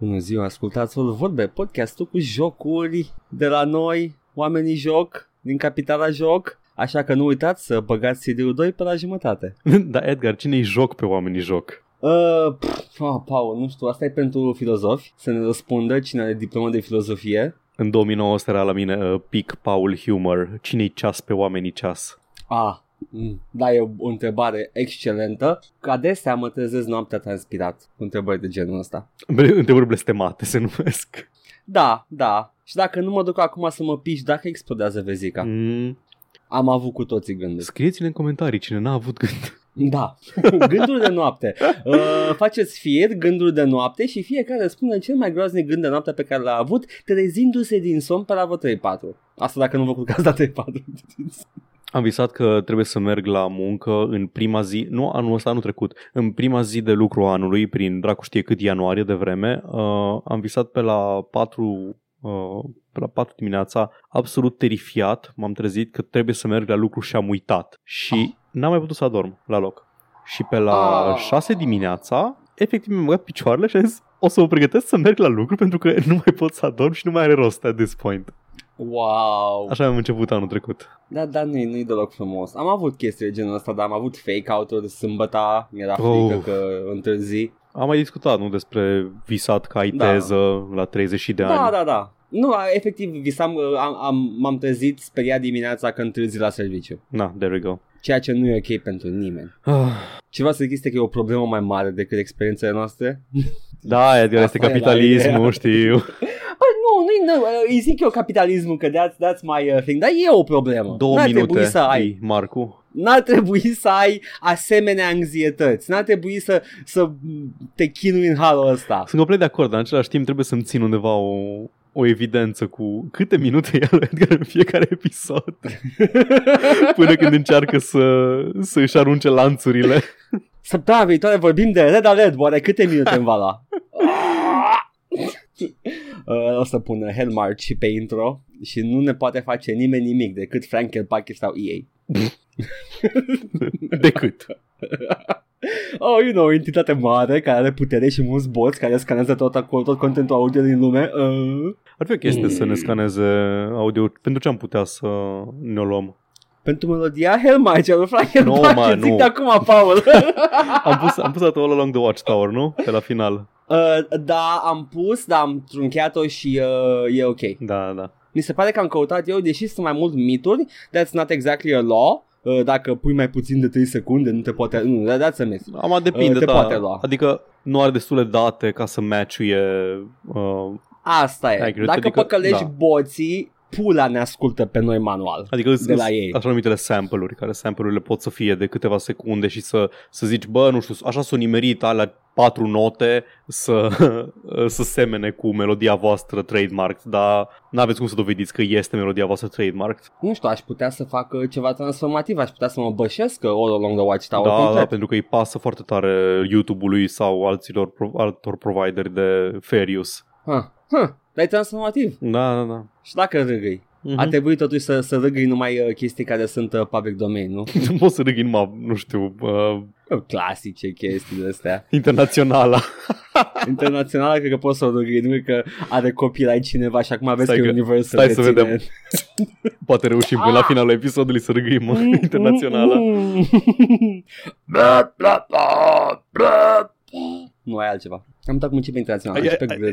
Bună ziua, ascultați Vorbe, podcastul cu jocuri de la noi, oamenii joc, din capitala joc. Așa că nu uitați să băgați CD-ul 2 pe la jumătate. da, Edgar, cine-i joc pe oamenii joc? Uh, pf, oh, Paul, nu știu, asta e pentru filozofi, să ne răspundă cine are diplomă de filozofie. În 2009 era la mine uh, Pic Paul Humor. Cine-i ceas pe oamenii ceas? Ah, mm, da, e o întrebare excelentă. Că adesea mă trezesc noaptea transpirat cu întrebări de genul ăsta. Întrebări blestemate se numesc. Da, da. Și dacă nu mă duc acum să mă piși, dacă explodează vezica. Mm. Am avut cu toții gânduri. Scrieți-ne în comentarii cine n-a avut gând. Da, gânduri de noapte. Uh, faceți fier gânduri de noapte și fiecare spune cel mai groaznic gând de noapte pe care l-a avut, trezindu-se din somn pe la vreo 3-4. Asta dacă nu vă culcați la 3-4. Am visat că trebuie să merg la muncă în prima zi, nu anul ăsta, anul trecut, în prima zi de lucru anului, prin dracu știe cât ianuarie de vreme, uh, am visat pe la 4 uh, pe la 4 dimineața, absolut terifiat, m-am trezit că trebuie să merg la lucru și am uitat. Și oh. n-am mai putut să adorm la loc. Și pe la oh. 6 dimineața, efectiv mi-am băgat picioarele și am zis, o să mă pregătesc să merg la lucru pentru că nu mai pot să adorm și nu mai are rost at this point. Wow! Așa am început anul trecut. Da, da, nu-i, nu-i deloc frumos. Am avut chestii de genul ăsta, dar am avut fake-out-uri sâmbăta, mi-era frică oh. că întârzi. Am mai discutat, nu, despre visat că ai da. teză la 30 de da, ani. Da, da, da. Nu, efectiv, visam, am, am, m-am trezit speriat dimineața când întârzi la serviciu. Na, there we go. Ceea ce nu e ok pentru nimeni. Ah. Ceva să zic că e o problemă mai mare decât experiențele noastre. Da, Edgar, este capitalismul, știu. Păi nu, nu, nu, îi zic eu capitalismul, că that's, that's my uh, thing, dar e o problemă. Două N-ar minute, să ai. Marcu. N-ar trebui să ai asemenea anxietăți, n-ar trebui să, să te chinui în halul ăsta. Sunt complet de acord, dar în același timp trebuie să-mi țin undeva o, o evidență cu câte minute ia lui Edgar în fiecare episod până când încearcă să, să își arunce lanțurile. Săptămâna viitoare vorbim de Red Alert, oare câte minute în vala? uh, o să pun Hell March pe intro și nu ne poate face nimeni nimic decât Frank Pack sau EA. decât. oh, you know, o entitate mare care are putere și mulți boți care scanează tot, acolo, tot contentul audio din lume. Uh. Ar fi o chestie mm. să ne scaneze audio. Pentru ce am putea să ne o luăm? Pentru melodia Hellmage, lui Frank no, ma, nu. zic de acum, Paul. am pus, am pus All Along the Watchtower, nu? Pe la final. Uh, da, am pus, dar am trunchiat-o și uh, e ok. Da, da. Mi se pare că am căutat eu, deși sunt mai mult mituri, that's not exactly a law, Uh, dacă pui mai puțin de 3 secunde, nu te poate... Nu, dați să Am depinde, uh, te da. poate lua. Adică nu are destule date ca să matchuie... Uh, Asta e. Accurate, dacă adică, păcălești da. boții, pula ne ascultă pe noi manual adică de la ei. așa numitele sample-uri, care sample-urile pot să fie de câteva secunde și să, să zici, bă, nu știu, așa s-o nimerit alea patru note să, să semene cu melodia voastră trademark, dar nu aveți cum să dovediți că este melodia voastră trademark. Nu știu, aș putea să fac ceva transformativ, aș putea să mă bășesc all along the Watchtower da, complet. Da, pentru că îi pasă foarte tare YouTube-ului sau alților, altor provideri de fair use. Huh. Huh. Dar e transformativ. Da, da, da. Și dacă râgăi? Uh-huh. A trebuit totuși să, să râgăi numai uh, chestii care sunt uh, public domain, nu? nu poți să râgăi numai, nu știu... Uh... Clasice chestii de astea. Internaționala. Internaționala cred că poți să o râgăi, nu că are copyright cineva și acum aveți că, că Universal Stai să vedem. Poate reușim până la finalul episodului să râgăim mm, internaționala. Mm, mm. Nu ai altceva. Am dat cu muncii pe internațional. Ai,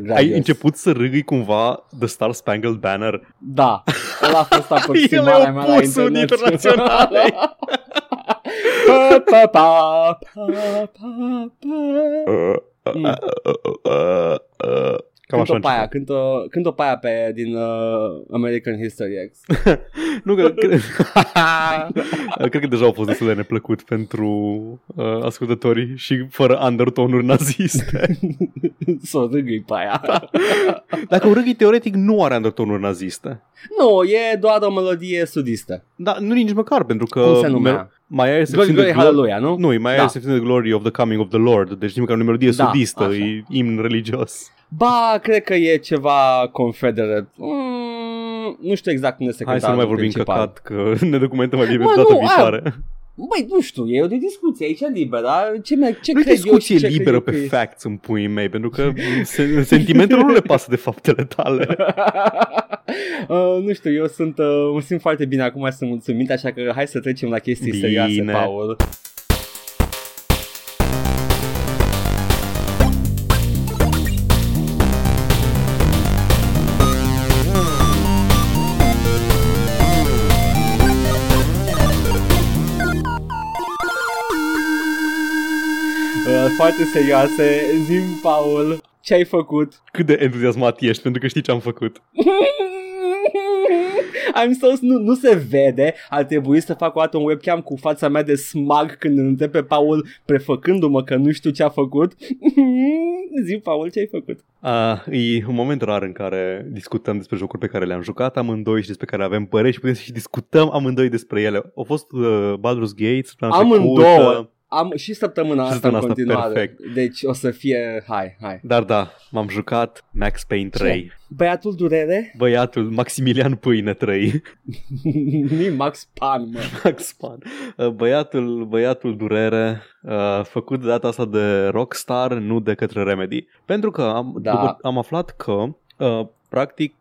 ai, ai început să râgâi cumva The Star Spangled Banner? Da. Ăla a fost aproximarea mea la internațional. pa, pa, pa, pa, pa, pa. Mm. Cam cânt-o pe aia, cânt-o, cânt-o pe aia pe, din uh, American History X. nu, că, cred, cred că deja au fost destul de neplăcut pentru uh, ascultătorii și fără undertone-uri naziste. Să o râgâi pe aia. Dacă o râgâi teoretic nu are undertone-uri naziste. Nu, e doar o melodie sudistă. Da, nu nici măcar, pentru că... Cum se numea? Mai are glory, glory, hallelujah, nu? Nu, mai da. are the glory of the coming of the Lord, deci nici măcar o melodie da, sudistă, așa. e imn religios. Ba, cred că e ceva confederate. Mm, nu știu exact cum se Hai să nu mai vorbim principal. căcat, că ne documentăm mai bine data viitoare. Băi, nu știu, e o de discuție aici liberă. Ce, mai, ce nu e cred eu discuție și ce liberă cred pe eu că facts în puii mei, pentru că se- sentimentele nu le pasă de faptele tale. uh, nu știu, eu sunt, uh, mă simt foarte bine acum, sunt mulțumit, așa că hai să trecem la chestii Bine. serioase, Paul. Foarte serioase, zim, Paul, ce ai făcut? Cât de entuziasmat ești, pentru că știi ce am făcut. I'm so, nu, nu se vede Ar trebui să fac o dată un webcam cu fața mea de smug Când îl întreb pe Paul Prefăcându-mă că nu știu ce a făcut Zi, Paul, ce ai făcut? Uh, e un moment rar în care discutăm despre jocuri pe care le-am jucat amândoi și despre care avem păreri și putem să și discutăm amândoi despre ele. Au fost uh, Baldur's Gate săptămâna Amândouă. trecută, Am și săptămâna Și asta în săptămâna asta, continuare perfect. Deci o să fie Hai, hai Dar da, m-am jucat Max Payne 3. Băiatul durere? Băiatul Maximilian Pâine 3. nu Max Pan, mă Max Pan. Uh, Băiatul, băiatul durere, uh, făcut de data asta de Rockstar, nu de către Remedy. Pentru că am, Da. după, am aflat că, uh, practic,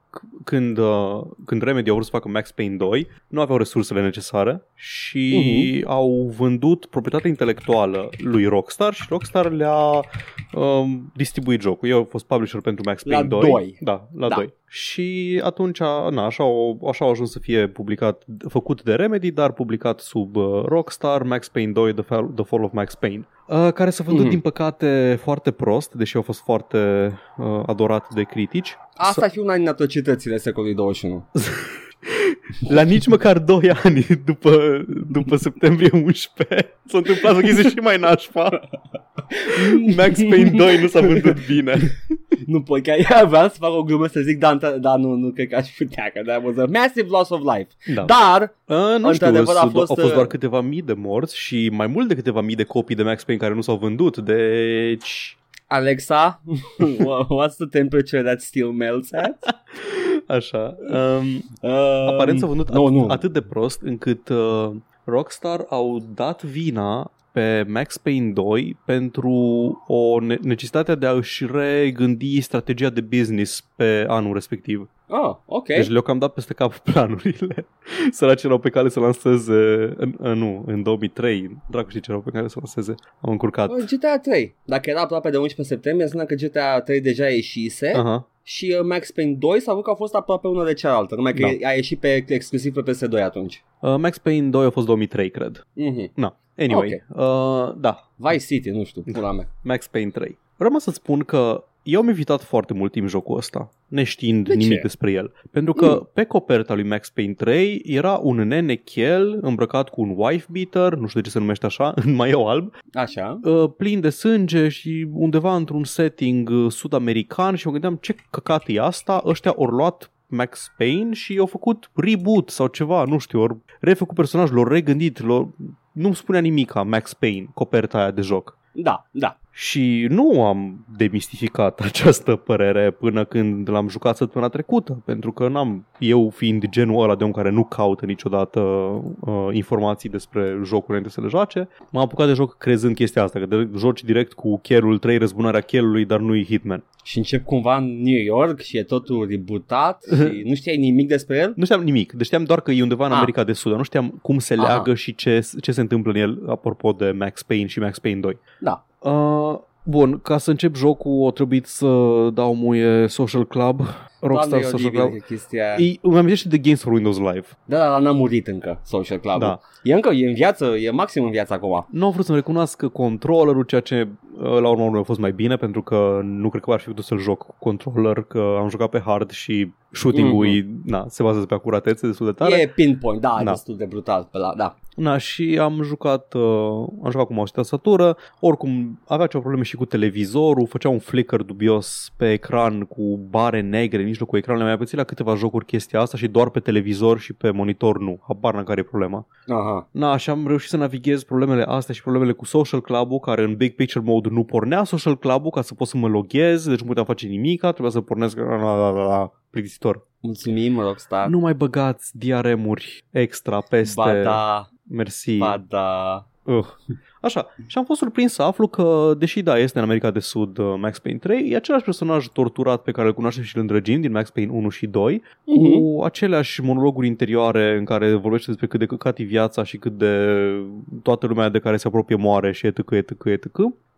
când, uh, când Remedy au vrut să facă Max Payne 2, nu aveau resursele necesare și Mhm. au vândut proprietatea intelectuală lui Rockstar și Rockstar le-a um, distribuit jocul. Eu am fost publisher pentru Max La Payne 2. doi. Da, la Da. 2. Și atunci, na, așa, au, așa au ajuns să fie publicat, făcut de Remedy, dar publicat sub uh, Rockstar, Max Payne 2, The Fall, The Fall of Max Payne, uh, care s-a vândut, Mhm. din păcate, foarte prost, deși au fost foarte uh, adorat de critici. Asta ar fi una din atrocitățile secolului 21 La nici măcar 2 ani după, după septembrie 11 s-a întâmplat o chestie și mai nașpa. Max Payne 2 nu s-a vândut bine. Nu pot, chiar eu vreau să fac o glumă să zic, da, da, da nu, nu cred că aș putea, că that was a massive loss of life. Da. Dar, Uh, nu știu, Într-adevăr, a au fost, fost uh, doar câteva mii de morți și mai mult de câteva mii de copii de Max Payne care nu s-au vândut, deci... Alexa, what's the temperature that steel melts at? Așa. Um, Um, aparent s-a vândut nu, atât, nu. atât de prost încât uh, Rockstar au dat vina pe Max Payne 2 pentru o ne- necesitate de a își regândi strategia de business pe anul respectiv. Oh, ok. Deci le-au cam dat peste cap planurile. Săraci erau pe cale să lanseze, în, în, nu, în 2003, dracu știi ce erau pe cale să lanseze. Am încurcat. Uh, GTA 3. Dacă era aproape de 11 septembrie, înseamnă că GTA 3 deja ieșise Aha. Și uh, Max Payne 2 s-a văzut că a fost aproape una de cealaltă, numai că Da. a ieșit pe, exclusiv pe PS2 atunci. Uh, Max Payne 2 a fost 2003, cred. Mhm. Na, anyway. Uh, da, Vice City, nu știu, pula mea. Max Payne 3. Vreau să spun că eu am evitat foarte mult timp jocul ăsta, neștiind De nimic ce? despre el. Pentru că Mm. pe coperta lui Max Payne 3 era un nene chel îmbrăcat cu un wife beater, nu știu de ce se numește așa, în maieu alb, Așa. uh, plin de sânge și undeva într-un setting uh, sud-american și mă gândeam ce căcat e asta, ăștia au luat Max Payne și au făcut reboot sau ceva, nu știu, ori refăcut personajul, l-au regândit, l-au... nu spunea nimic Max Payne, coperta aia de joc. Da, da. Și nu am demistificat această părere până când l-am jucat săptămâna trecută, pentru că n-am, eu fiind genul ăla de om care nu caută niciodată uh, informații despre jocuri înainte să le joace, m-am apucat de joc crezând chestia asta, că de, joci direct cu Cherul 3, răzbunarea Cherului, dar nu-i Hitman. Și încep cumva în New York și e totul rebootat și nu știai nimic despre el? Nu știam nimic, deci știam doar că e undeva în Ah. America de Sud, dar nu știam cum se Aha. leagă și ce, ce se întâmplă în el, apropo de Max Payne și Max Payne 2. Da. Uh, bun, ca să încep jocul, a trebuit să dau muie Social Club, Rockstar Doamne, e Social oribil Club. chestia aia. E, îmi amintește de Games for Windows Live. Da, dar n-a murit încă Social Club. Da. E încă, e în viață, e maxim în viață acum. Nu au vrut să-mi recunoască controllerul, ceea ce uh, la urmă urmei a fost mai bine, pentru că nu cred că ar fi putut să-l joc cu controller, că am jucat pe hard și shooting-ul Mhm. e, na, se bazează pe acuratețe destul de tare. E pinpoint, da, Da. destul de brutal pe la, da. Na, și am jucat, uh, am jucat cu mouse și tastatură, oricum avea ceva probleme și cu televizorul, făcea un flicker dubios pe ecran cu bare negre în mijlocul ecranului, mai pățit la câteva jocuri chestia asta și doar pe televizor și pe monitor nu, habar n-am care e problema. Aha. Na, și am reușit să navighez problemele astea și problemele cu Social Club-ul, care în Big Picture Mode nu pornea Social Club-ul ca să pot să mă loghez, deci nu puteam face nimic, trebuia să pornesc la, la, la, la, plictisitor. Mulțumim, Rockstar. Nu mai băgați DRM-uri extra peste... Ba da, Mersi. Ba da. Uh. Așa, și am fost surprins să aflu că, deși da, este în America de Sud uh, Max Payne 3, e același personaj torturat pe care îl cunoaștem și îl îndrăgim din Max Payne 1 și 2, Mhm. cu aceleași monologuri interioare în care vorbește despre cât de căcat e viața și cât de toată lumea de care se apropie moare și etc, etc, etc.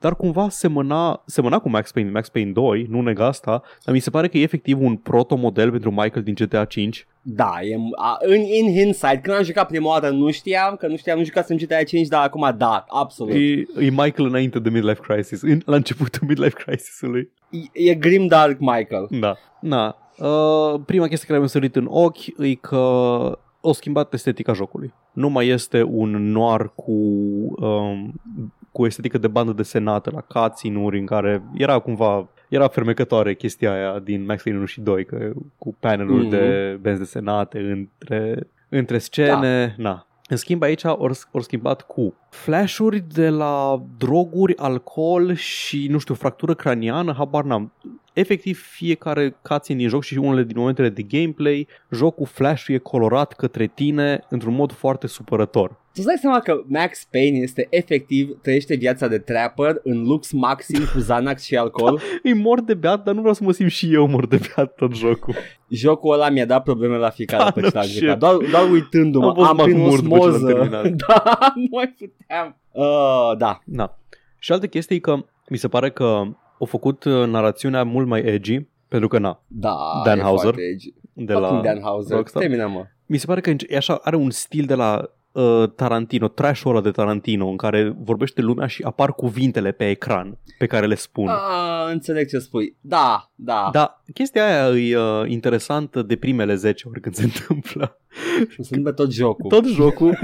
Dar cumva semăna, semăna cu Max Payne, Max Payne 2, nu neg asta, dar mi se pare că e efectiv un protomodel pentru Michael din GTA 5. Da, e, a, în, in hindsight, când am jucat prima oară nu știam, că nu știam, nu jucasem GTA 5, dar acum da, absolut. E, E, e Michael înainte de Midlife Crisis, în, la începutul Midlife Crisis-ului. e Grim Dark Michael. Da. Na. Uh, prima chestie care mi-a sărit în ochi e că o schimbat estetica jocului. Nu mai este un noir cu, um, cu estetică de bandă desenată la cutscene-uri în care era cumva era fermecătoare chestia aia din Max Payne 1 și 2 că, cu paneluri Mhm. de benzi desenate între, între scene. Da. Na. În schimb aici ori, ori schimbat cu flashuri de la droguri, alcool și, nu știu, fractură craniană, habar n-am. Efectiv, fiecare cutscene din joc și unele din momentele de gameplay, jocul flash e colorat către tine într-un mod foarte supărător. Tu îți dai seama că Max Payne este efectiv, trăiește viața de trapper în lux maxim cu Xanax și alcool. Îi mor de beat, dar nu vreau să mă simt și eu mor de beat tot jocul. Jocul ăla mi-a dat probleme la fiecare Da, pe no ce l-am shit. jucat. Doar, doar uitându-mă, Am fost am prin mahmur după ce l-am osmoză. terminat. da, nu mai puteam. Uh, da, Na. Și altă chestie e că mi se pare că au făcut uh, narațiunea mult mai edgy, pentru că na, da. Dan e Houser, foarte edgy. de Fucking la Dan Houser. Rockstar. Termină, mă. Mi se pare că e așa, are un stil de la uh, Tarantino, trash-ul ăla de Tarantino, în care vorbește lumea și apar cuvintele pe ecran pe care le spun. Ah, înțeleg ce spui. Da, da. Dar chestia aia e uh, interesantă de primele 10 ori când se întâmplă. Sunt pe tot jocul. Tot jocul,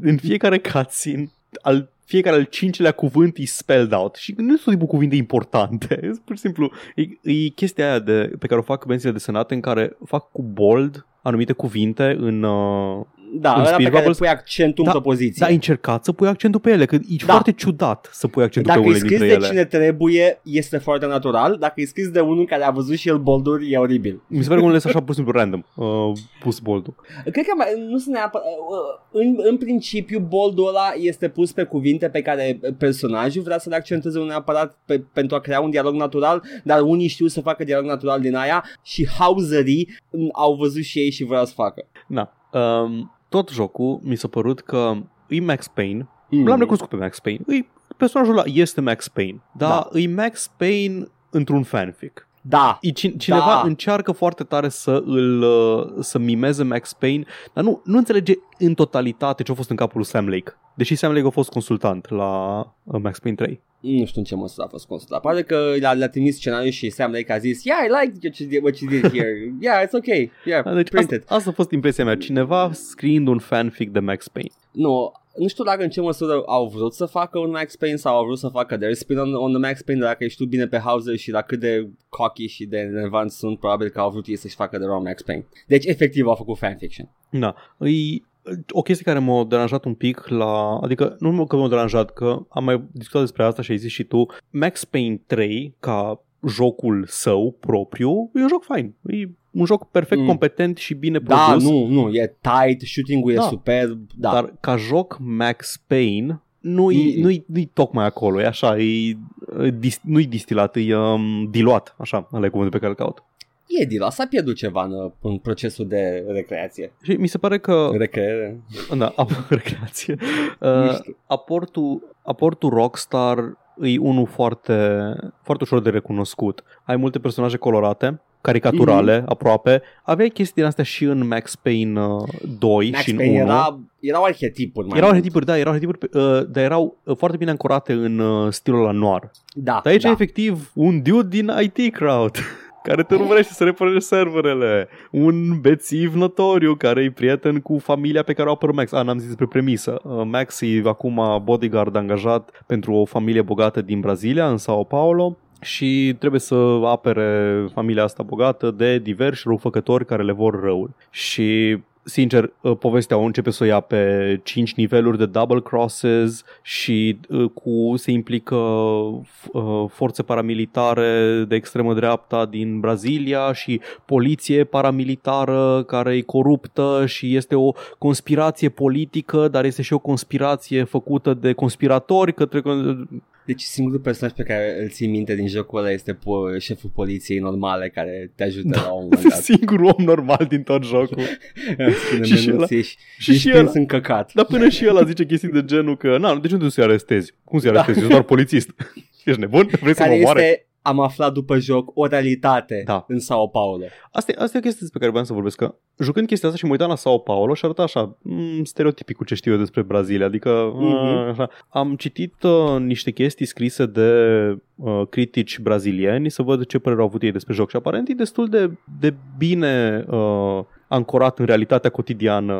în fiecare cutscene, al fiecare al cincilea cuvânt e spelled out și nu sunt tipul cuvinte importante. E Pur și simplu, e, e chestia aia de, pe care o fac benzile desenate în care fac cu bold anumite cuvinte în... Uh, Da, În ăla pe Spirit care Bubbles- pui accentul Da, în propoziție. da, ai încercat să pui accentul pe ele, că e Da. foarte ciudat să pui accentul Dacă pe e unele scris dintre de ele. cine trebuie, este foarte natural. Dacă e scris de unul care a văzut și el bolduri, e oribil. Mi se pare că unele sunt așa pur și simplu random, uh, pus boldul. Cred că mai, nu sunt neapărat... uh, În, în principiu, boldul ăla este pus pe cuvinte pe care personajul vrea să le accentueze un neapărat pe, pentru a crea un dialog natural, dar unii știu să facă dialog natural din aia și hauserii mm, au văzut și ei și vreau să facă. Na. Um, tot jocul mi s-a părut că e Max Payne, Mm. L-am recunoscut pe Max Payne. Îi, personajul ăla este Max Payne, dar Da. da. e Max Payne într-un fanfic. Da, E cin- cineva Da. încearcă foarte tare să îl uh, să mimeze Max Payne, dar nu, nu înțelege în totalitate ce a fost în capul lui Sam Lake. Deși Sam Lake a fost consultant la uh, Max Payne 3. nu știu în ce măsură a fost consultat. Pare că le-a, le-a trimis scenariul și Sam Lake a zis Yeah, I like what you did, what you did here. Yeah, it's okay. Yeah, Deci print asta, it. asta a fost impresia mea. Cineva scriind un fanfic de Max Payne. Nu, nu știu dacă în ce măsură au vrut să facă un Max Payne sau au vrut să facă their spin on, on the Max Payne, dar dacă știu bine pe Hauser și la cât de cocky și de nervant sunt, probabil că au vrut ei să-și facă de wrong Max Payne. Deci, efectiv, au făcut fanfiction. Da. E o chestie care m-a deranjat un pic la... Adică nu numai că m-a deranjat, că am mai discutat despre asta și ai zis și tu. Max Payne 3, ca jocul său propriu, e un joc fain. E un joc perfect Mm. competent și bine Da, produs. nu, nu, e tight, shooting-ul e Da. superb, da. Dar ca joc Max Payne nu-i, Mm-mm. nu-i, nu-i tocmai acolo, e așa, e, e dis, nu-i distilat, e um, diluat, așa, ăla e cuvântul pe care îl caut. E deal, s-a pierdut ceva în, în procesul de recreație. Și mi se pare că Recreere? Da, ap- recreație. Nu Uh, știu. aportul, aportul Rockstar e unul foarte, foarte ușor de recunoscut. Ai multe personaje colorate, caricaturale Mhm. aproape. Aveai chestii din astea și în Max Payne uh, 2 Max și în Payne 1. era, erau arhetipuri mai erau mult. arhetipuri, da, erau arhetipuri, uh, dar erau uh, foarte bine ancorate în uh, stilul la noir. Da, Dar aici da. e efectiv un dude din IT crowd care te urmărește să repareze serverele. Un bețiv notoriu care e prieten cu familia pe care o apără Max. A, n-am zis despre premisă. Uh, Max e acum bodyguard angajat pentru o familie bogată din Brazilia, în Sao Paulo și trebuie să apere familia asta bogată de diversi răufăcători care le vor răul. Și sincer, uh, povestea o începe să o ia pe 5 niveluri de double crosses și uh, cu se implică uh, forțe paramilitare de extremă dreapta din Brazilia și poliție paramilitară care e coruptă și este o conspirație politică, dar este și o conspirație făcută de conspiratori către deci singurul personaj pe care îl țin minte din jocul ăla este po- șeful poliției normale care te ajută da, la un moment dat. Singurul om normal din tot jocul. și și ăla, și, și, și ăla, în căcat. Dar până și ăla zice chestii de genul că, na, de ce nu să-i arestezi? Cum să-i arestezi? Da. Ești doar polițist. Ești nebun? Vrei care să mă moare? Este am aflat după joc o realitate da. în Sao Paulo. Asta e, asta e o chestie despre care vreau să vorbesc, că jucând chestia asta și mă uitam la Sao Paulo și arăta așa, mm, stereotipic cu ce știu eu despre Brazilia, adică mm-hmm. așa. am citit uh, niște chestii scrise de uh, critici brazilieni să văd ce părere au avut ei despre joc și aparent e destul de, de bine uh, ancorat în realitatea cotidiană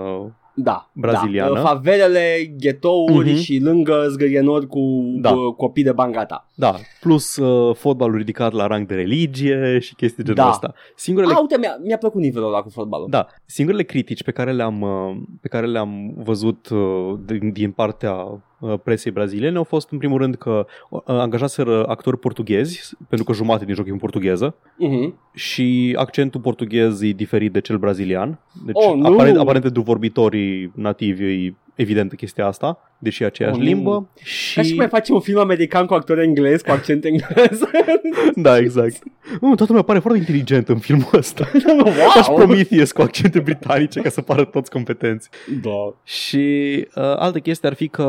da, braziliană. Da. Favelele, ghetouri uh-huh. și lângă zgârienori cu, da. cu copii de bangata. Da, plus uh, fotbalul ridicat la rang de religie și chestii genul da. ăsta. Singurele... A, uite, mi-a, mi-a plăcut nivelul ăla cu fotbalul. Da, singurele critici pe care le-am, uh, pe care le-am văzut uh, din, din partea Uh, presei braziliene au fost în primul rând că uh, angajaseră actori portughezi, pentru că jumate din joc e în portugheză, uh-huh. și accentul portughez e diferit de cel brazilian. Deci oh, aparent, aparent pentru vorbitorii nativi e evidentă chestia asta, deși e aceeași oh, limbă. Și... Ca și mai face un film american cu actori englezi, cu accent englez. da, exact. Nu, toată lumea pare foarte inteligent în filmul ăsta. wow! Ca și Prometheus cu accente britanice ca să pară toți competenți. Da. Și uh, altă chestie ar fi că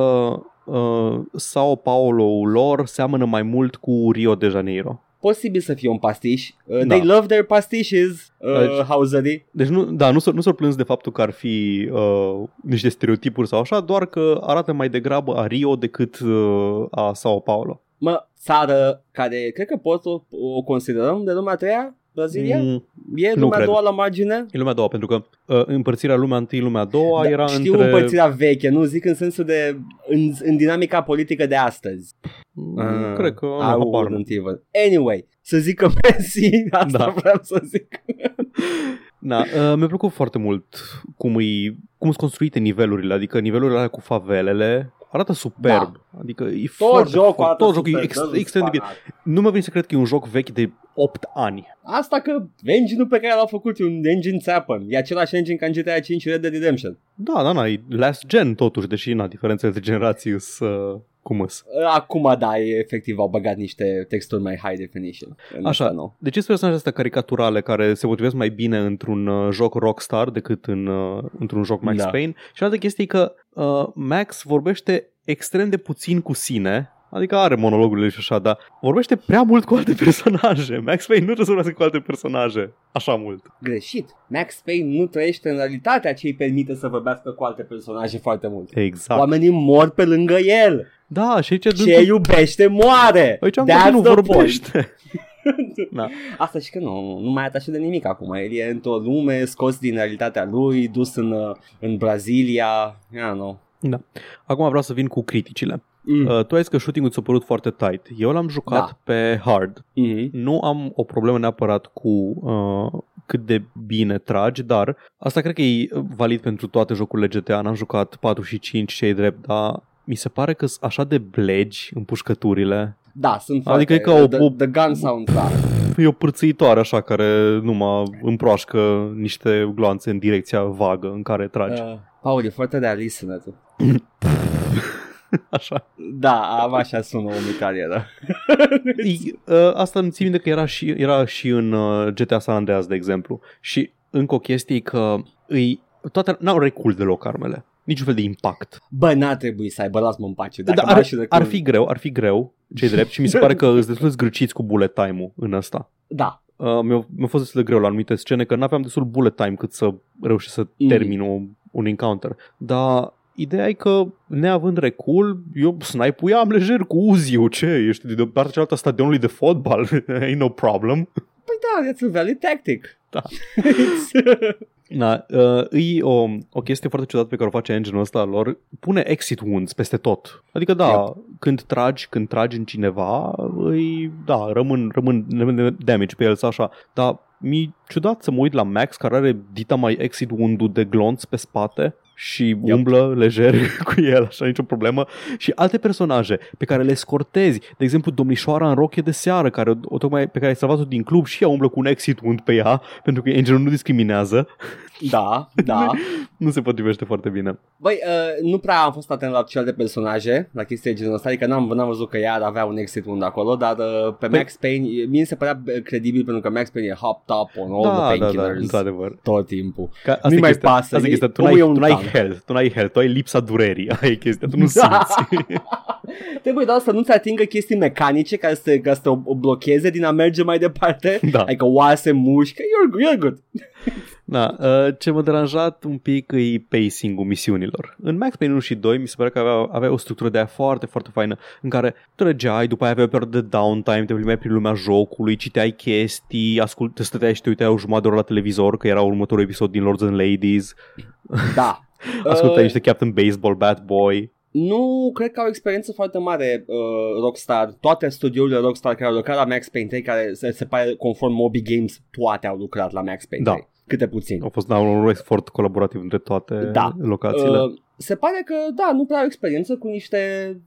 uh, Sao Paulo lor seamănă mai mult cu Rio de Janeiro posibil să fie un pastiș. Uh, da. They love their pastiches, uh, deci, Hauserii. Deci nu, da, nu, nu s-au plâns de faptul că ar fi uh, niște stereotipuri sau așa, doar că arată mai degrabă a Rio decât uh, a Sao Paulo. Mă, țară care cred că pot o, o considerăm de lumea treia, Brazilia? Mm, e lumea a doua la margine? E lumea a doua, pentru că uh, împărțirea lumea întâi, lumea a doua da, era știu între... împărțirea veche, nu zic în sensul de... în, în dinamica politică de astăzi. Mm, uh, cred că am Anyway, să zic că Messi, asta da. vreau să zic. Da, uh, mi-a plăcut foarte mult cum, îi, cum sunt construite nivelurile, adică nivelurile alea cu favelele, arată superb. Da. Adică e tot foarte, jocul foarte, tot jocul e ex, extrem de bine. Nu mă vine să cred că e un joc vechi de 8 ani. Asta că engine-ul pe care l-au făcut e un engine țeapăn. E același engine ca în GTA 5 Red Dead Redemption. Da, da, da, e last gen totuși, deși na, diferențele de generații sunt cum îs? Acum da, efectiv au băgat niște texturi mai high definition. Așa, nou. deci sunt personaje astea caricaturale care se potrivesc mai bine într-un uh, joc Rockstar decât în, uh, într-un joc Max da. Payne. Și altă chestie e că uh, Max vorbește extrem de puțin cu sine Adică are monologurile și așa, dar vorbește prea mult cu alte personaje. Max Payne nu trebuie să vorbească cu alte personaje așa mult. Greșit. Max Payne nu trăiește în realitatea ce îi permite să vorbească cu alte personaje foarte mult. Exact. Oamenii mor pe lângă el. Da, și aici... Ce dând... iubește moare. Aici am nu vorbește. da. Asta și că nu, nu mai atașat de nimic acum. El e într-o lume scos din realitatea lui, dus în, în Brazilia. Yeah, no. Da. Acum vreau să vin cu criticile. Mm. Uh, tu ai zis că shooting-ul ți-a părut foarte tight. Eu l-am jucat da. pe hard. Mm-hmm. Nu am o problemă neapărat cu uh, cât de bine tragi, dar asta cred că e valid pentru toate jocurile GTA. N-am jucat 4 și 5 și drept, dar mi se pare că sunt așa de blegi în pușcăturile. Da, sunt Adică foarte, e ca o, the, o, the gun sound, da. E o pârțăitoare așa care numai împroașcă niște gloanțe în direcția vagă în care tragi. Uh, Paul, e foarte realist sunetul. Așa. Da, am așa sună o mitralieră. Ă, asta îmi țin de că era și, era și în ă, GTA San Andreas, de exemplu. Și încă o chestie că îi, toate n-au recul deloc armele. Niciun fel de impact. Bă, n-ar trebui să aibă, las-mă în pace. Dacă da, ar, ar fi greu, ar fi greu, ce drept, și mi se pare că îți destul zgrăciți cu bullet time-ul în ăsta. Da. Uh, mi-a, mi-a fost destul de greu la anumite scene, că n-aveam destul bullet time cât să reușesc să mm. termin un, un encounter. Dar Ideea e că, neavând recul, eu snipuiam lejer cu Uzi, ce? Ești de partea cealaltă a stadionului de fotbal, ain't no problem. Păi da, that's a valid tactic. Da. Da, uh, e o, o chestie foarte ciudată pe care o face engine-ul ăsta lor. Pune exit wounds peste tot. Adică da, yep. când tragi, când tragi în cineva, îi, da, rămân, rămân, rămân damage pe el sau așa. Dar mi ciudat să mă uit la Max care are dita mai exit wound de glonț pe spate și yep. umblă lejer cu el, așa, nicio problemă. Și alte personaje pe care le scortezi, de exemplu domnișoara în roche de seară, care o, tocmai, pe care ai salvat-o din club și ea umblă cu un exit wound pe ea, pentru că Angel nu discriminează. Da, da. nu se potrivește foarte bine. Băi, uh, nu prea am fost atent la celelalte personaje, la chestii de genul ăsta, adică n-am, n-am văzut că ea avea un exit wound acolo, dar uh, pe păi... Max Payne, mie se părea credibil pentru că Max Payne e hop top on all da, the painkillers da, da, da, tot timpul. Ca, nu mai pasă. Asta e, chestia, tu n-ai, tu n-ai health, tu n-ai health, tu ai lipsa durerii, aia e chestia, tu nu da. simți. Trebuie doar să nu-ți atingă chestii mecanice care să, ca să te o blocheze din a merge mai departe, da. adică oase, mușchi, you're, you're good. Da, uh, ce m-a deranjat un pic e pacing-ul misiunilor. În Max Payne 1 și 2 mi se pare că avea, avea o structură de aia foarte, foarte faină în care trăgeai, după aia aveai o perioadă de downtime, te plimbai prin lumea jocului, citeai chestii, ascult, te stăteai și te uitai o jumătate de oră la televizor că era următorul episod din Lords and Ladies. Da. Ascultai uh... niște Captain Baseball, Bad Boy. Nu cred că au o experiență foarte mare uh, Rockstar. Toate studiourile Rockstar care au lucrat la Max Payne 3, care se, se pare conform Moby Games, toate au lucrat la Max Payne 3. Da câte puțin. A fost da, un efort colaborativ între toate da. locațiile. Uh, se pare că, da, nu prea au experiență cu niște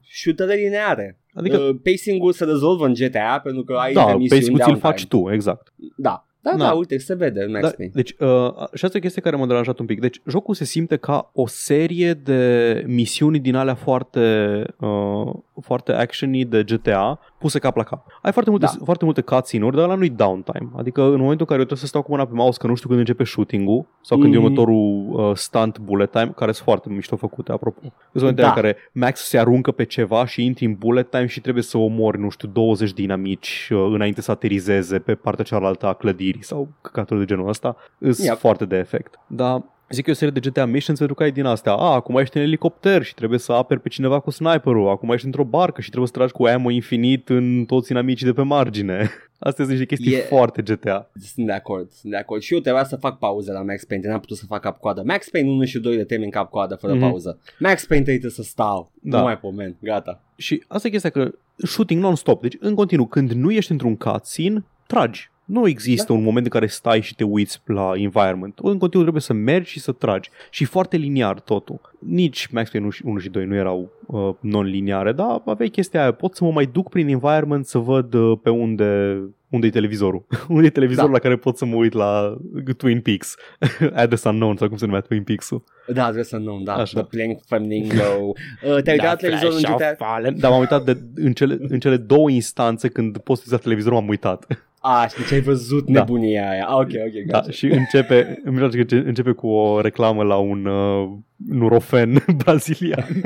shootere lineare. Adică uh, pacing-ul se rezolvă în GTA pentru că ai da, pacing-ul ți-l faci tu, exact. Da. Da, da, da, uite, se vede în Max da, Deci, uh, și asta e chestia care m-a deranjat un pic. Deci, jocul se simte ca o serie de misiuni din alea foarte, uh, foarte actiony de GTA, puse cap la cap. Ai foarte multe, da. foarte multe cutscene-uri, dar ăla nu-i downtime. Adică în momentul în care eu trebuie să stau cu mâna pe mouse că nu știu când începe shooting-ul sau când mm-hmm. e mhm. următorul uh, stunt bullet time, care sunt foarte mișto făcute, apropo. Sunt momente da. în care Max se aruncă pe ceva și intri în bullet time și trebuie să omori, nu știu, 20 dinamici uh, înainte să aterizeze pe partea cealaltă a clădirii sau căcaturi de genul ăsta. Sunt yep. foarte de efect. Dar Zic că e o serie de GTA Missions pentru că ai din astea. A, acum ești în elicopter și trebuie să aperi pe cineva cu sniperul. Acum ești într-o barcă și trebuie să tragi cu ammo infinit în toți inamicii de pe margine. Astea sunt niște chestii yeah. foarte GTA. Sunt de acord, sunt de acord. Și eu trebuia să fac pauze la Max Payne, n-am putut să fac cap-coadă. Max Payne 1 și 2 de teme în cap-coadă fără mm-hmm. pauză. Max Payne trebuie să stau. Da. Nu mai pomen, gata. Și asta e chestia că shooting non-stop. Deci în continuu, când nu ești într-un cutscene, tragi nu există da. un moment în care stai și te uiți la environment. În continuu trebuie să mergi și să tragi. Și foarte liniar totul. Nici Max Payne 1 și 2 nu erau uh, non-liniare, dar aveai chestia aia. Pot să mă mai duc prin environment să văd uh, pe unde unde e televizorul? unde e televizorul da. la care pot să mă uit la Twin Peaks? Address Unknown sau cum se numea Twin Peaks-ul. Da, Address Unknown, da. Așa. The Plank Flamingo. Uh, te-ai uitat la televizorul în GTA? Da, m-am uitat de, în, cele, în cele două instanțe când poți să televizorul m-am uitat. A, și deci ai văzut da. nebunia aia. ok, ok, Da, și începe, începe cu o reclamă la un uh, nurofen brazilian.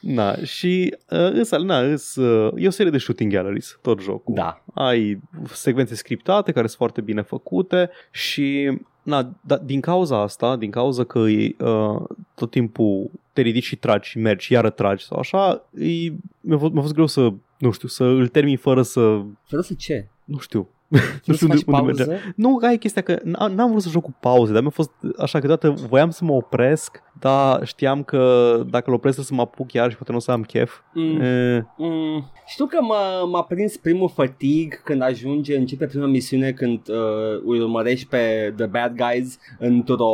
Na, și uh, însă, na, îs, uh, e o serie de shooting galleries, tot jocul. Da. Ai secvențe scriptate care sunt foarte bine făcute și na, da, din cauza asta, din cauza că e, uh, tot timpul te ridici și tragi și mergi și iară tragi sau așa, e, mi-a, fost, mi-a fost greu să, nu știu, să îl termin fără să... Fără să ce? Nu știu, nu știu unde, unde mergea. Nu, ai chestia că n-am vrut să joc cu pauze, dar mi-a fost așa că toată voiam să mă opresc, dar știam că dacă îl opresc să mă apuc iar și poate nu o să am chef. Mm. E... Mm. Știu că m-a, m-a prins primul fatig când ajunge, începe prima misiune când uh, îi urmărești pe The Bad Guys într-o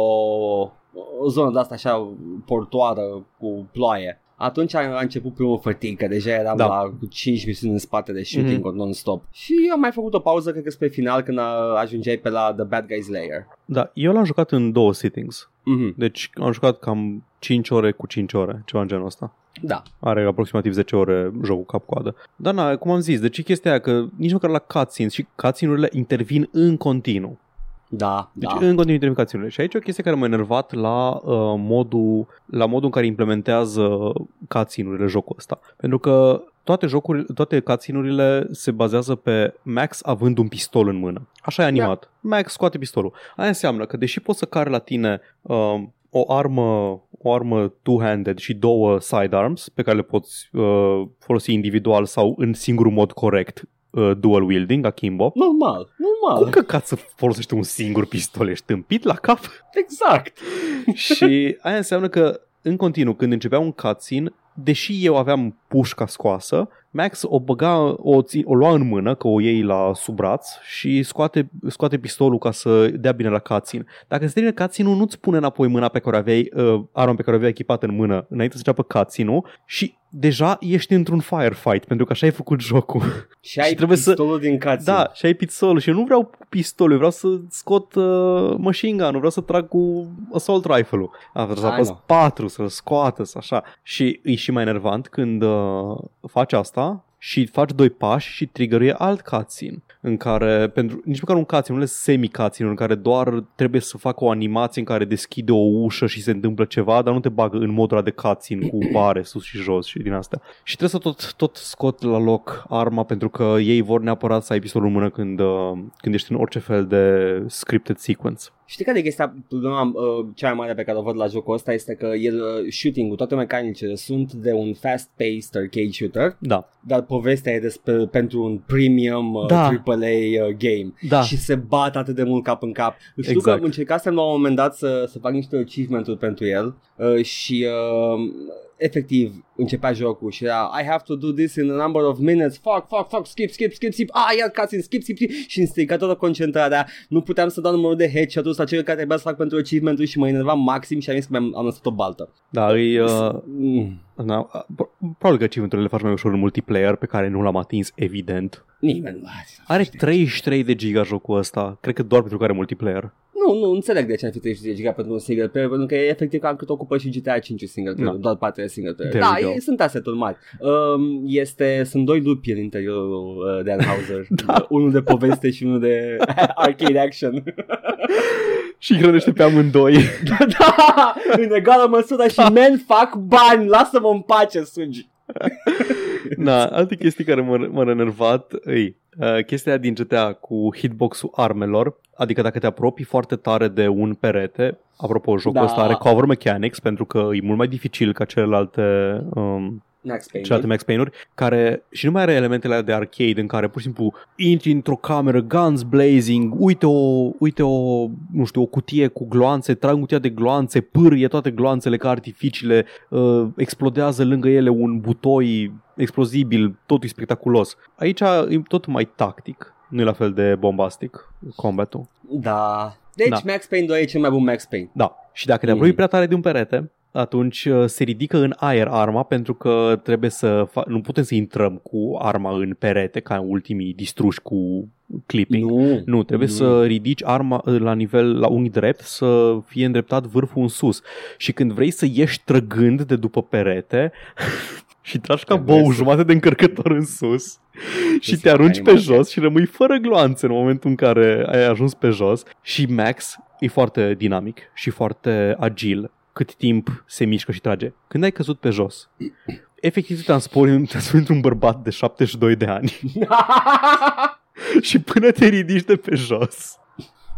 o zonă de asta așa portoară cu ploaie atunci a, a început primul fătig, că deja eram da. la 5 misiuni în spate de shooting mm-hmm. non-stop. Și am mai făcut o pauză, cred că spre final, când ajungeai pe la The Bad Guys Layer. Da, eu l-am jucat în două sittings. Mm-hmm. Deci am jucat cam 5 ore cu 5 ore, ceva în genul ăsta. Da. Are aproximativ 10 ore jocul cap-coadă. Dar na, cum am zis, deci chestia aia că nici măcar la cutscenes și cutscene-urile intervin în continuu. Da, deci da. în continuu intermicațiunile. Și aici e o chestie care m-a enervat la uh, modul la modul în care implementează cutscene-urile jocul ăsta. Pentru că toate jocurile, toate cutscene se bazează pe Max având un pistol în mână. Așa e da. animat. Da. Max scoate pistolul. Aia înseamnă că deși poți să cari la tine uh, o armă, o armă two-handed și două sidearms pe care le poți uh, folosi individual sau în singurul mod corect uh, dual wielding, akimbo. Normal, normal. Cum că să folosești un singur pistol? Ești tâmpit la cap? Exact. și aia înseamnă că în continuu, când începea un cutscene, deși eu aveam pușca scoasă, Max o băga, o, ți, o lua în mână, că o iei la sub braț și scoate, scoate pistolul ca să dea bine la cutscene. Dacă se termină cutscene nu-ți pune înapoi mâna pe care o aveai, uh, arma pe care o aveai echipat în mână înainte să înceapă cutscene și deja ești într-un firefight, pentru că așa ai făcut jocul. Și ai și trebuie pistolul să... din cutscene. Da, și ai pistolul și eu nu vreau cu pistolul, eu vreau să scot uh, machine gun, nu vreau să trag cu assault rifle-ul. A, trebuie să apăs 4, să-l scoată, să așa. Și e și mai enervant când uh, faci asta și faci doi pași și triggeruie alt cutscene în care, pentru, nici măcar un cutscene, nu le semi cutscene în care doar trebuie să facă o animație în care deschide o ușă și se întâmplă ceva, dar nu te bagă în modul de cutscene cu bare sus și jos și din astea. Și trebuie să tot, tot scot la loc arma pentru că ei vor neapărat să ai pistolul în mână când, uh, când ești în orice fel de scripted sequence. Știi care este problema uh, cea mai mare pe care o văd la jocul ăsta? Este că el, uh, shooting-ul, toate mecanicile sunt de un fast-paced arcade shooter, da. dar povestea e despre, pentru un premium uh, da. AAA uh, game da. și se bat atât de mult cap în cap. Știu exact. că încercasem la un moment dat să, să fac niște achievement-uri pentru el uh, și uh, efectiv începea jocul și era I have to do this in a number of minutes, fuck, fuck, fuck, skip, skip, skip, skip, ah, iar cutscene, skip, skip, skip și îmi strica toată concentrarea, nu puteam să dau numărul de headshot-ul la cel care trebuia să fac pentru achievement și mă enerva maxim și am zis că am, am lăsat o baltă. Da, e... Uh... Mm. Da, probabil că achievement le faci mai ușor în multiplayer pe care nu l-am atins, evident. Nimeni nu are 33 de giga jocul ăsta, cred că doar pentru că are multiplayer. Nu, nu înțeleg de ce ar fi 30 de giga pentru un single player, pentru că e efectiv cam cât ocupă și GTA 5 single player, no. doar 4 single player. There da, e, sunt aseturi mari. Um, este, sunt doi lupi în interiorul uh, Dan Hauser, da. unul de poveste și unul de arcade action. și hrănește pe amândoi. da, da, în egală măsură și men fac bani, lasă-mă în pace, sugi. Na, alte chestii care m-au m-a enervat îi uh, chestia din GTA cu hitbox-ul armelor, adică dacă te apropii foarte tare de un perete, apropo, jocul da. ăsta are cover mechanics pentru că e mult mai dificil ca celelalte um, Max Payne. Celelalte Max Payne-uri, care și nu mai are elementele de arcade în care pur și simplu intri într-o cameră, guns blazing, uite o, uite o, nu știu, o cutie cu gloanțe, trag cutia de gloanțe, pârie toate gloanțele ca artificiile, uh, explodează lângă ele un butoi explozibil, totul e spectaculos. Aici e tot mai tactic, nu e la fel de bombastic combatul. Da, deci da. Max Payne 2 e cel mai bun Max Payne. Da. Și dacă te apropii mm. prea tare de un perete, atunci uh, se ridică în aer arma pentru că trebuie să fa- nu putem să intrăm cu arma în perete ca ultimii distruși cu clipping. Nu, nu trebuie nu. să ridici arma uh, la nivel la unghi drept să fie îndreptat vârful în sus. Și când vrei să ieși trăgând de după perete și tragi ca bou jumate de încărcător în sus și te arunci pe jos și rămâi fără gloanțe în momentul în care ai ajuns pe jos și Max e foarte dinamic și foarte agil cât timp se mișcă și trage. Când ai căzut pe jos, efectiv te transpori, transpori într-un bărbat de 72 de ani și până te ridici de pe jos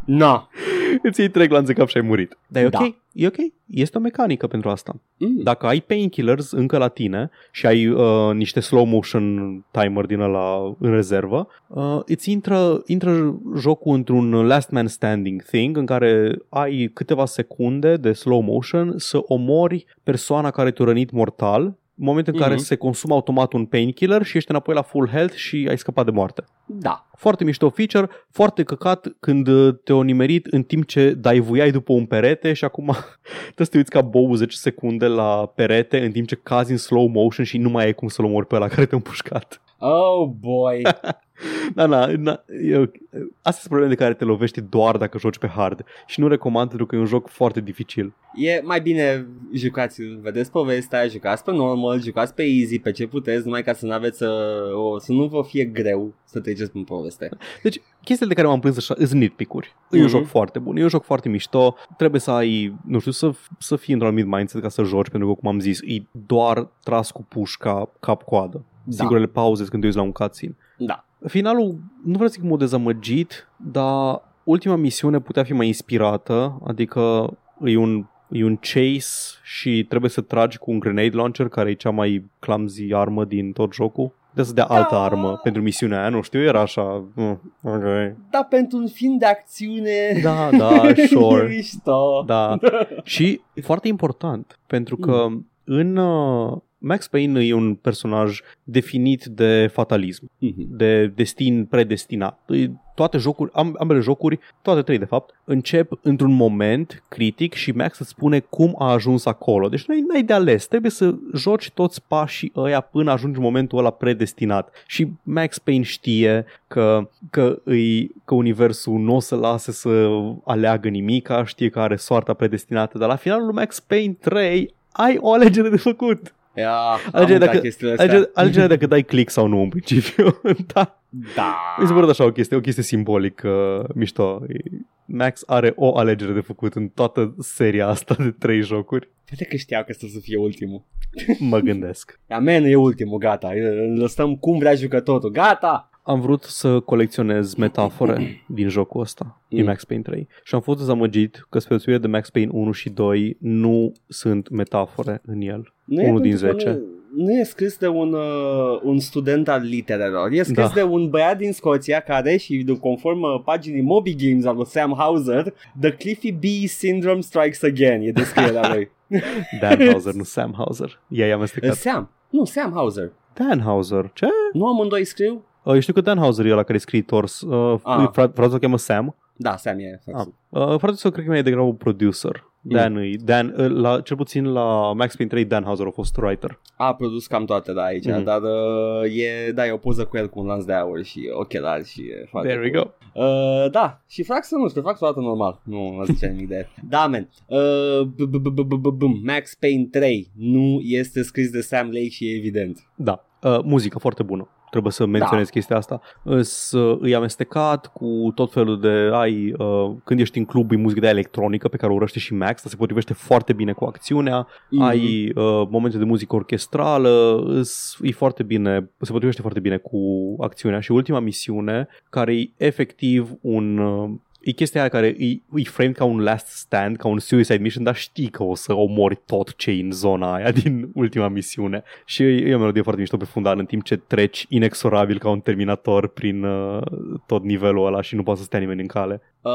Na. Îți iei trei glanțe cap și ai murit. Dar e ok, da. e ok. Este o mecanică pentru asta. Mm. Dacă ai painkillers încă la tine și ai uh, niște slow motion timer din ăla în rezervă, uh, îți intră, intră jocul într-un last man standing thing în care ai câteva secunde de slow motion să omori persoana care te-a rănit mortal moment în mm-hmm. care se consumă automat un painkiller și ești înapoi la full health și ai scăpat de moarte. Da. Foarte mișto feature, foarte căcat când te-o nimerit în timp ce daivuiai după un perete și acum te să te uiți ca bou 10 secunde la perete în timp ce cazi în slow motion și nu mai ai cum să-l omori pe ăla care te-a împușcat. Oh boy! da, da, da eu, astea sunt probleme de care te lovești doar dacă joci pe hard și nu recomand pentru că e un joc foarte dificil. E mai bine jucați, vedeți povestea, jucați pe normal, jucați pe easy, pe ce puteți, numai ca să nu aveți, o, să nu vă fie greu să treceți prin poveste. Deci, chestiile de care m-am plâns așa, sunt nitpick-uri. Mm-hmm. E un mhm. joc foarte bun, e un joc foarte mișto, trebuie să ai, nu știu, să, să fii într-un anumit mindset ca să joci, pentru că, cum am zis, e doar tras cu pușca cap-coadă. Da. Singurele pauze când te uiți la un cutscene. Da. Finalul, nu vreau să zic mod dezamăgit, dar ultima misiune putea fi mai inspirată, adică e un, e un chase și trebuie să tragi cu un grenade launcher, care e cea mai clumsy armă din tot jocul. Trebuie să dea da. altă armă pentru misiunea aia, nu știu, era așa. Mm, okay. Da, pentru un film de acțiune. Da, da, sure. da. și foarte important, pentru că mm. în, uh, Max Payne e un personaj definit de fatalism, Mhm. de destin predestinat. E- Toate jocuri, am, ambele jocuri, toate trei de fapt, încep într-un moment critic și Max îți spune cum a ajuns acolo. Deci nu ai, n-ai de ales, trebuie să joci toți pașii ăia până ajungi în momentul ăla predestinat. Și Max Payne știe că, că, îi, că universul nu o să lase să aleagă nimica, știe că are soarta predestinată, dar la finalul lui Max Payne 3 ai o alegere de făcut. Ia, am Alege uitat dacă- chestiile astea. Alege, alegerea dacă dai click sau nu în principiu. da. Da. Mi se pare așa o chestie, o chestie simbolică mișto. Max are o alegere de făcut în toată seria asta de trei jocuri. Poate că știau că ăsta să fie ultimul. Mă gândesc. Amen, e ultimul, gata. Îl lăsăm cum vrea jucătorul. Gata! Am vrut să colecționez metafore din jocul ăsta, din Mm. Max Payne 3. Și am fost dezamăgit că spre deosebire de Max Payne 1 și 2 nu sunt metafore în el. Nu Unul din pentru că 10. Nu, nu e scris de un, uh, un student al literelor. E scris Da. de un băiat din Scoția care, și de conform uh, paginii Moby Games al lui Sam Hauser, The Cliffy B Syndrome Strikes Again. E descrierea lui. Dan Hauser, nu Sam Hauser. Ea i-a Uh, amestecat. Sam. Nu, Sam Hauser. Dan Hauser. Ce? Nu amândoi scriu? Uh, eu știu că Dan Hauser e ăla care e scriitor. Uh, Ah. frate, frate o cheamă Sam. Da, Sam e. Ah. Uh, frate să cred că mai e degrabă producer. Mm. Dan, mm. Dan uh, la, cel puțin la Max Payne 3, Dan Hauser a fost writer. A produs cam toate da, aici, Mhm. dar uh, e, da, e o poză cu el cu un lanț de aur și ochelari și e foarte There we cool. go. Uh, da, și Frax nu știu, Frax arată normal. Nu, nu zice nimic de el. Da, man. Uh, b- b- b- b- b- b- Max Payne 3 nu este scris de Sam Lake și e evident. Da, uh, muzică foarte bună. Trebuie să menționez Da. chestia asta. Îs, uh, îi amestecat cu tot felul de... Ai, uh, când ești în club, e muzică de aia electronică pe care o urăște și Max, dar se potrivește foarte bine cu acțiunea. Mhm. Ai uh, momente de muzică orchestrală, îs, e foarte bine, se potrivește foarte bine cu acțiunea. Și ultima misiune, care e efectiv un... Uh, E chestia aia care e, e framed ca un last stand, ca un suicide mission, dar știi că o să omori tot ce e în zona aia din ultima misiune. Și e, e o melodie foarte mișto pe fundal în timp ce treci inexorabil ca un terminator prin uh, tot nivelul ăla și nu poate să stea nimeni în cale. Uh,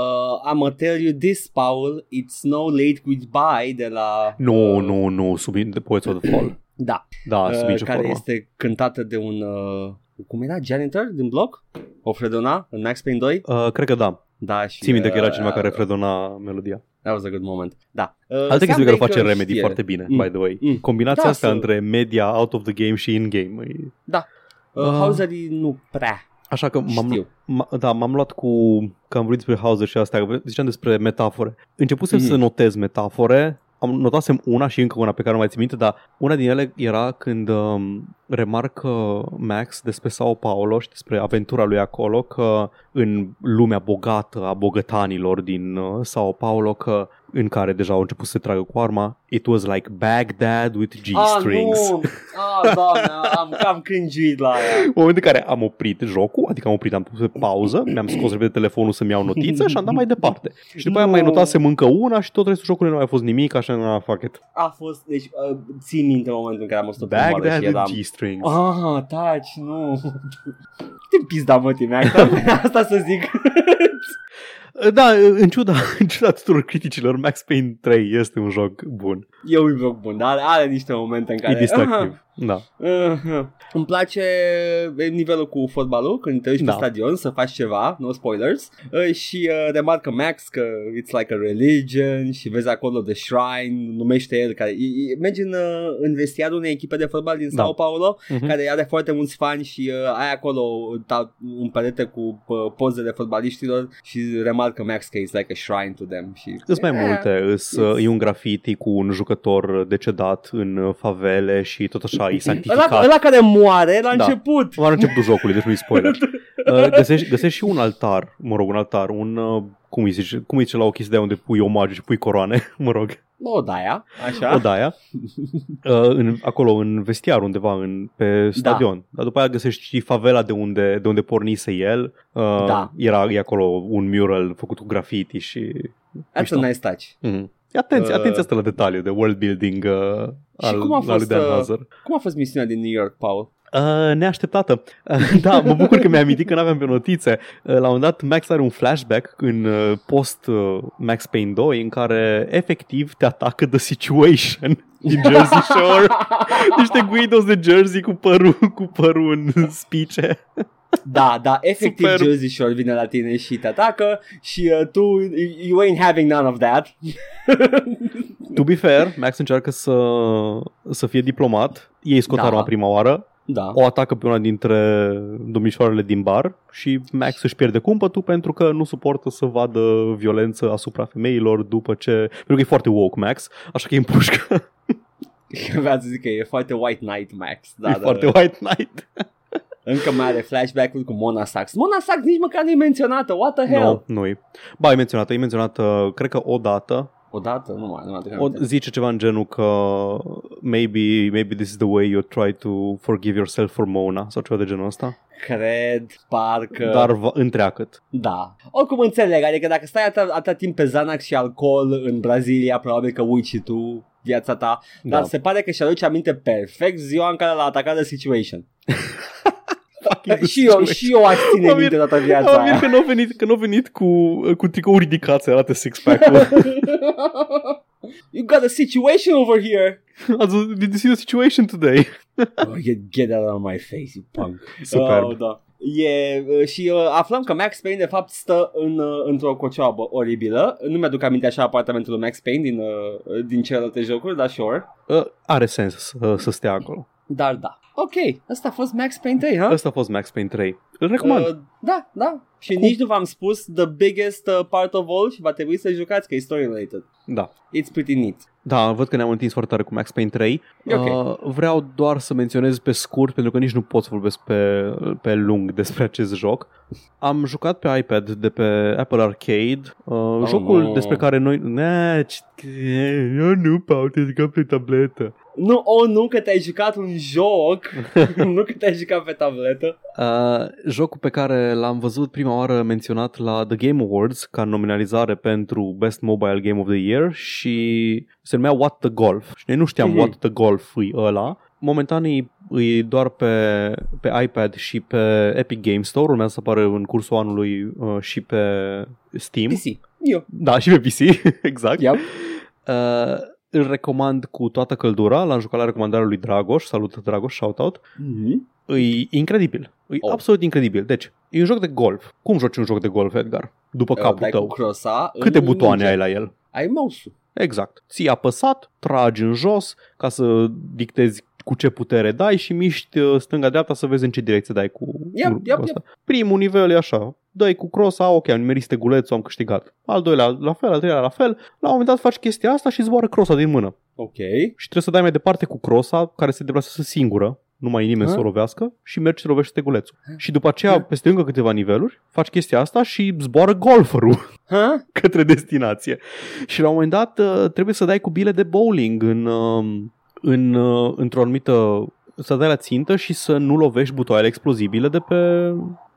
I'm gonna tell you this, Paul, it's no late goodbye de la... Nu, uh, nu, nu, sub The Poets of the Fall. Da, Da, sub uh, nicio care formă. este cântată de un... Uh, cum era? Janitor din bloc? O fredona în Max Payne 2? Uh, cred că da. Da, și... Ții minte că era uh, cineva care fredona melodia. That was a good moment. Da. Uh, Alte Sam chestii pe care o Baker face Remedy știe. foarte bine, Mm. by the way. Mm. Combinația Da, asta să- între media out of the game și in-game. E... Uh, Ah. Hauserii nu prea Așa că m-am, știu. m- da, m-am luat cu, că am vorbit despre Hauser și astea, că ziceam despre metafore. Începusem Mhm. să notez metafore, am notasem una și încă una pe care nu mai țin minte, dar una din ele era când um, remarcă Max despre Sao Paulo și despre aventura lui acolo, că în lumea bogată a bogătanilor din uh, Sao Paulo, că în care deja au început să se tragă cu arma, it was like Baghdad with G-strings. Ah, nu! Ah, doamne, am cam cringuit la aia. În momentul în care am oprit jocul, adică am oprit, am pus pe pauză, mi-am scos repede telefonul să-mi iau notiță și am dat mai departe. Și după aia Nu. mai notasem încă una și tot restul jocului nu mai a fost nimic, așa nu fuck it. A fost, deci, uh, țin minte momentul în care am fost pe moară Baghdad și with eram... G-strings. Ah, taci, nu. Te pizda, mă, tine, asta să zic. Da, în ciuda, în ciuda tuturor criticilor, Max Payne 3 este un joc bun. E un joc bun, dar are niște momente în care... E distractiv. Da. Uh-huh. Îmi place nivelul cu fotbalul Când te uiți Da. pe stadion să faci ceva No spoilers uh, Și uh, remarcă Max că It's like a religion Și vezi acolo The Shrine Numește el care, e, e, Mergi în, uh, în vestiarul unei echipe de fotbal din Da. Sao Paulo Mhm. Care are foarte mulți fani Și uh, ai acolo ta, un perete cu uh, pozele fotbaliștilor Și remarcă Max că it's like a shrine to them și, Sunt mai Eh, multe, îs, Yes. e un graffiti cu un jucător decedat în uh, favele și tot așa, e sanctificat. Ăla, ăla care moare la Da. început La începutul jocului, deci nu-i spoiler. Uh, găsești, găsești și un altar, mă rog, un altar, un, uh, cum îi zice, cum îi zice la o chestie de unde pui omagiu și pui coroane, mă rog, O daia, așa o daia, uh, în, acolo în vestiar undeva în, pe stadion. Da. Dar după aia găsești și favela de unde, de unde pornise el. Uh, Da. Era e acolo un mural făcut cu graffiti și... That's mișto. a nice touch Mm. Atenție, Uh, atenție asta la detaliu de world building uh, al, cum a al lui fost, Dan uh, Hauser. Cum a fost misiunea din New York, Paul? Uh, neașteptată. Uh, da, mă bucur că mi-am amintit că n-aveam pe notițe. Uh, la un moment dat Max are un flashback în uh, post uh, Max Payne 2 în care efectiv te atacă The Situation din Jersey Shore. Niște Guidos de Jersey cu părul, cu părul în spice. Da, da, efectiv Super. Jersey Shore vine la tine și te atacă și uh, tu, you ain't having none of that. To be fair, Max încearcă să, să fie diplomat. Ei scot Da. arma prima oară, Da. o atacă pe una dintre domnișoarele din bar și Max își pierde cumpătul pentru că nu suportă să vadă violență asupra femeilor după ce... Pentru că e foarte woke Max, așa că îi împușcă. Vreau să zic că e foarte White Knight Max. Da, e da, foarte da. white knight. Încă mai are flashback-ul cu Mona Sachs. Mona Sachs nici măcar nu e menționată. What the hell? Nu, nu e. Ba, e menționată, e menționată, cred că o dată. Odată? Nu mai, nu mai aduc O, aminte. zice ceva în genul că maybe, maybe this is the way you try to forgive yourself for Mona sau ceva de genul ăsta. Cred, parcă... Dar va, întreagăt. Da. Oricum înțeleg, adică dacă stai atâta, atâta timp pe Xanax și alcool în Brazilia, probabil că uiți și tu viața ta. Dar Da. se pare că și-aduce aminte perfect ziua în care l-a atacat The Situation. și eu, și eu aș ține Mă mir- minte toată Mă viața mir aia. că nu a venit, că n-a venit cu, cu tricou ridicat să arate six-pack-ul. you got a situation over here. Azi, did you see the situation today? Oh, get, get that out of my face, you punk. Superb. Oh, da. E, uh, și uh, aflăm că Max Payne de fapt stă în, uh, într-o cocioabă oribilă. Nu mi-aduc aminte așa apartamentul lui Max Payne din, uh, din celelalte jocuri, dar sure. Uh, are sens să, să stea acolo. Dar da. Ok, asta a fost Max Payne 3, ha? Ăsta a fost Max Payne 3. Îl recomand. Uh, da, da. Și nici nu v-am spus the biggest uh, part of all și va trebui să jucați că e story related. Da. It's pretty neat. Da, văd că ne-am întins foarte tare cu Max Payne 3. E ok. Uh, vreau doar să menționez pe scurt, pentru că nici nu pot să vorbesc pe, pe lung despre acest joc. Am jucat pe iPad de pe Apple Arcade, uh, oh, jocul nu. despre care noi... Ne, ce- eu nu, Paul, te jucat pe tabletă. Nu, oh, nu că te-ai jucat un joc, nu că te-ai jucat pe tabletă. Uh, jocul pe care l-am văzut prima oară menționat la The Game Awards ca nominalizare pentru Best Mobile Game of the Year și se numea What the Golf. Și noi nu știam Mhm. What the Golf e ăla. Momentan e, e doar pe, pe iPad și pe Epic Game Store, urmează să apară în cursul anului uh, și pe Steam. PC. Eu. Da, și pe PC, exact. Yep. Uh, îl recomand cu toată căldura, l-am jucat la recomandarea lui Dragoș, salut Dragoș, shoutout. Mm-hmm. E incredibil. E Oh. oh. absolut incredibil. Deci, e un joc de golf. Cum joci un joc de golf, Edgar? După capul dai tău. cu crosa Câte în butoane minge. ai la el? Ai mouse Exact. Ții apăsat, tragi în jos ca să dictezi cu ce putere dai și miști uh, stânga-dreapta să vezi în ce direcție dai cu Yep, cu yep, ăsta. Primul nivel e așa. Dai cu crosa, ok, am nimerit stegulețul, am câștigat. Al doilea la fel, al treilea la fel. La un moment dat faci chestia asta și zboară crosa din mână. Ok. Și trebuie să dai mai departe cu crosa care se deplasează singură, nu mai e nimeni Ah. să o lovească și mergi să lovești stegulețul. Și după aceea, Ah. peste încă câteva niveluri, faci chestia asta și zboară golferul Ha? către destinație. Și la un moment dat uh, trebuie să dai cu bile de bowling în, um, în, uh, într-o anumită să dai la țintă și să nu lovești butoaiele explozibile de pe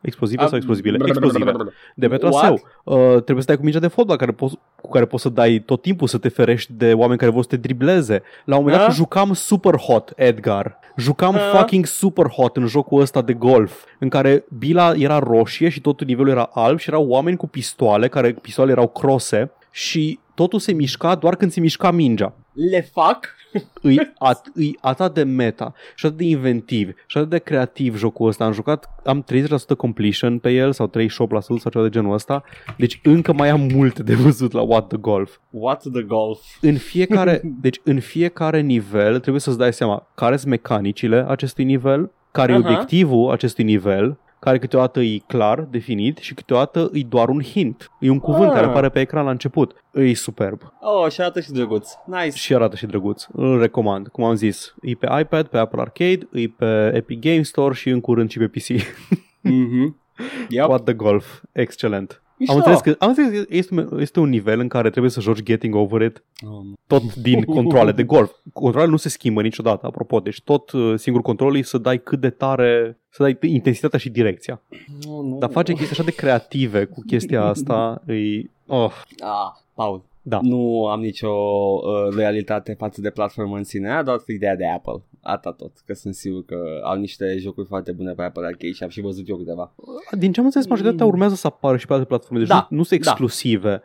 explozive sau explozibile? Explozive. De pe traseu. Uh, trebuie să dai cu mingea de fotbal care poți, cu care poți să dai tot timpul să te ferești de oameni care vor să te dribleze. La un moment dat Ah? jucam super hot, Edgar. Jucam Ah? fucking super hot în jocul ăsta de golf, în care bila era roșie și totul nivelul era alb și erau oameni cu pistoale, care pistoale erau crose și totul se mișca doar când se mișca mingea. Le fac? Îi, at, îi atât de meta și atât de inventiv și atât de creativ jocul ăsta. Am jucat, am 30% completion pe el sau 38% sau ceva de genul ăsta. Deci încă mai am multe de văzut la What the Golf. What the golf? În fiecare, deci în fiecare nivel trebuie să-ți dai seama care sunt mecanicile acestui nivel, care Aha. e obiectivul acestui nivel, care câteodată e clar definit și câteodată e doar un hint. E un cuvânt Ah. care apare pe ecran la început. E superb Oh, și arată și drăguț. Nice. și arată și drăguț. Îl recomand. Cum am zis, e pe iPad, pe Apple Arcade, e pe Epic Game Store și în curând și pe PC. Mhm. Yep. What the Golf. Excelent. Mișto. Am înțeles, că, am înțeles că este, este un nivel în care trebuie să joci Getting Over It Um, tot din controle de golf. Controlele nu se schimbă niciodată, apropo. Deci tot uh, singur controlul e să dai cât de tare, să dai intensitatea și direcția. nu, nu. Dar face chestii așa de creative cu chestia asta. E, oh, Ah, Paul. Da. Nu am nicio uh, loialitate față de platformă în sine, doar ideea de Apple. Asta tot, că sunt sigur că au niște jocuri foarte bune pe Apple Arcade și am și văzut eu câteva. Din ce am înțeles, majoritatea Mm. urmează să apară și pe alte platforme, deci Da, nu, nu sunt da. exclusive.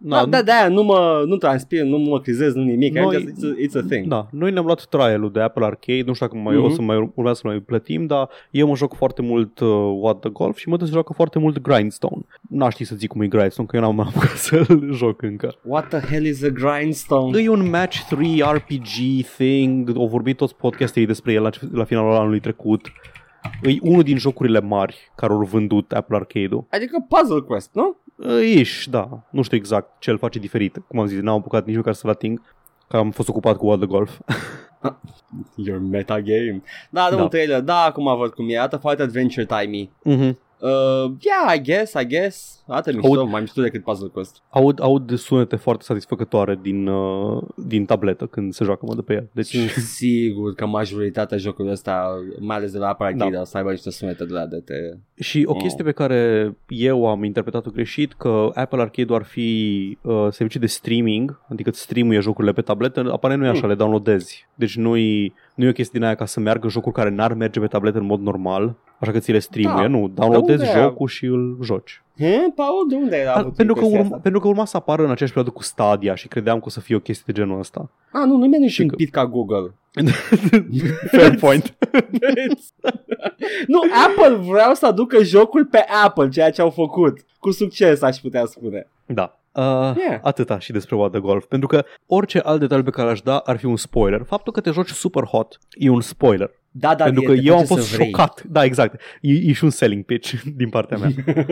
Mhm. Da, Da, da, de aia nu mă nu transpir, nu mă crizez, nu nimic. Noi- Noi, it's, a, it's a thing. Da, noi ne-am luat trial-ul de Apple Arcade, nu știu dacă mai Mhm. o să mai urmează să mai plătim, dar eu mă joc foarte mult uh, What the Golf și mă să joacă foarte mult Grindstone. N-aș ști să zic cum e Grindstone, că eu n-am apucat să-l joc încă. What the hell is a grindstone? E un match 3 RPG thing, au vorbit toți podcasterii despre el la, la finalul anului trecut. E unul din jocurile mari care au vândut Apple Arcade-ul. Adică Puzzle Quest, nu? Ish, da. Nu știu exact ce îl face diferit. Cum am zis, n-am apucat nici măcar să-l ating, că am fost ocupat cu What the Golf. Your metagame. Da, dă Da. un trailer. Da, acum văd cum e. Arată foarte adventure timey. Mhm. Uh, yeah, I guess, I guess. Arată mișto, Aud- mai mișto decât Puzzle Quest. Aud, aud sunete foarte satisfăcătoare din, uh, din tabletă când se joacă mă de pe ea. Deci, Sunt sigur că majoritatea jocurilor ăsta, mai ales de la Apple Arcade, Da. o să aibă niște sunete de la de te... și o Oh. chestie pe care eu am interpretat-o greșit, că Apple Arcade ar fi uh, serviciu de streaming, adică îți streamuie jocurile pe tabletă, aparent nu e așa, Mm. le downloadezi. Deci nu-i, nu e o chestie din aia ca să meargă jocuri care n-ar merge pe tabletă în mod normal, așa că ți le streamuie, Da. nu, downloadezi unde- jocul și îl joci. He, Paul, de unde era A, avut pentru, că chestia urma, asta? pentru că urma să apară în aceeași perioadă cu Stadia și credeam că o să fie o chestie de genul ăsta. Ah, nu, nu mi-a nici Și un că- pit ca Google. Fair point. nu, Apple vreau să aducă jocul pe Apple, ceea ce au făcut. Cu succes, aș putea spune. Da. Uh, Yeah. Atâta și despre What the Golf. Pentru că orice alt detaliu pe care aș da ar fi un spoiler. Faptul că te joci super hot e un spoiler. Da, da, pentru e- că te eu am face fost să vrei. șocat. Da, exact. E, e și un selling pitch din partea mea.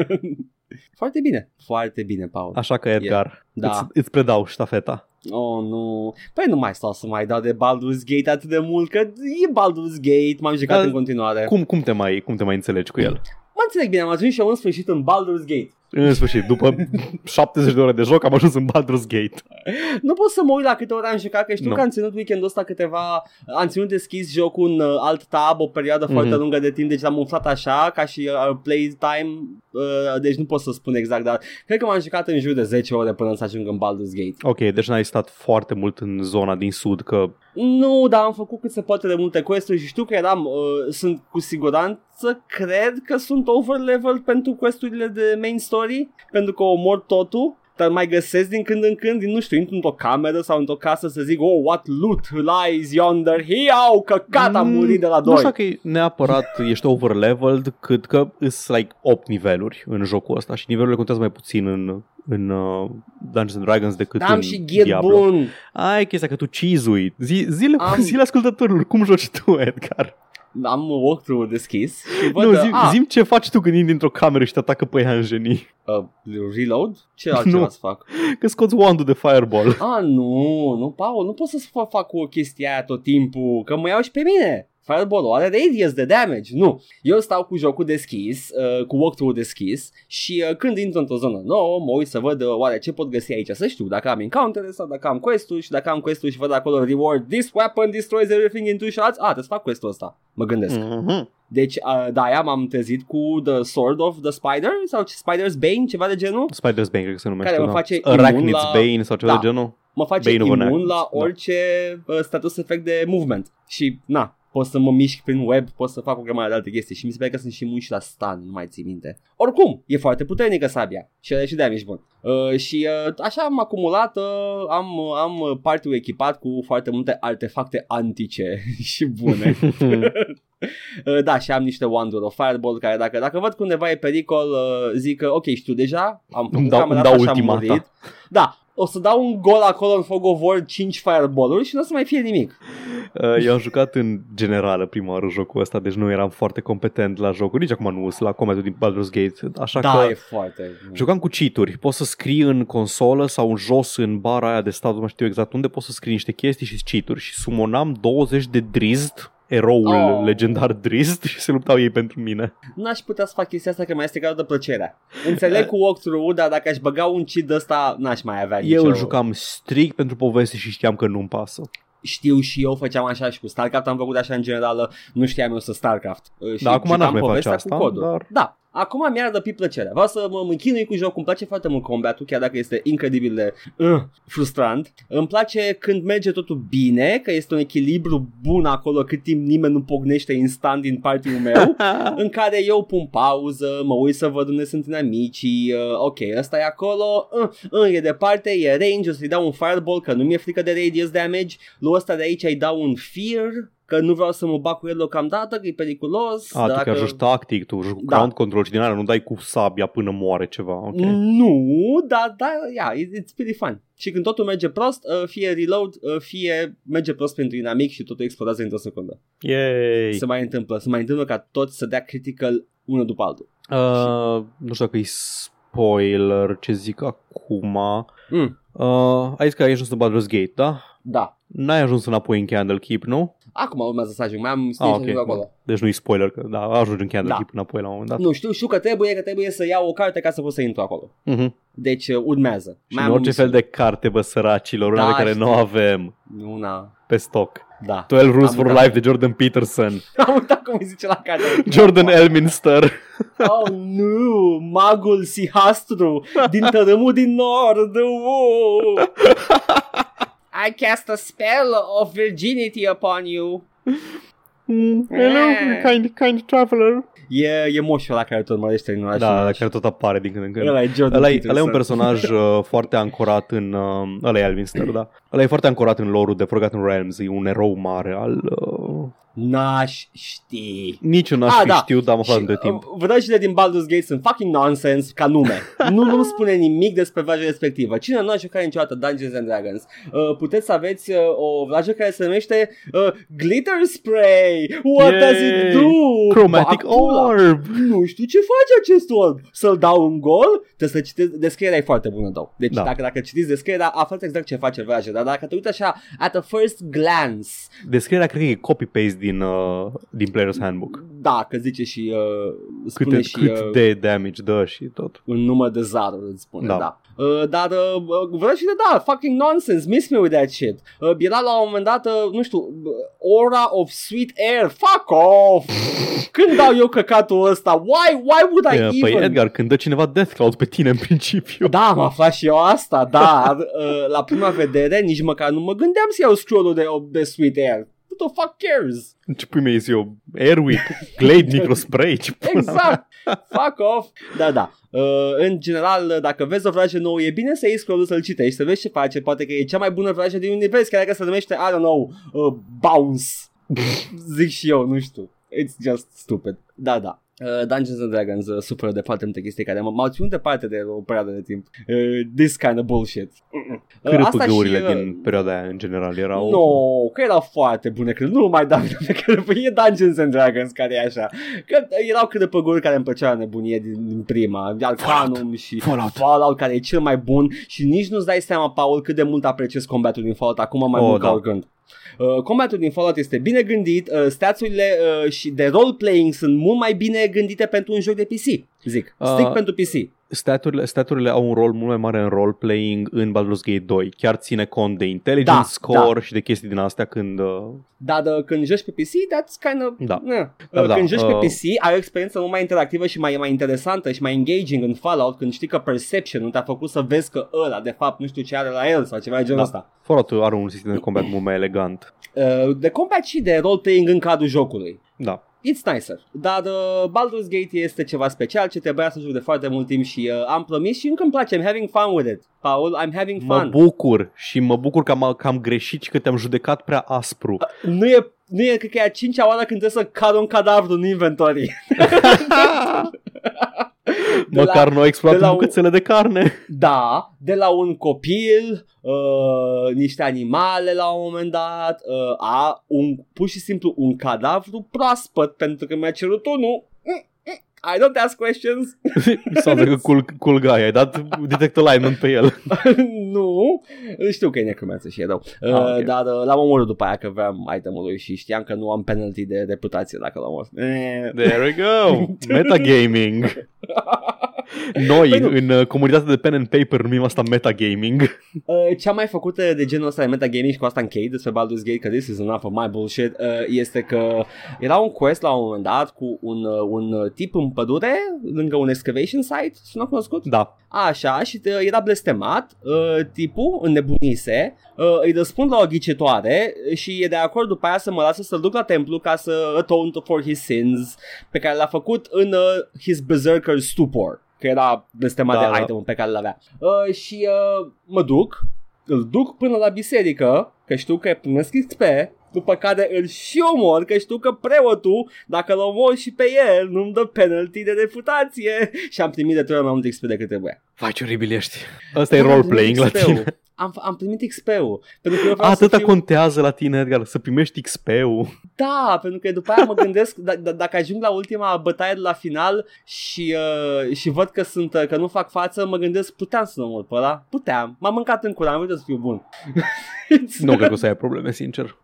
Foarte bine, foarte bine, Paul. Așa că, Edgar, Da. îți, îți predau ștafeta. Oh, nu. Păi nu mai stau să mai dau de Baldur's Gate atât de mult, că e Baldur's Gate, m-am jucat Dar în continuare. Cum, cum, te mai, cum te mai înțelegi cu el? Mă înțeleg bine, am ajuns și eu în sfârșit în Baldur's Gate. În sfârșit, după 70 de ore de joc, am ajuns în Baldur's Gate. Nu pot să mă uit la câte ore am jucat, că știu Nu. că am ținut weekendul ăsta câteva... Am ținut deschis jocul în uh, alt tab o perioadă Mhm. foarte lungă de timp, deci l-am umflat așa, ca și uh, playtime, uh, deci nu pot să spun exact, dar cred că m-am jucat în jur de 10 ore până să ajung în Baldur's Gate. Ok, deci n-ai stat foarte mult în zona din sud, că Nu, dar am făcut cât se poate de multe quest-uri și știu că eram, uh, sunt cu siguranță, cred că sunt over-level pentru quest-urile de main story, pentru că omor totul, dar mai găsesc din când în când, din, nu știu, intru într-o cameră sau într-o casă să zic, oh, what loot lies yonder, hiau, căcat, am Mm, murit de la Nu știu 2. că e neapărat ești overleveled, cât că sunt like 8 niveluri în jocul ăsta și nivelurile contează mai puțin în, în uh, Dungeons and Dragons decât Dar am în și ghid Diablo. bun. Ai chestia că tu cheese Zi, zile, Am- zile ascultătorilor, cum joci tu, Edgar? Am walkthrough deschis și văd, nu, uh, zi, ah, zim ce faci tu când intri dintr-o cameră și te atacă păianjenii. uh, reload? Ce altceva Nu. să fac? Că scoți wand de fireball. Ah, nu, nu, Paul, nu pot să fac, fac o chestie aia tot timpul, că mă iau și pe mine. Fireball-ul are radius de damage, nu. Eu stau cu jocul deschis, uh, cu walkthrough deschis și uh, când intru într-o zonă nouă, mă uit să văd uh, oare ce pot găsi aici, să știu dacă am encounter sau dacă am quest-uri și dacă am quest-uri și văd acolo reward, this weapon destroys everything in two shots, ah, trebuie să fac quest-ul ăsta, mă gândesc. Mhm. Deci, uh, da, aia m-am trezit cu The Sword of the Spider sau Spider's Bane, ceva de genul. Spider's Bane, cred că se numește. Care mă da. face imun Arachnid's la- Bane sau ceva Da. de genul. mă face Bane of imun Anarchy, la da. orice uh, status efect de movement. Și, na, pot să mă mișc prin web, pot să fac o grămadă de alte chestii și mi se pare că sunt și imun și la stun, nu mai țin minte. Oricum, e foarte puternică sabia și are și damage bun. Uh, și uh, așa am acumulat, uh, am, am party echipat cu foarte multe artefacte antice și bune. Uh, da, și am niște wand of fireball care dacă, dacă văd că undeva e pericol, uh, zic că ok, știu deja, am făcut Îmi dau- camera îmi dau asta și am ultimata. murit. Da, o să dau un gol acolo în Fog of War 5 fireball-uri și nu o să mai fie nimic. Uh, Eu am jucat în generală prima oară jocul ăsta, deci nu eram foarte competent la jocul, nici acum nu sunt la combatul din Baldur's Gate, așa da, că e foarte... jucam cu cheat-uri. Poți să scrii în consolă sau în jos în bara aia de stat, nu mai știu exact unde, poți să scrii niște chestii și cheat-uri și sumonam 20 de Drizzt, eroul Oh. legendar Drizzt și se luptau ei pentru mine. N-aș putea să fac chestia asta că mai este de plăcerea. Înțeleg cu walkthrough dar dacă aș băga un cheat ăsta, n-aș mai avea Eu nicio... îl jucam strict pentru poveste și știam că nu-mi pasă. Știu și eu făceam așa și cu StarCraft am făcut așa în general, nu știam eu să StarCraft. Uh, Și Da, acum n-aș jucam mai face povestea asta, cu codul. dar- Da, acum mi-ar răpi plăcerea. Vreau să mă închinui cu jocul, îmi place foarte mult combatul, chiar dacă este incredibil de uh, frustrant. Îmi place când merge totul bine, că este un echilibru bun acolo cât timp nimeni nu pognește instant din partyul meu, în care eu pun pauză, mă uit să văd unde sunt amicii, uh, ok, ăsta e acolo, uh, uh, e departe, e range, o să-i dau un fireball, că nu mi-e frică de radius damage, lui ăsta de aici îi dau un fear, că nu vreau să mă bag cu el deocamdată, că e periculos. A, tu dacă... chiar joci tactic, tu joci Da. ground control și din alea nu dai cu sabia până moare ceva. Ok. Nu, dar da, yeah, it- it's pretty fun. Și când totul merge prost, uh, fie reload, uh, fie merge prost pentru inamic și totul explodează într-o secundă. Yay! Se mai întâmplă, se mai întâmplă ca toți să dea critical unul după altul. Uh, nu știu dacă e spoiler ce zic acum. Mm, Uh, ai zis că ai ajuns în Baldur's Gate, da? da. N-ai ajuns înapoi în Candlekeep, nu? Acum urmează să ajung, mai am Ah, stage ok. okay. acolo. Deci nu e spoiler, că da, ajungi în Candlekeep Da. înapoi la un moment dat. Nu știu, știu că trebuie, că trebuie să iau o carte ca să pot să intru acolo. Uh-huh. Deci uh, urmează. Și am în orice misiuni. fel de carte, bă, săracilor, una Da, de care știu. nu avem Una, pe stoc. da. 12 Rules Am for uitat. Life de Jordan Peterson. Am uitat cum îi zice la carte. Jordan Elminster. Oh, nu! Magul Sihastru din tărâmul din nord! Oh! I cast a spell of virginity upon you. Mm, hello, kind, kind traveler. E, e moșul ăla care te urmărește în oraș. Da, care tot apare din când în când. Ăla e Jordan Ăla e, Peterson. ăla e un personaj uh, foarte ancorat în... Uh, ăla e Elminster, da. Ăla e foarte ancorat în lore de Forgotten Realms. E un erou mare al... Uh, N-aș ști. nici eu n-aș Ah, fi da. știut, dar am aflat Și, între timp. uh, Vrăjile din Baldur's Gate sunt fucking nonsense ca nume. nu nu spune nimic despre vraja respectivă. Cine nu a jucat niciodată Dungeons and Dragons, uh, puteți să aveți uh, o vrajă care se numește uh, Glitter Spray. What Yay! does it do? Chromatic Bag pula. Orb! Nu știu ce face acest orb. Să-l dau în gol? Trebuie să citesc. Descrierea e foarte bună, două. Deci Da. dacă, dacă citiți descrierea, aflați exact ce face vraja. Dar dacă te uiți așa, at a first glance, Descrierea cred că e copy-paste din, uh, din Player's Handbook. da, că zice și uh, spune Câte, și cât uh, de damage dă și tot. un număr de zaruri, îți spune, da. Da. da. Uh, dar uh, uh, vreau și de da, fucking nonsense, miss me with that shit. Uh, era la un moment dat, uh, nu știu, uh, aura of sweet air, fuck off! Când dau eu căcatul ăsta? Why, why would I Uh, even? Păi Edgar, când dă cineva Death Cloud pe tine în principiu. Da, am aflat și eu asta, dar uh, la prima vedere nici măcar nu mă gândeam să iau scroll de, de sweet air. Who the fuck cares? Ce pui mei eu? Airwick, Glade Microspray, ce pula mea. Exact. Fuck off. Da, da. Uh, în general, dacă vezi o vrajă nouă, e bine să iei scroll să-l citești, să vezi ce face. Poate că e cea mai bună vrajă din univers, chiar dacă se numește, I don't know, uh, Bounce. Zic și eu, nu știu. It's just stupid. Da, da. Uh, Dungeons and Dragons uh, suferă de foarte multe chestii care m- m-au ținut departe de o perioadă de timp. Uh, this kind of bullshit. Uh, Cârpăgăurile și, uh, din perioada aia în general erau... No, că erau foarte bune, că nu mai dau de că e Dungeons and Dragons care e așa. Că erau cârpăguri care îmi plăcea la nebunie din, din prima, Arcanum și Fallout. Fallout care e cel mai bun și nici nu-ți dai seama, Paul, cât de mult apreciez combatul din Fallout acum mai Oh, mult ca da. oricând. Uh, combatul din Fallout este bine gândit, uh, stats-urile uh, și de role-playing sunt mult mai bine gândite pentru un joc de PC, zic, strict Uh, pentru PC. Staturile, staturile au un rol mult mai mare în role-playing în Baldur's Gate 2. Chiar ține cont de intelligence Da, score și de chestii din astea când... Uh, Dar uh, când joci pe PC, that's kind of... Da. Yeah. Da, Uh, da, când joci uh, pe PC, ai o experiență mult mai interactivă și mai, mai interesantă și mai engaging în Fallout când știi că perception nu te-a făcut să vezi că ăla, de fapt, nu știu ce are la el sau ceva de genul Da. ăsta. Fallout are un sistem de combat mult mai elegant. Uh, de combat și de role-playing în cadrul jocului. Da. It's nicer. Dar uh, Baldur's Gate este ceva special ce trebuia să joc de foarte mult timp și uh, am promis și încă îmi place. I'm having fun with it. Paul, I'm having Mă fun. bucur și mă bucur că am, că am greșit și că te-am judecat prea aspru. nu e, nu e, cred că e a cincea oară când trebuie să cad un cadavru în inventory. De Măcar nu ai exploatat de la bucățele de carne. Da, de la un copil, uh, niște animale la un moment dat, uh, a un, pur și simplu un cadavru proaspăt pentru că mi-a cerut unul. I don't ask questions. Sau că cool, cool guy, ai dat detect alignment pe el. nu, știu că e necromanță și e rău. Uh, Ah, ok. Dar uh, l-am omorât după aia că aveam itemul lui și știam că nu am penalty de reputație dacă l-am omorât. Eh. There we go. Metagaming. Noi, Păi nu. în uh, comunitatea de pen and paper, numim asta metagaming. Uh, cea mai făcută de genul ăsta de metagaming și cu asta închei despre Baldur's Gate, că this is enough of my bullshit, uh, este că era un quest la un moment dat cu un, uh, un uh, tip în pădure, lângă un excavation site, sună cunoscut? Da. Așa, și uh, era blestemat, uh, tipul înnebunise, uh, îi răspund la o ghicitoare și e de acord după aia să mă lasă să-l duc la templu ca să atone for his sins pe care l-a făcut în uh, his berserker stupor, că era blestemat Da, de da. itemul pe care l-avea. Uh, și uh, mă duc, îl duc până la biserică, că știu că primesc XP, după care îl și omor, că știu că preotul, dacă îl omor și pe el, nu-mi dă penalty de reputație. Și am primit de trei ori mai mult XP decât trebuia. Vai ce oribil ești. Asta e Da, am role-playing la primit XP-ul. tine. Am, am primit XP-ul. Pentru că eu vreau Atâta să fiu... contează la tine, Edgar, să primești XP-ul. Da, pentru că după aia mă gândesc, d- d- dacă ajung la ultima bătaie de la final și, uh, și văd că sunt uh, că nu fac față, mă gândesc, puteam să nu mor pe ăla. Puteam. M-am mâncat în cur, am vrut să fiu bun. Nu cred că o să ai probleme, sincer.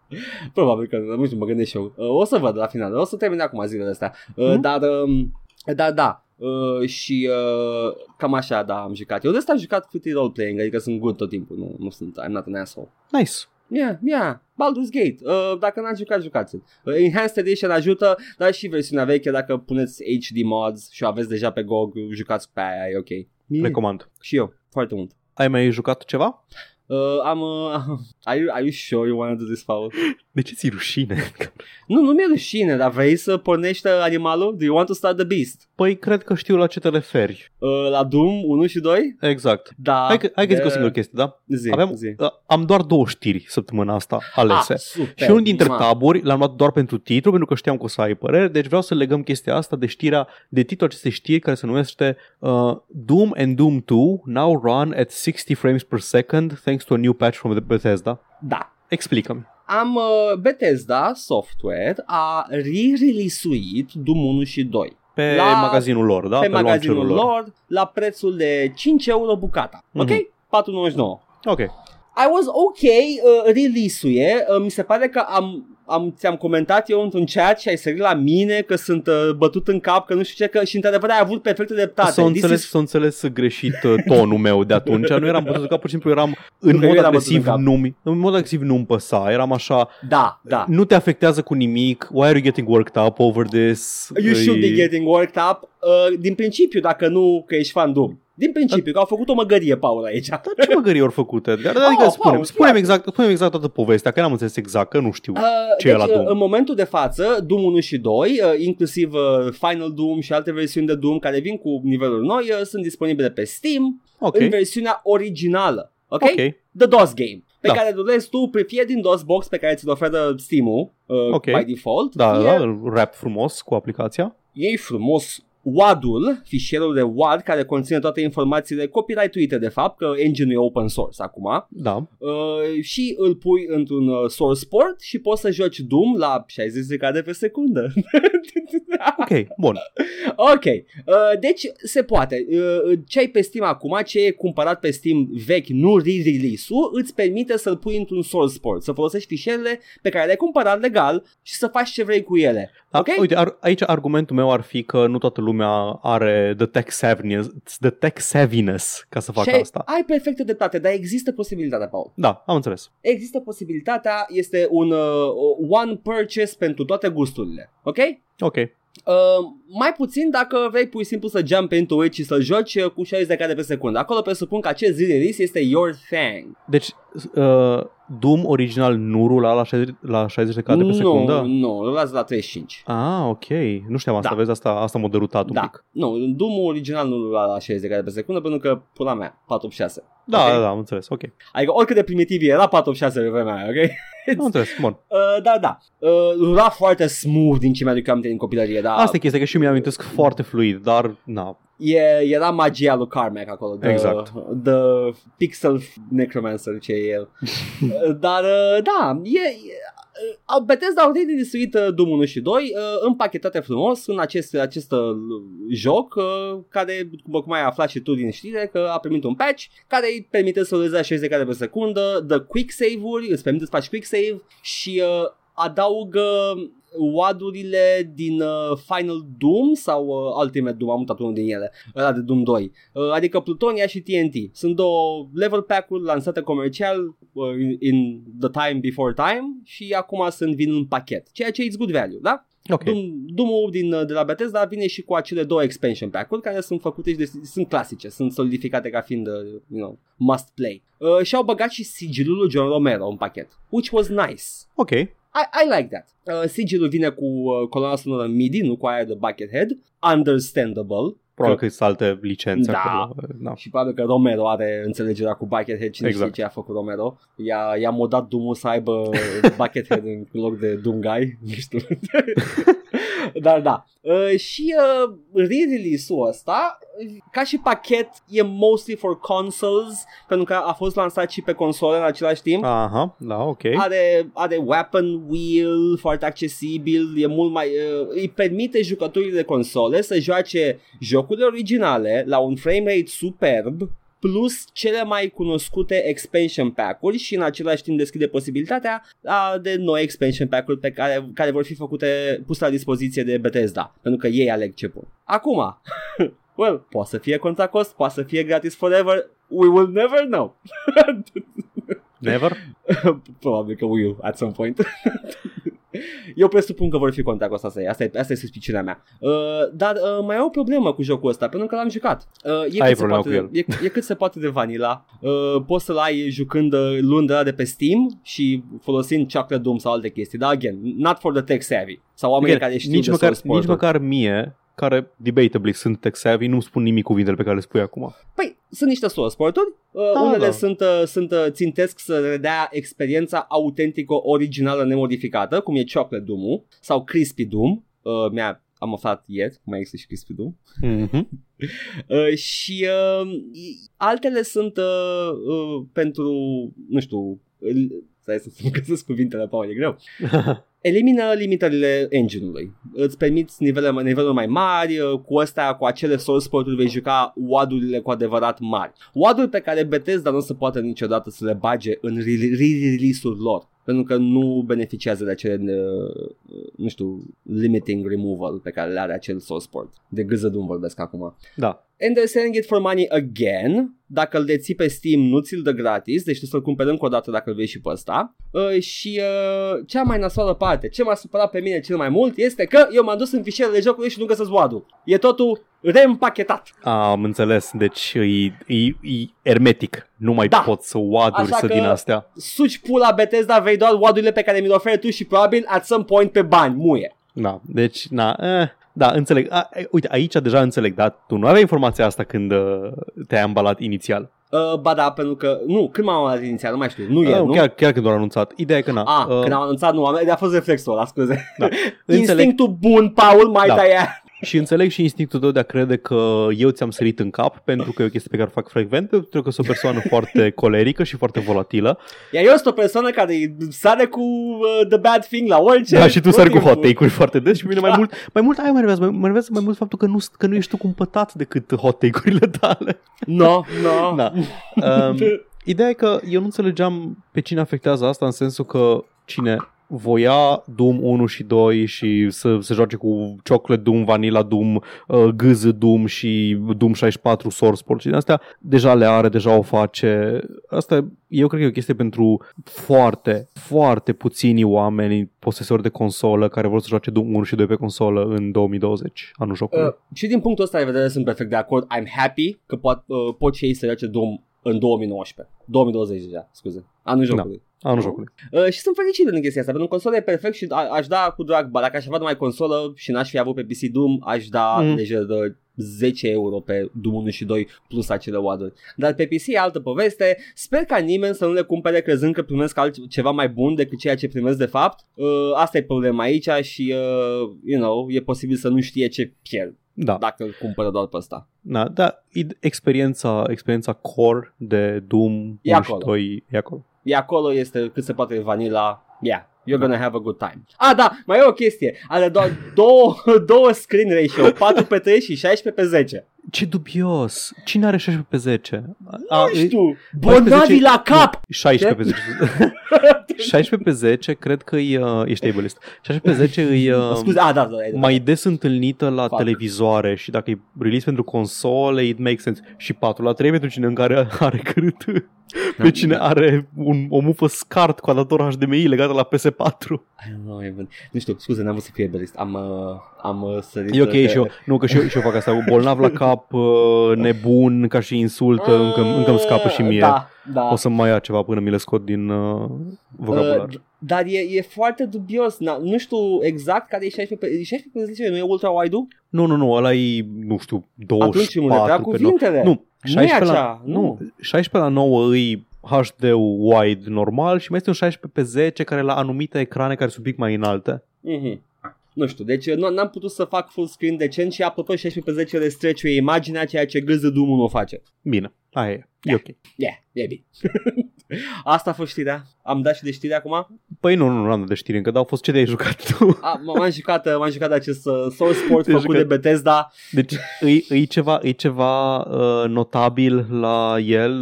Probabil că, nu știu, mă gândesc și eu. Uh, o să văd la final, o să termin acum zilele astea. Uh, Mhm. Dar, um, da, da. Uh, și uh, cam așa, da, am jucat. Eu de asta am jucat cât e role-playing, adică sunt good tot timpul, nu, nu sunt, I'm not an asshole. Nice. Yeah, yeah, Baldur's Gate. Uh, dacă n-ați jucat, jucați-l. Uh, Enhanced Edition ajută, dar și versiunea veche, dacă puneți HD mods și o aveți deja pe GOG, jucați pe aia, e ok. Mie, Recomand. și eu, foarte mult. Ai mai jucat ceva? Uh, am, uh, are, you, are you sure you want to do this, Paul? De ce ți rușine? nu, nu mi-e rușine, dar vrei să pornești animalul? Do you want to start the beast? Păi cred că știu la ce te referi. Uh, la Doom 1 și 2? Exact. Da. Hai că, hai că zic o de- singură chestie, da? Zi, Aveam, zi. uh, am doar două știri săptămâna asta alese. Ah, super, Și unul dintre ma. taburi l-am luat doar pentru titlu, pentru că știam că o să ai părere, deci vreau să legăm chestia asta de știrea, de titlul acestei știri care se numește uh, Doom and Doom 2 now run at 60 frames per second thanks to a new patch from Bethesda. Da. Explică-mi. Am uh, Bethesda Software a re-releasuit Doom 1 și 2. Pe La- magazinul lor, da? pe, magazinul launcherul lor. la prețul de 5 euro bucata. Ok? Mhm. 4,99. Ok. I was ok, uh, release-ul e, uh, mi se pare că am, am, ți-am comentat eu într-un chat și ai sărit la mine că sunt uh, bătut în cap, că nu știu ce, că și într-adevăr ai avut perfectă dreptate. S-a This înțeles, is- s-a înțeles greșit uh, tonul meu de atunci. Nu eram bătut în cap, pur și simplu eram în Nu, că eu mod eram bătut agresiv, în cap. nu în mod agresiv nu-mi păsa. Eram așa, Da, da. nu te afectează cu nimic. Why are you getting worked up over this? You should be E- getting worked up uh, din principiu, dacă nu că ești fan Doom. Din principiu, că au făcut o măgărie, Paul, aici. Dar ce măgării ori făcut, Edgar? Adică Oh, spune Paul, spune exact, spune exact toată povestea, că n-am înțeles exact, că nu știu. Uh, Ce e deci, la Doom? uh, în momentul de față, Doom 1 și 2, uh, inclusiv uh, Final Doom și alte versiuni de Doom care vin cu niveluri noi, uh, sunt disponibile pe Steam ok, în versiunea originală. Ok? ok, The DOS game. Pe Da. care durezi tu, pre- fie din DOS Box pe care ți-l oferă Steam-ul uh, Ok. by default, da, fie da, îl rap frumos cu aplicația. iei frumos WAD-ul, fișierul de WAD care conține toate informațiile copyright-uite de fapt, că engine e open source acum, Da, uh, și îl pui într-un uh, source port și poți să joci Doom la 60 de cadre pe secundă. ok, bun. ok, uh, deci se poate. Uh, ce ai pe Steam acum, ce e cumpărat pe Steam vechi, nu re-release-ul, îți permite să-l pui într-un source port, să folosești fișierele pe care le-ai cumpărat legal și să faci ce vrei cu ele. Da, Ok? Uite, ar, aici argumentul meu ar fi că nu toată lumea are the tech savviness, the tech savviness ca să facă și ai, asta. ai perfectă dreptate, dar există posibilitatea, Paul. Da, am înțeles. Există posibilitatea, este un uh, one purchase pentru toate gusturile. Ok? Ok. Uh, mai puțin dacă vrei pur și simplu să jump into it și să joci uh, cu 60 de cadre pe secundă. Acolo presupun că acest release este your thing. Deci, uh, Doom original nu rula la 60, la 60 de cadre pe nu, secundă? nu, îl las la 35. Ah, ok. Nu știam asta, Da. vezi, asta, asta m-a derutat un Da, pic. nu, Doom original nu la, la 60 de cadre pe secundă pentru că, pula mea, 486. Da, Ok? da, da, am înțeles, ok. Adică oricât de primitiv era 486 pe vremea aia, ok? Am înțeles, bun. Uh, da, da. Uh, rula foarte smooth din ce mi-aduc aminte din copilărie, da. Asta e chestia, că și eu mi-amintesc foarte fluid, dar, na, E, era magia lui Carmack acolo. The, Exact. The pixel necromancer ce e el. Dar, uh, da, e... e uh, Bethesda au redistribuit uh, Doom 1 și 2 uh, împachetate frumos în acest, acest uh, joc uh, care, după cum ai aflat și tu din știre, că a primit un patch care îi permite să ruleze la 60 de cadre pe secundă, dă quick save-uri, îți permite să faci quick save și uh, adaugă wadurile din uh, Final Doom sau uh, Ultimate Doom, am mutat unul din ele, ăla de Doom 2, uh, adică Plutonia și TNT. Sunt două level pack-uri lansate comercial uh, in, in the time before time și acum sunt vin în pachet, ceea ce e good value, da? Ok. Doom, Doom-ul din, uh, de la Bethesda vine și cu acele două expansion pack-uri care sunt făcute și de, sunt clasice, sunt solidificate ca fiind, uh, you know, must play. Uh, și au băgat și sigilul lui John Romero în pachet, which was nice. Ok. I, I like that. Uh, sigilul vine cu uh, coloana sonoră MIDI, nu cu aia de Buckethead. Understandable. Probabil că sunt alte licențe Da. acolo. Da. Și probabil că Romero are înțelegerea cu Buckethead, cine Exact. știe ce a făcut Romero. I-a, i-a modat Doom-ul să aibă Buckethead în loc de Doom Guy, nu știu. Dar da. Uh, și uh, re-release-ul ăsta, ca și pachet, e mostly for consoles, pentru că a fost lansat și pe console în același timp. Aha, da, ok. Are, are weapon wheel foarte accesibil, e mult mai, uh, îi permite jucătorii de console să joace jocurile originale la un frame rate superb plus cele mai cunoscute expansion pack-uri și în același timp deschide posibilitatea a, de noi expansion pack-uri pe care, care vor fi făcute puse la dispoziție de Bethesda, pentru că ei aleg ce pun. Acum, well, poate să fie contra cost, poate să fie gratis forever, we will never know. Never? Probabil că will at some point. Eu presupun că vor fi contra cost asta, e. asta, e, asta e suspiciunea mea. Uh, dar uh, mai au o problemă cu jocul ăsta, pentru că l-am jucat. Uh, e, Ai cât se problemă poate, cu el. E, e cât se poate de vanilla. Uh, poți să-l ai jucând uh, luând de la de pe Steam și folosind Chocolate Doom sau alte chestii. Dar, again, not for the tech savvy. Sau oamenii Again, care știu nici, de măcar, source nici portal. măcar mie, care debatably sunt tech savvy, nu spun nimic cuvintele pe care le spui acum. Păi, sunt niște source porturi, uh, Da, unele da. sunt, uh, sunt uh, țintesc să redea experiența autentică, originală, nemodificată, cum e Chocolate Doom sau Crispy Doom. Uh, mi-a, am aflat ieri, mai există și Crispy Doom. Mm-hmm. Uh, și uh, i- altele sunt uh, uh, pentru, nu știu, îl- stai să să găsesc cuvintele, Paul, e greu. Elimină limitările engine-ului. Îți permiți nivele, niveluri mai mari, uh, cu astea, cu acele source port-uri vei juca WAD-urile cu adevărat mari. WAD-uri pe care Bethesda nu o să poată niciodată să le bage în re- re-release-uri lor. Pentru că nu beneficiază de acele, uh, nu știu, limiting removal pe care le are acel source port. De gâzădum vorbesc acum. Da. And they're selling it for money again. Dacă îl deții pe Steam, nu ți-l dă gratis, deci tu să-l cumperi încă o dată dacă îl vei și pe ăsta. Uh, și uh, cea mai nasoală parte, ce m-a supărat pe mine cel mai mult este că eu m-am dus în fișierele jocului și nu găsesc WAD-ul. E totul reîmpachetat. Am înțeles, deci e, e, e hermetic. Nu mai Da. poți să waduri Așa să că- din astea. Suci pula Bethesda, vei doar WAD-urile pe care mi le oferi tu și probabil at some point pe bani, muie. Da, deci, na, eh, da, înțeleg. A, e, uite, aici deja înțeleg, dar tu nu aveai informația asta când uh, te-ai ambalat inițial. Uh, ba da, pentru că, nu, când m-am luat inițial, nu mai știu, nu e, Ah, nu? chiar, chiar când au anunțat. Ideea e că, na, Ah, uh, când am anunțat, nu, am, a fost reflexul ăla, scuze. Da. Înțeleg. Instinctul bun, Paul, mai Da. da. Aia. Și înțeleg și instinctul tău de a crede că eu ți-am sărit în cap pentru că e o chestie pe care o fac frecvent, pentru că sunt o persoană foarte colerică și foarte volatilă. Iar eu sunt o persoană care sare cu uh, the bad thing la orice. Da, și tu tot sari cu timpul. hot take-uri foarte des și pe mine mai Da. mult, mai mult aia mă enervează, mai, mă enervează mai mult faptul că nu, că nu ești tu cumpătat decât hot take-urile tale. No, no. Da. Um, ideea e că eu nu înțelegeam pe cine afectează asta în sensul că cine voia Doom 1 și 2 și să se joace cu Chocolate Doom, Vanilla Doom, uh, GZ Doom și Doom 64 Source Port și din astea deja le are, deja o face. Asta eu cred că e o chestie pentru foarte, foarte puțini oameni posesori de consolă care vor să joace Doom 1 și 2 pe consolă în 2020, anul jocului. Uh, și din punctul ăsta de vedere sunt perfect de acord. I'm happy că pot, uh, pot și ei să joace Doom în 2019. 2020 deja, scuze. Anul jocului. anul jocului. Uh, și sunt fericit de chestia asta, pentru că consola e perfect și a, aș da cu drag, ba, dacă aș avea numai consolă și n-aș fi avut pe PC Doom, aș da Mm. mm. deja de 10 euro pe Doom 1 și 2 plus acele waduri. Dar pe PC e altă poveste. Sper ca nimeni să nu le cumpere crezând că primesc altceva mai bun decât ceea ce primesc de fapt. Uh, asta e problema aici și, uh, you know, e posibil să nu știe ce pierd Da. dacă îl cumpără doar pe ăsta. Da, da, id- experiența, experiența core de Doom 1 E și acolo. 2 e acolo. E acolo, este cât se poate vanilla. Yeah, you're gonna have a good time. Ah, da, mai e o chestie. Are doar două, două screen ratio, 4 pe 3 și 16 pe 10. Ce dubios. Cine are 16 pe 10? Nu e- știu. 14 Bonavi la cap! 16 pe 10. 16 pe 10 cred că e, uh, ești ableist. 16 pe 10 e uh, Scuze, a, da, da, da. mai des întâlnită la Fuck. televizoare și dacă e release pentru console, it makes sense. Și 4 la 3 pentru cine în care are cât pe cine are un, o mufă SCART cu adaptor HDMI legată la PS4. I don't know, even. Nu știu, scuze, n-am vrut să fie belist. Am, uh, am uh, sărit... E ok pe- și eu, nu că și eu, și eu fac asta, bolnav la cap, uh, nebun ca și insultă, încă, încă îmi scapă și mie. Da, da. O să mai ia ceva până mi le scot din uh, vocabular. Uh, dar e, e foarte dubios. Na, nu știu exact care e 16 pe 16 pe 10, nu e ultra wide-ul? Nu, nu, nu, ăla e, nu știu, Atunci îmi repea 24 pe 9. cuvintele. Nu, Nu e 16 la, acea, nu, nu. 16 la 9 e HD wide normal și mai este un 16 pe 10 care la anumite ecrane care sunt un pic mai înalte. Mhm. Nu știu, deci nu, n-am putut să fac full screen decent și apropo 16 pe 10 le streciuie imaginea ceea ce gâză Doom nu o face. Bine, aia e, e ok. Yeah, e bine. Asta a fost știrea. Am dat și de știre acum. Păi nu, nu, nu am dat de știri încă, dar au fost ce de-ai jucat tu. A, m- m-am jucat, m-am jucat acest uh, Source Sport Te-ai făcut jucat. de Bethesda. Deci e, e ceva, e ceva uh, notabil la el?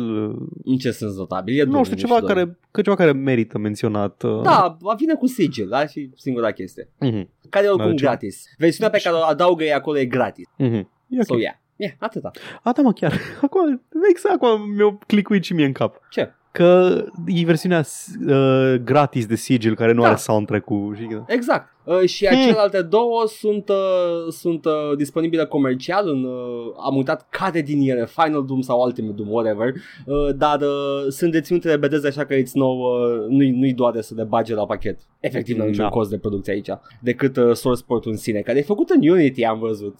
În ce sens notabil? E nu Doom, știu, ceva care, că ceva care merită menționat. Uh. Da, vine cu sigil, da? Și singura chestie. Mhm, Care e oricum Da, ce- gratis. Versiunea pe care o adaugă e acolo e gratis. mhm. E ok. So, yeah. Yeah, atâta. A, da, mă, chiar. Acum, exact, acum mi-a clicuit și mie în cap. Ce? Că e versiunea uh, gratis de Sigil care nu Da. are soundtrack-ul. Și... Exact. Uh, și Hmm. celelalte două sunt, uh, sunt uh, disponibile comercial în, uh, am uitat care din ele, Final Doom sau Ultimate Doom, whatever, uh, dar uh, sunt deținute de Bethesda așa că it's no, uh, nu-i, nu-i doare să le bage la pachet. Efectiv, nu are niciun Da. cost de producție aici, decât uh, Source Port-ul în sine, care e făcut în Unity, am văzut.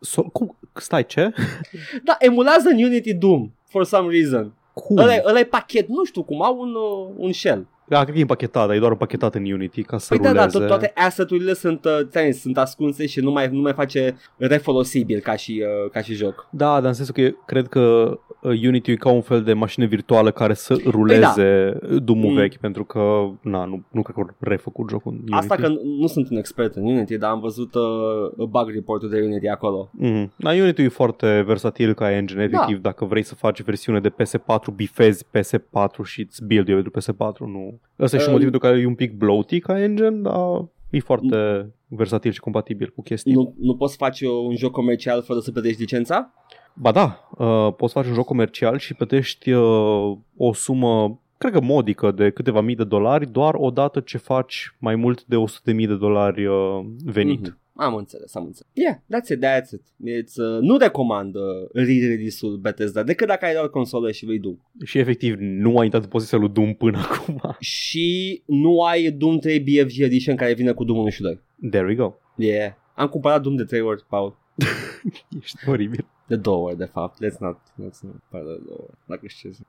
So, cum? Stai, ce? da, emulează în Unity Doom, for some reason. Cum? Ăla, e- ăla e pachet, nu știu cum, au un, uh, un shell. Da, cred că e împachetat, dar e doar împachetat în Unity ca să Păi da, da, ruleze. tot, toate asset-urile sunt, uh, ți-am zis, sunt ascunse și nu mai, nu mai face refolosibil ca și, uh, ca și joc. Da, dar în sensul că eu cred că uh, Unity e ca un fel de mașină virtuală care să ruleze Doom-ul Mm. vechi, pentru că, na, nu, nu cred că au refăcut jocul în Unity. Asta că nu- nu sunt un expert în Unity, dar am văzut uh, bug report-ul de Unity acolo. Mm. Da, Unity e foarte versatil ca engine, efectiv, Da. dacă vrei să faci versiune de PS4, bifezi PS4 și îți build pentru PS4, nu. Ăsta e și Um, motivul pentru care e un pic bloaty ca engine, dar e foarte versatil și compatibil cu chestii. Nu, nu poți face un joc comercial fără să plătești licența? Ba da, uh, poți face un joc comercial și plătești uh, o sumă, cred că modică, de câteva mii de dolari, doar odată ce faci mai mult de 100 de mii de dolari uh, venit. Mhm. Am înțeles, am înțeles. Yeah, that's it, that's it. It's, uh, nu recomand uh, re-release-ul Bethesda decât dacă ai doar consolă și vei Doom. Și efectiv nu ai intrat în poziția lui Doom până acum. Și nu ai Doom 3 BFG Edition care vine cu Doom 1 și 2. There we go. Yeah. Am cumpărat Doom de 3 ori, Paul. Ești oribil. De două ori, de fapt. Let's not, let's not pară de două ori. Dacă știu ce zic.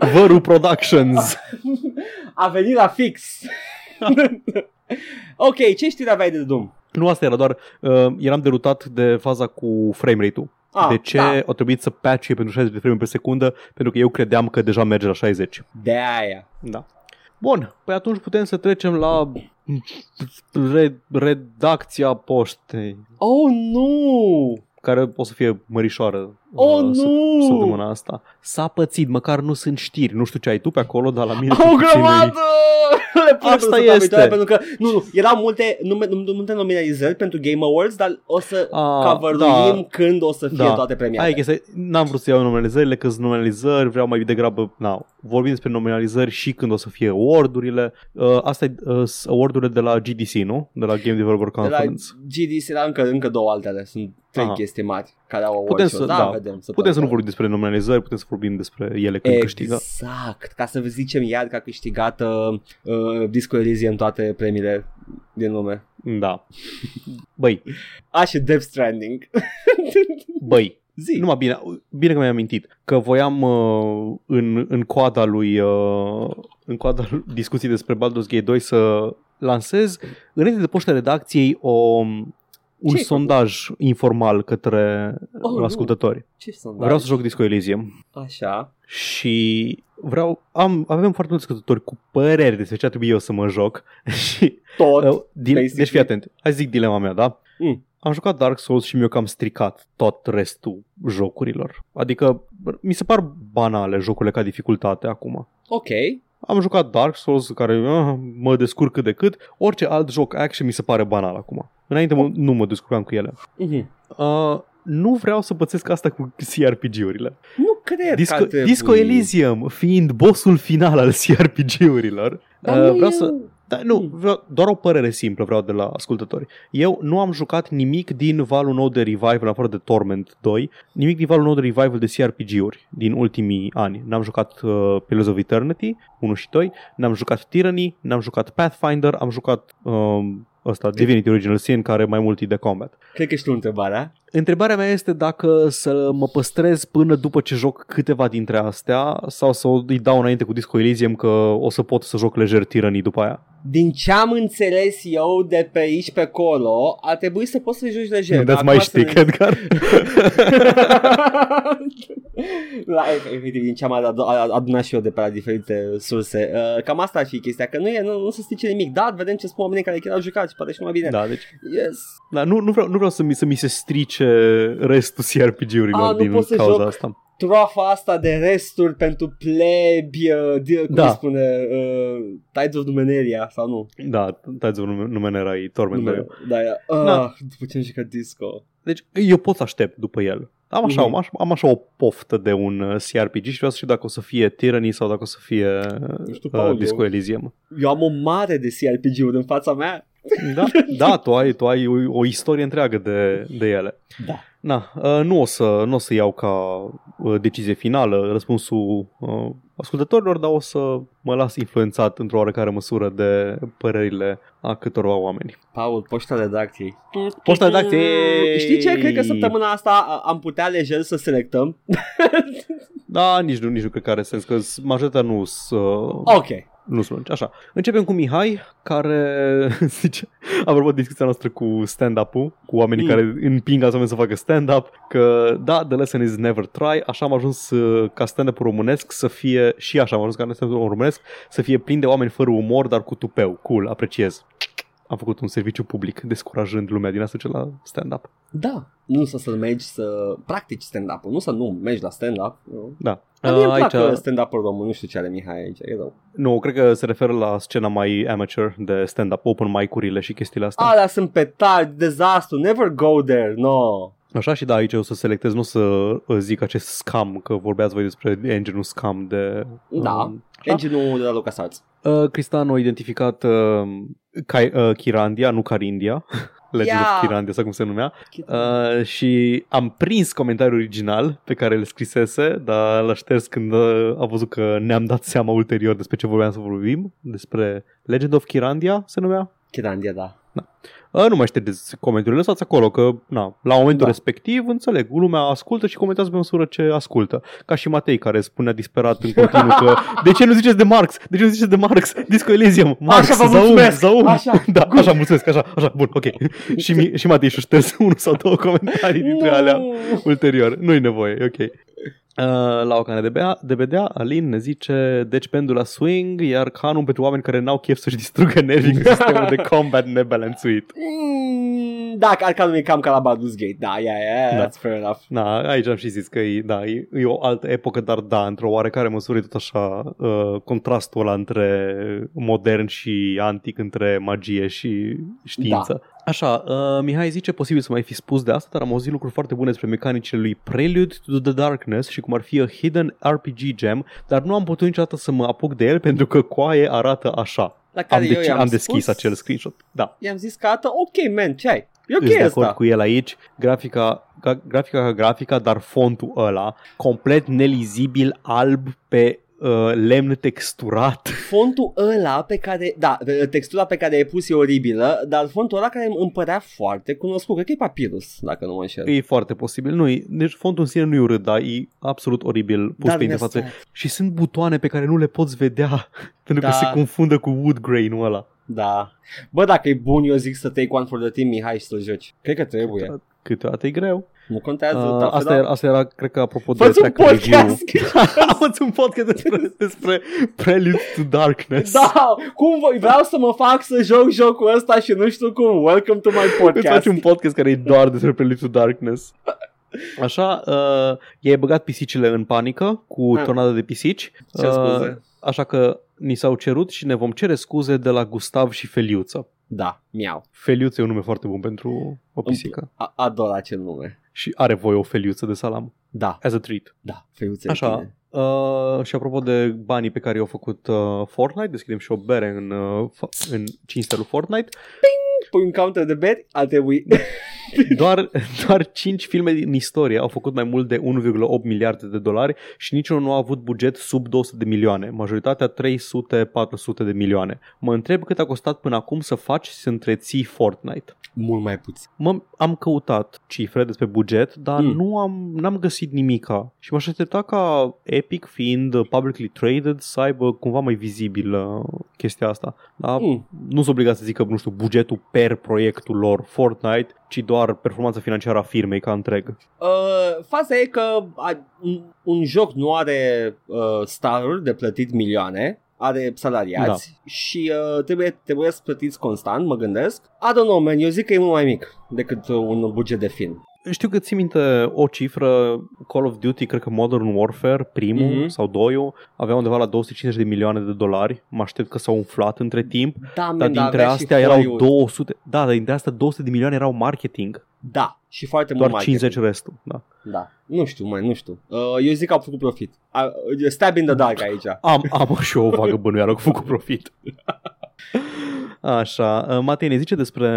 Văru Productions. A venit la fix. ok, ce știri aveai de Doom? Nu asta era, doar uh, eram derutat de faza cu frame rate-ul. Ah, de ce Da, au trebuit să patch pentru 60 de frame pe secundă? Pentru că eu credeam că deja merge la 60. de aia. Da. Bun, păi atunci putem să trecem la re- redacția poștei, Oh, nu! care o să fie mărișoară Oh, uh, nu! săptămâna asta. S-a pățit, măcar nu sunt știri. Nu știu ce ai tu pe acolo, dar la mine O cel puțin nu-i- grămadă! Le pun Asta pentru săptămâna este. viitoare, Pentru că, nu, nu, erau multe, nume, num- multe nominalizări pentru Game Awards, dar o să Ah, coveruim da. când o să fie Da. toate premiate. Aia e chestia, n-am vrut să iau nominalizările, că sunt nominalizări, vreau mai degrabă, na, vorbim despre nominalizări și când o să fie award-urile. Uh, asta e uh, sunt award-urile de la GDC, nu? De la Game Developer de la Conference. GDC era încă, încă două altele, sunt trei Aha. chestii mari care au Putem awards să, da, da, vedem. putem să nu vorbim despre nominalizări, putem să vorbim despre ele când câștigă. Exact, ca să vă zicem iar că a câștigat uh, uh, Disco Elysium toate premiile din lume. Da. Băi, A, și Death Stranding. băi, Zi. numai bine, bine că mi-am amintit că voiam uh, în, în coada lui uh, în coada lui discuții despre Baldur's Gate 2 să lansez înainte de poșta redacției o un Ce-ai sondaj informal către Oh, nu. ascultători. Ce sunt? Vreau să joc Disco Elysium Așa. și vreau, am, avem foarte mulți ascultători cu păreri despre ce ar trebui eu să mă joc și Tot. uh, din, basically. deci fii atent, hai să zic dilema mea, da? Mm. Am jucat Dark Souls și mi-a cam stricat tot restul jocurilor. Adică mi se par banale jocurile ca dificultate acum. Ok. Am jucat Dark Souls care uh, mă descurc cât de cât. Orice alt joc action mi se pare banal acum. Înainte mă, nu mă descurcam cu ele. Mhm. Uh, nu vreau să pățesc asta cu CRPG-urile. Nu cred Disco, că ar trebui. Disco Elysium fiind bossul final al CRPG-urilor. Dar uh, nu vreau e... să... Da, nu, vreau, doar o părere simplă vreau de la ascultători. Eu nu am jucat nimic din valul nou de revival, în afară de Torment 2, nimic din valul nou de revival de CRPG-uri din ultimii ani. N-am jucat uh, Pillars of Eternity 1 și 2, n-am jucat Tyranny, n-am jucat Pathfinder, am jucat um, ăsta, Divinity Original Sin, care are mai multi de combat. Cred că știu întrebarea. Întrebarea mea este dacă să mă păstrez până după ce joc câteva dintre astea sau să îi dau înainte cu Disco Elysium că o să pot să joc lejer Tyranny după aia. Din ce am înțeles eu de pe aici pe acolo, ar trebui să poți să joci lejer. Dați Acum mai să știi, ne- Edgar. la, efectiv, din ce am adu- adunat și eu de pe la diferite surse. Uh, cam asta ar fi chestia, că nu, e, nu, nu se strice nimic. Da, vedem ce spun oamenii care chiar au jucat și poate și mai bine. Da, deci Yes. da, nu, nu, vreau, nu vreau să mi, să mi se strice restul CRPG-urilor Ah, nu din pot să cauza joc. asta. Troafa asta de resturi pentru plebi, uh, de, cum Da. da. spune, uh, Tides of Numeneria sau nu? Da, dați-vă nume, numele era Torment 2. Nume, da, uh, Da. după ce am jucat disco. Deci eu pot să aștept după el. Am așa, Mhm. am, așa, am așa o poftă de un uh, CRPG și vreau să știu dacă o să fie Tyranny sau dacă o să fie Nu știu, uh, Paul, Disco eu- Elysium. Eu am o mare de CRPG-uri în fața mea. Da, da tu ai, tu ai o, o istorie întreagă de, de ele. Da. Na, uh, nu, o să, nu o să iau ca uh, decizie finală răspunsul uh, ascultătorilor, dar o să mă las influențat într-o oarecare măsură de părerile a câtorva oameni. Paul, poșta redacției. Poșta redacției! Știi ce? Cred că săptămâna asta a- am putea lejer să selectăm. Da, nici nu, nici nu cred că are sens, că s- majoritatea nu sunt uh, Ok. Nu sunt lungi. Așa, începem cu Mihai, care zice, apropo de discuția noastră cu stand-up-ul, cu oamenii Mm. care împing alți oameni să facă stand-up, că da, the lesson is never try, așa am ajuns uh, ca stand-up românesc să fie, și așa am ajuns ca stand-up românesc, să fie plin de oameni fără umor, dar cu tupeu. Cool, apreciez. Am făcut un serviciu public descurajând lumea din asta ce la stand-up. Da. Nu să, să mergi să practici stand-up-ul, nu să nu mergi la stand-up. Nu. Da. Dar mie Uh, îmi plac stand-up-ul român, nu știu ce are Mihai aici, e rău. nu, cred că se referă la scena mai amateur de stand-up, open mic-urile și chestiile astea. Alea sunt petard, dezastru, never go there, no. Așa și da, aici o să selectez, nu o să uh, zic acest scam, că vorbeați voi despre engine-ul scam de... Da. um, așa. Engine-ul de la LucasArts. Uh, Cristian a identificat uh, Kai, uh, Kirandia, nu Carindia, Legend Yeah. of Kirandia, sau cum se numea, uh, și am prins comentariul original pe care îl scrisese, dar l-a șters când uh, a văzut că ne-am dat seama ulterior despre ce vorbeam să vorbim, despre Legend of Kirandia se numea. Chirandia, da. Uh, nu mai ștergeți comentariile, lăsați acolo că na, la momentul Da. respectiv, înțeleg, lumea ascultă și comentează pe măsură ce ascultă. Ca și Matei care spunea disperat în continuu că de ce nu ziceți de Marx? De ce nu ziceți de Marx? Disco Elysium, Marx, Așa, vă zaum, mulțumesc. zaum. Așa. Da, așa, mulțumesc, așa, așa, bun, ok. și, mi, și Matei și-o șters unul sau două comentarii dintre alea ulterior. Nu-i nevoie, e ok. Uh, la o cană de, bea, de bedea, Alin ne zice deci pendula swing, iar canun pentru oameni care n-au chef să-și distrugă nervii cu sistemul de combat nebalanțuit. Mm, da, Arcanum e cam ca la Baldur's Gate, da, yeah, yeah, Da. that's fair enough. Na, aici am și zis că e, da, e, e o altă epocă, dar da, într-o oarecare măsură e tot așa uh, contrastul ăla între modern și antic, între magie și știință. Da. Așa, uh, Mihai zice posibil să mai fi spus de asta, dar am auzit lucruri foarte bune despre mecanicile lui Prelude to the Darkness și cum ar fi a hidden RPG gem, dar nu am putut niciodată să mă apuc de el pentru că coaie arată așa. La care Am, eu deci, i-am am deschis spus, acel screenshot. Da. I-am zis că arată ok, man, ce ai? E ok Ești de acord asta. cu el aici, grafica, ca, grafica ca grafica, dar fontul ăla, complet nelizibil, alb pe uh, lemn texturat. Fontul ăla pe care, da, textura pe care ai pus e oribilă, dar fontul ăla care îmi părea foarte cunoscut, cred că e Papyrus, dacă nu mă înșel. E foarte posibil. Nu, e- deci fontul în sine nu e urât, dar e absolut oribil pus Dar pe mi-a interfață. stat. Și sunt butoane pe care nu le poți vedea pentru că Da. se confundă cu wood grain-ul ăla. Da. Bă, dacă e bun, eu zic să take one for the team, Mihai, și să-l joci. Cred că trebuie. Câteodată e greu. Nu contează. Uh, da, asta, da. era, asta era, cred că, apropo de Fă-ți un track review. podcast. Am un podcast despre, despre Prelude to Darkness. da, cum voi, vreau să mă fac să joc jocul ăsta și nu știu cum. Welcome to my Îți podcast. faci un podcast care e doar despre Prelude to Darkness. Așa, uh, i-ai băgat pisicile în panică cu Ah. tornada de pisici. Ce scuze. așa că ni s-au cerut și ne vom cere scuze de la Gustav și Feliuță. Da, miau. Feliuță e un nume foarte bun pentru o pisică. A- ador acel nume. Și are voie o feliuță de salam. Da, As a treat. da, feiuțe Așa. tine. Uh, și apropo de banii pe care i-au făcut uh, Fortnite, deschidem și o bere în, uh, fa- în cinstea lui Fortnite. Pui un counter de beri, a trebui. Doar, doar 5 filme din istorie au făcut mai mult de 1,8 miliarde de dolari și niciunul nu a avut buget sub 200 de milioane, majoritatea 300-400 de milioane. Mă întreb cât a costat până acum să faci și să întreții Fortnite. Mult mai puțin. Mă, am căutat cifre despre buget, dar Mm. mm. nu am, n-am găsit nimica. Și m-aș aștepta ca Epic, fiind publicly traded, să aibă cumva mai vizibil uh, chestia asta. Dar Mm. nu sunt obligat să zică, nu știu, bugetul per proiectul lor Fortnite, ci doar performanța financiară a firmei ca întreg. Uh, faza e că a, un, un joc nu are uh, staruri de plătit milioane, are salariați da. și uh, trebuie, trebuie să plătiți constant, mă gândesc. I don't know, man, eu zic că e mult mai mic decât uh, un buget de film. Știu că ții minte o cifră, Call of Duty, cred că Modern Warfare, primul Mhm. mm-hmm. sau doiul, avea undeva la 250 de milioane de dolari. Mă aștept că s-au umflat între timp, Da, man, dar da, dintre avea și astea erau Hollywood. 200, da, dar dintre astea 200 de milioane erau marketing, Da, și foarte doar mult 50 marketing. restul, da. Da, nu știu, mai nu știu. Uh, eu zic că au făcut profit. Uh, stab in the dark aici. Am, am și eu o vagă bănuială cu făcut profit. Așa, uh, Matei ne zice despre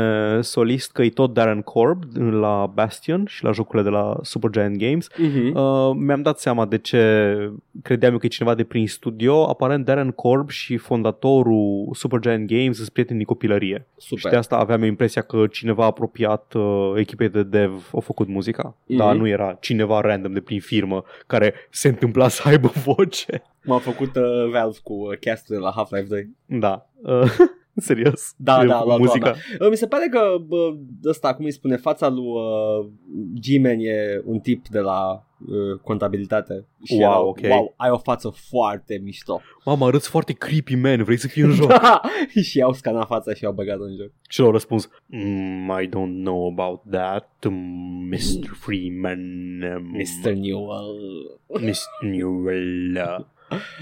solist că e tot Darren Korb la Bastion și la jocurile de la Supergiant Games. Uh-huh. Uh, mi-am dat seama de ce credeam eu că e cineva de prin studio. Aparent Darren Korb și fondatorul Supergiant Games sunt prieteni din copilărie. Și Super. de asta aveam eu impresia că cineva apropiat uh, echipei de dev a făcut muzica. Mhm. Dar nu era cineva random de prin firmă care se întâmpla să aibă voce. M-a făcut uh, Valve cu uh, cast de la Half-Life 2. Da. Uh, serios. Da, El da, a făcut la muzica. Uh, Mi se pare că bă, ăsta, cum îi spune, fața lui uh, G-Man e un tip de la uh, contabilitate. Și Wow, era, ok. wow, ai o față foarte mișto. Mamă, arăți foarte creepy, man. Vrei să fii în joc? și i-au scanat fața și i-au băgat în joc. și l-au răspuns mm, I don't know about that, mm, Mr. Freeman. um, Mr. Newell. Mr. Newell.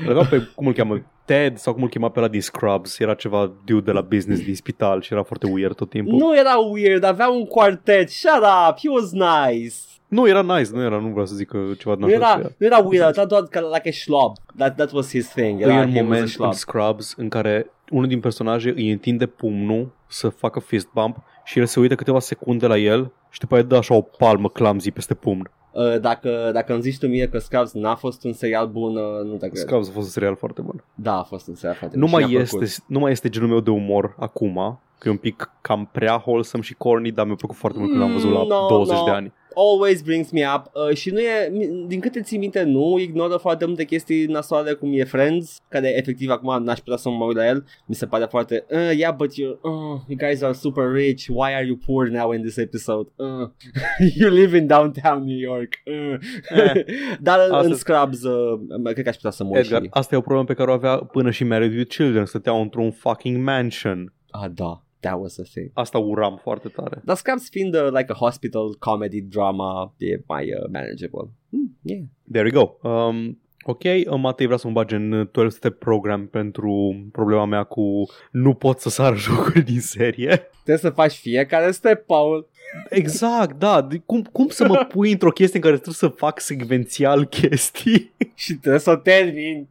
Legat pe, cum îl cheamă, Ted sau cum îl chema pe la din Scrubs, era ceva dude de la business din spital și era foarte weird tot timpul. Nu era weird, avea un quartet. Shut up, he was nice. Nu, era nice, nu era, nu vreau să zic că ceva Nu era, nu era weird, era doar ca like a schlob. That, that was his thing. Era, Era un he was a moment schlob. în Scrubs în care unul din personaje îi întinde pumnul să facă fist bump și el se uită câteva secunde la el și după aia dă așa o palmă clumsy peste pumn. Uh, dacă, dacă îmi zici tu mie că Scrubs n-a fost un serial bun, uh, nu te cred. Scrubs a fost un serial foarte bun. Da, a fost un serial foarte Nu bun și mai, mi-a este, plăcut. nu mai este genul meu de umor acum, că e un pic cam prea wholesome și corny, dar mi-a plăcut foarte mult când l-am văzut la Mm, no, 20 no. de ani. Always brings me up uh, și nu e, din câte ții minte, nu ignoră foarte multe chestii nasoale cum e Friends, care efectiv acum n-aș putea să mă uit la el, mi se pare foarte, uh, yeah, but you, uh, you guys are super rich, why are you poor now in this episode? Uh, you live in downtown New York. Uh. Eh, Dar în, asta- în Scrubs, uh, cred că aș putea să mă uit Edgar, și... asta e o problemă pe care o avea până și Married with Children, stăteau într-un fucking mansion. Ah, da, that was a thing. Asta uram foarte tare. Dar Scrubs fiind uh, like a hospital comedy drama, e mai uh, manageable. Hmm, yeah. There we go. Um, ok, uh, Matei vrea să mă bage în 12 step program pentru problema mea cu nu pot să sar jocuri din serie. Trebuie să faci fiecare step, Paul. Exact, da. De- Cum, cum să mă pui într-o chestie în care trebuie să fac secvențial chestii? Și trebuie să o termin.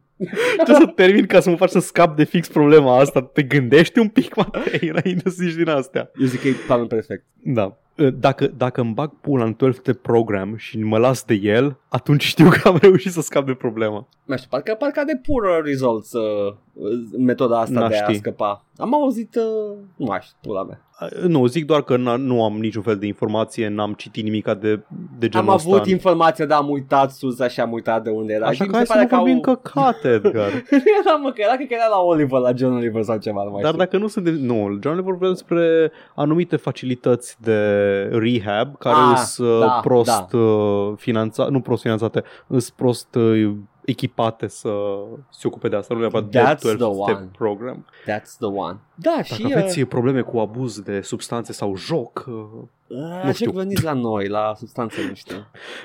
Trebuie să termin ca să mă faci să scap de fix problema asta. Te gândești un pic, Matei, înainte să zici din astea. Eu zic că e planul perfect. Da. Dacă, dacă îmi bag pula în 12 step program și mă las de el, atunci știu că am reușit să scap de problemă. Nu știu, parcă, parcă de pur results uh, metoda asta N-aș de a ști. scăpa. Am auzit, uh, nu mai știu, pula mea. Nu, zic doar că n- nu am niciun fel de informație, n-am citit nimic de, de genul Am ăsta. avut informația, dar am uitat sus așa, am uitat de unde era. Așa Și că mi hai se să nu pare că au... vorbim căcate, Edgar. era, mă, că era, cred că era la Oliver, la John Oliver sau ceva, nu mai Dar știu. dacă nu sunt de... Nu, John Oliver vorbea despre anumite facilități de rehab care Ah, sunt da, da, prost da. finanțate, nu prost finanțate, sunt prost uh, echipate să se ocupe de asta. Nu neapărat de That's 12 the step one. program. That's the one. Da, Dacă și... aveți uh, probleme cu abuz de substanțe sau joc, uh, uh, nu așa știu. că veniți la noi, la substanțe, nu știu.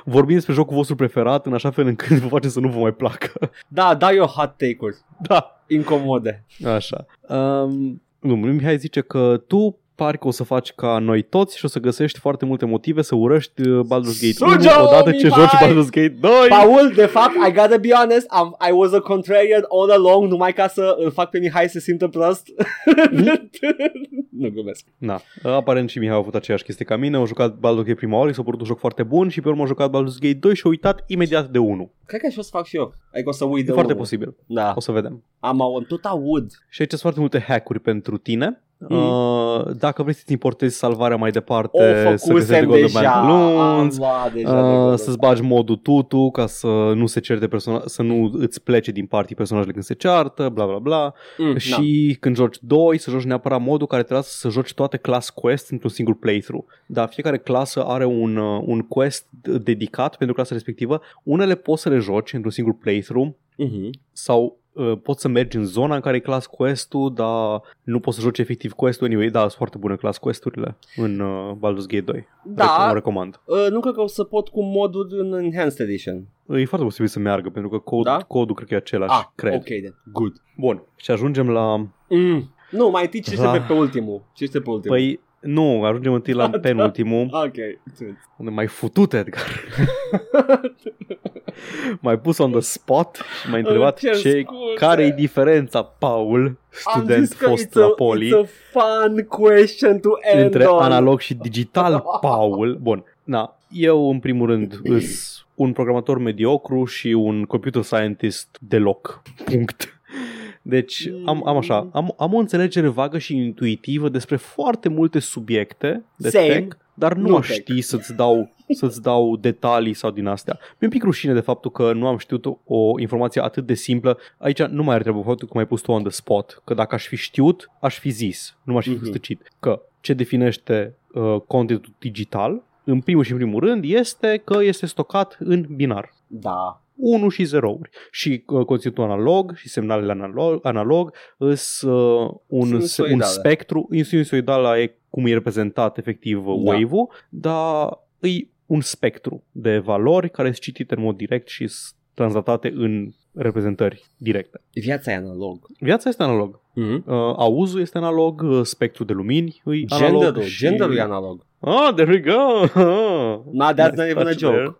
vorbim despre jocul vostru preferat în așa fel încât vă facem să nu vă mai placă. Da, dai eu hot take-uri da, incomode. așa. Um, nu, Mihai zice că tu pari că o să faci ca noi toți și o să găsești foarte multe motive să urăști uh, Baldur's Gate 1 Suge-o, odată ce Mihai! joci Baldur's Gate 2. Paul, de fapt, I gotta be honest, am, I was a contrarian all along, numai ca să îl fac pe Mihai să simtă prost. nu glumesc. Na, aparent și Mihai a avut aceeași chestie ca mine, au jucat Baldur's Gate prima oară, i s-a părut un joc foarte bun și pe urmă a jucat Baldur's Gate 2 și a uitat imediat de 1. Cred că așa o să fac și eu. Adică o să uit E de foarte unul. posibil. Da. O să vedem. Am, am tot aud. Și aici sunt foarte multe hack-uri pentru tine. Mm. Uh, dacă vrei să-ți importezi salvarea mai O departe, să găsești făcusem Golden deja. Am Pantaloons, luat deja de Uh, Golden să-ți bagi modul tutu ca să nu se certe persona- să nu îți plece din party personajele când se ceartă, bla bla bla. Mm, da. și când joci 2, să joci neapărat modul care trebuie să joci toate class quests într-un singur playthrough. Dar fiecare clasă are un, uh, un quest dedicat pentru clasa respectivă. Unele poți să le joci într-un singur playthrough Mhm. sau uh, poți să mergi în zona în care e class quest-ul, dar nu poți să joci efectiv quest-ul anyway. Da, sunt foarte bune class quest-urile în uh, Baldur's Gate 2. Da. O recomand. Uh, nu cred că o să pot cu modul în Enhanced Edition. E foarte posibil să meargă, pentru că cod, Da? codul cred că e același, Ah, cred. ok, then. Good. Bun. Și ajungem la... Mm. Nu, mai întâi ce este La- pe, pe ultimul. Ce este pe ultimul? Păi, nu, ajungem întâi la Da, penultimul. Ok. Unde mai futut, Edgar. mai pus on the spot și m-ai întrebat cer ce, scuze. care e diferența, Paul, Am student zis că fost it's a, la Poli, it's a fun question to end între on. analog și digital, Paul. Bun, na, eu în primul rând îs un programator mediocru și un computer scientist deloc. Punct. Deci am, am așa, am, am o înțelegere vagă și intuitivă despre foarte multe subiecte de Same. tech, dar nu, Nu aș tech. ști să-ți dau, să-ți dau detalii sau din astea. Mi-e un pic rușine de faptul că nu am știut o, o informație atât de simplă. Aici nu mai ar trebui faptul că m-ai pus tu on the spot, că dacă aș fi știut, aș fi zis, nu m-aș fi Mhm. stăcit. Că ce definește uh, contentul digital, în primul și în primul rând, este că este stocat în binar. Da. 1 și 0 și uh, conținutul analog și semnalele analog, analog sunt uh, un, se, un Sinusoidale. spectru, sinusoidala e cum e reprezentat efectiv uh, Da. wave-ul, dar e un spectru de valori care sunt citite în mod direct și sunt translatate în reprezentări directe. Viața e analog. Viața este analog. Mm-hmm. Uh, auzul este analog, uh, spectru de lumini e analog. Genderul, și... genderul e analog. Ah, there we go! Nah, that's not even a touch joke. there.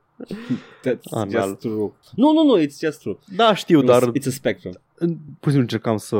That's Anal. just true. Nu, nu, nu, it's just true. Da, știu, dar It's a spectrum. pur și simplu încercam să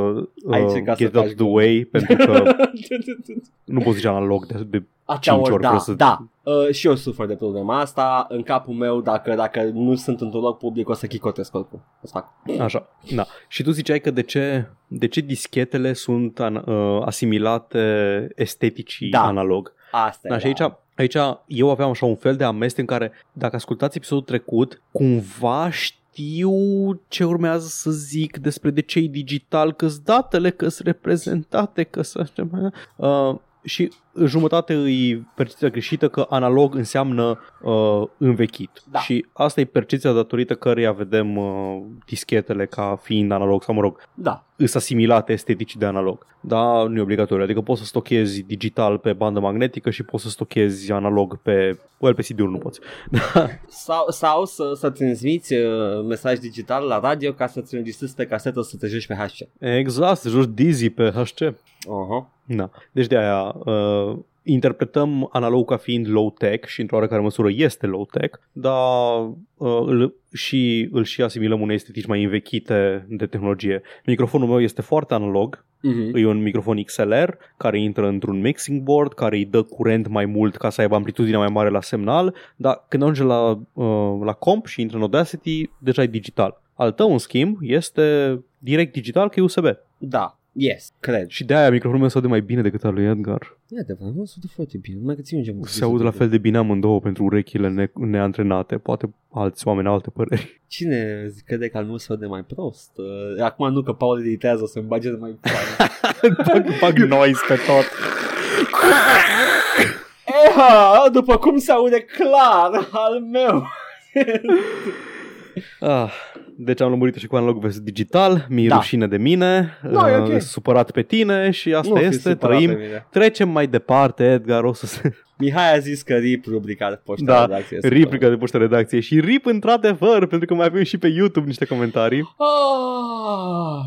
Ai uh, încercat să get out faci of the glumă. way pentru că nu pot zice analog de, de Atâtea Cinci ori, ori da, vreau să- da. Uh, și eu sufăr de problema asta. În capul meu, dacă, dacă nu sunt într-un loc public, o să chicotesc oricum. O să fac. Așa, da. Și tu ziceai că de ce, de ce dischetele sunt an, uh, asimilate esteticii Da. analog. Asta Da, e, și aici, aici eu aveam așa un fel de amestec în care, dacă ascultați episodul trecut, cumva știu ce urmează să zic despre de ce e digital, că datele, că sunt reprezentate, că să... Uh, și jumătate e percepția greșită că analog înseamnă uh, învechit. Da. Și asta e percepția datorită căreia vedem uh, dischetele ca fiind analog, sau mă rog, Da. îs asimilate esteticii de analog. Da, nu e obligatoriu. Adică poți să stochezi digital pe bandă magnetică și poți să stochezi analog pe... Well, pe CD-uri nu poți. Da. Sau, sau să, să transmiți uh, mesaj digital la radio ca să-ți înregistrezi pe casetă să te joci pe HC. Exact, să joci Dizzy pe HC. Uh-huh. Da. Deci de aia uh, interpretăm analog ca fiind low-tech și într-o oarecare măsură este low-tech, dar uh, îl, și, îl și asimilăm unei estetici mai învechite de tehnologie. Microfonul meu este foarte analog, Mm-hmm. E un microfon XLR care intră într-un mixing board, care îi dă curent mai mult ca să aibă amplitudine mai mare la semnal, dar când ajunge la, uh, la comp și intră în Audacity, deja e digital. Al tău, în schimb, este direct digital că e USB. Da. Yes, cred. Și de-aia microfonul meu se aude mai bine decât al lui Edgar. E adevărat, nu sunt foarte bine. Numai că țin un gem. Se aude la fel de bine amândouă pentru urechile ne- neantrenate. Poate alți oameni au alte păreri. Cine crede că al meu se aude mai prost? Uh, Acum nu că Paul editează o să-mi bage de mai fain. bag, bag noise pe tot. Eha, după cum se aude clar al meu. Ah, deci am lămurit și cu analog versus digital, mi-e Da. rușine de mine, Da, e uh, ok. sunt supărat pe tine și asta Nu fi este, supărat trăim. pe mine. Trecem mai departe, Edgar, o să se... Mihai a zis că RIP rubrica de poștă Da, redacție. Replica de poștă redacție și rip într-adevăr, pentru că mai avem și pe YouTube niște comentarii Ah.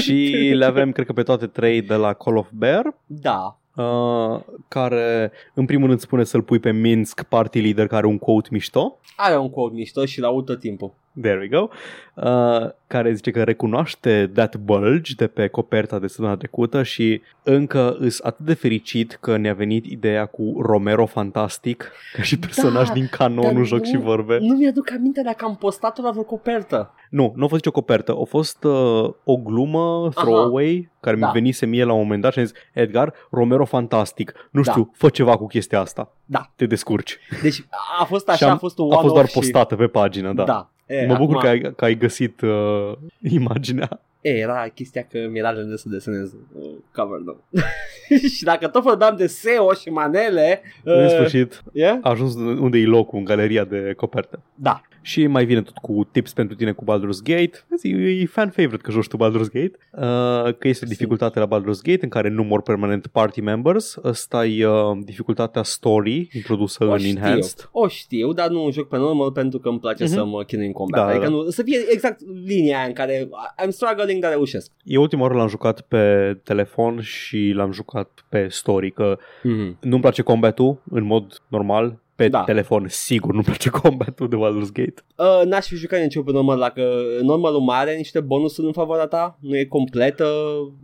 și le avem, cred că pe toate trei de la Call of Bear, Da. uh, care în primul rând spune să-l pui pe Minsk Party Leader, care are un quote mișto, Are un cod mișto și l-aud tot timpul. There we go. Uh, care zice că recunoaște That Bulge de pe coperta de săptămâna trecută și încă îs atât de fericit că ne-a venit ideea cu Romero Fantastic ca și personaj Da, din canonul dar joc nu- și vorbe. Nu mi-aduc aminte dacă am postat-o la vreo copertă. Nu, nu a fost nicio copertă. A fost uh, o glumă throwaway care mi Da. venise mie la un moment dat și am zis Edgar, Romero Fantastic. Nu Da. știu, fă ceva cu chestia asta. Da. Te descurci. Deci a fost și așa, am, a fost un a fost doar one-off și... postată pe pagină, da. Da. E, mă bucur acum- că ai, că ai găsit uh, imaginea. E, era chestia că mi-era rând să desenez uh, cover nu. și dacă tot vorbeam de SEO și manele... În uh, sfârșit, yeah? a ajuns unde e locul în galeria de coperte. Da. Și mai vine tot cu tips pentru tine cu Baldur's Gate. Vezi, E fan favorite că joci tu Baldur's Gate. Uh, că este o dificultate la Baldur's Gate în care nu mor permanent party members. Asta e uh, dificultatea story introdusă O în știu. Enhanced. O știu, dar nu joc pe normal pentru că îmi place Mhm. să mă chinui în combat. Da, adică da. nu, să fie exact linia aia în care I'm struggling, dar reușesc. E ultima oară l-am jucat pe telefon și l-am jucat pe story, că Mm-hmm. nu-mi place combatul în mod normal. Pe Da. telefon sigur nu-mi place combatul de Baldur's Gate. Uh, n-aș fi jucat nici eu pe normal dacă normalul mai are niște bonusuri în favoarea ta, nu e completă.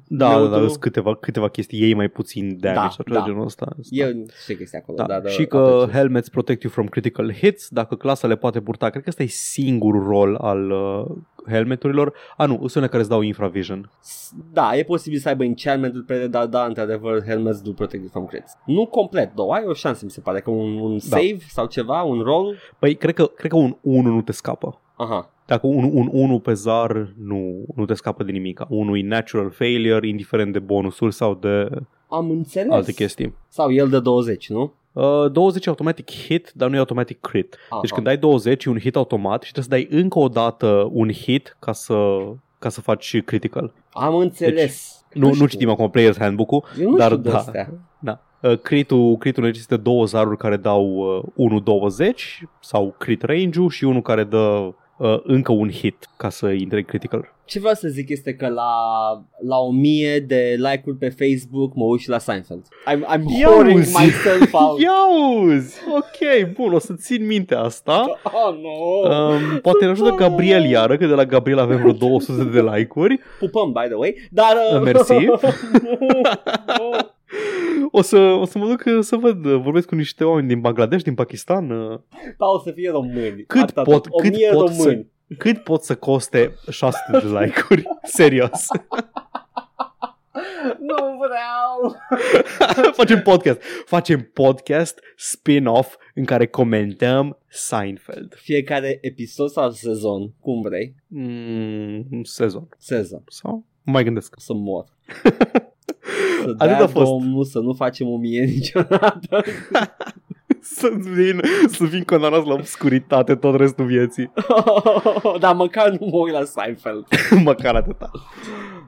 Da, da, neutru. da, sunt câteva, câteva chestii, ei mai puțin damage Da, sau ceva da. de genul ăsta. E ce chestia acolo. Da. dar, uh, și că apreciez. helmets protect you from critical hits, dacă clasa le poate purta. Cred că ăsta e singurul rol al uh, helmeturilor. A, nu, sunt unele care îți dau infravision. Da, e posibil să aibă enchantment pe ele, dar da, într-adevăr, helmets do protected from crits. Nu complet, două, ai o șansă, mi se pare, că un, un Da. save sau ceva, un roll. Păi, cred că, cred că un 1 nu te scapă. Aha, Dacă un, un 1 pe zar nu, nu te scapă de nimic. Unul e natural failure, indiferent de bonusuri sau de am înțeles. alte chestii. Sau el de 20, nu? Uh, 20 e automatic hit, dar nu e automatic crit. Aha. Deci când dai 20 e un hit automat și trebuie să dai încă o dată un hit ca să, ca să faci critical. Am înțeles. Nu, nu știu. citim acum Player's Handbook-ul, Eu nu dar știu de da. astea. Da. Uh, Critul, critul necesită două zaruri care dau uh, 1-20 sau crit range-ul și unul care dă uh, încă un hit ca să intre în critical. Ce vreau să zic este că la, la 1000 de like-uri pe Facebook mă uit și la Seinfeld. I'm, I'm Ia whoring uzi. myself out. Ia uzi! Ok, bun, o să țin minte asta. Oh, no. Um, poate ne ajută Gabriel iară, că de la Gabriel avem vreo 200 de like-uri. Pupăm, by the way. Dar... Uh, Mersi. Nu. O să, o să mă duc uh, să văd, uh, vorbesc cu niște oameni din Bangladesh, din Pakistan. uh, Sau să fie români. Cât Atâta pot- tot. cât 1000 pot români. Cât pot să coste 600 de like-uri? Serios. Nu vreau. Facem podcast. Facem podcast spin-off în care comentăm Seinfeld. Fiecare episod sau sezon, cum vrei. Mm, sezon. Sezon. Sau? Nu mai gândesc. Să mor. Să Atât a dea fost. Domnul să nu facem o mie niciodată. Să vin, să fim condamnați la obscuritate tot restul vieții. Dar măcar nu mă uit la Seinfeld. Măcar atâta.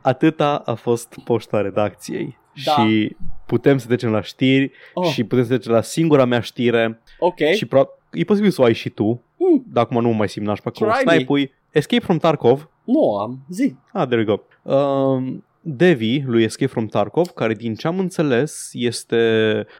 Atâta a fost poșta redacției. Da. Și putem să trecem la știri Oh, și putem să trecem la singura mea știre ok. și pro- e posibil să o ai și tu, Hmm, dar acum nu mă mai simt nașpa cu Try me. snipe Escape from Tarkov. nu am. Zi. Ah, there we go. Um, Devi lui Escape from Tarkov, care din ce am înțeles este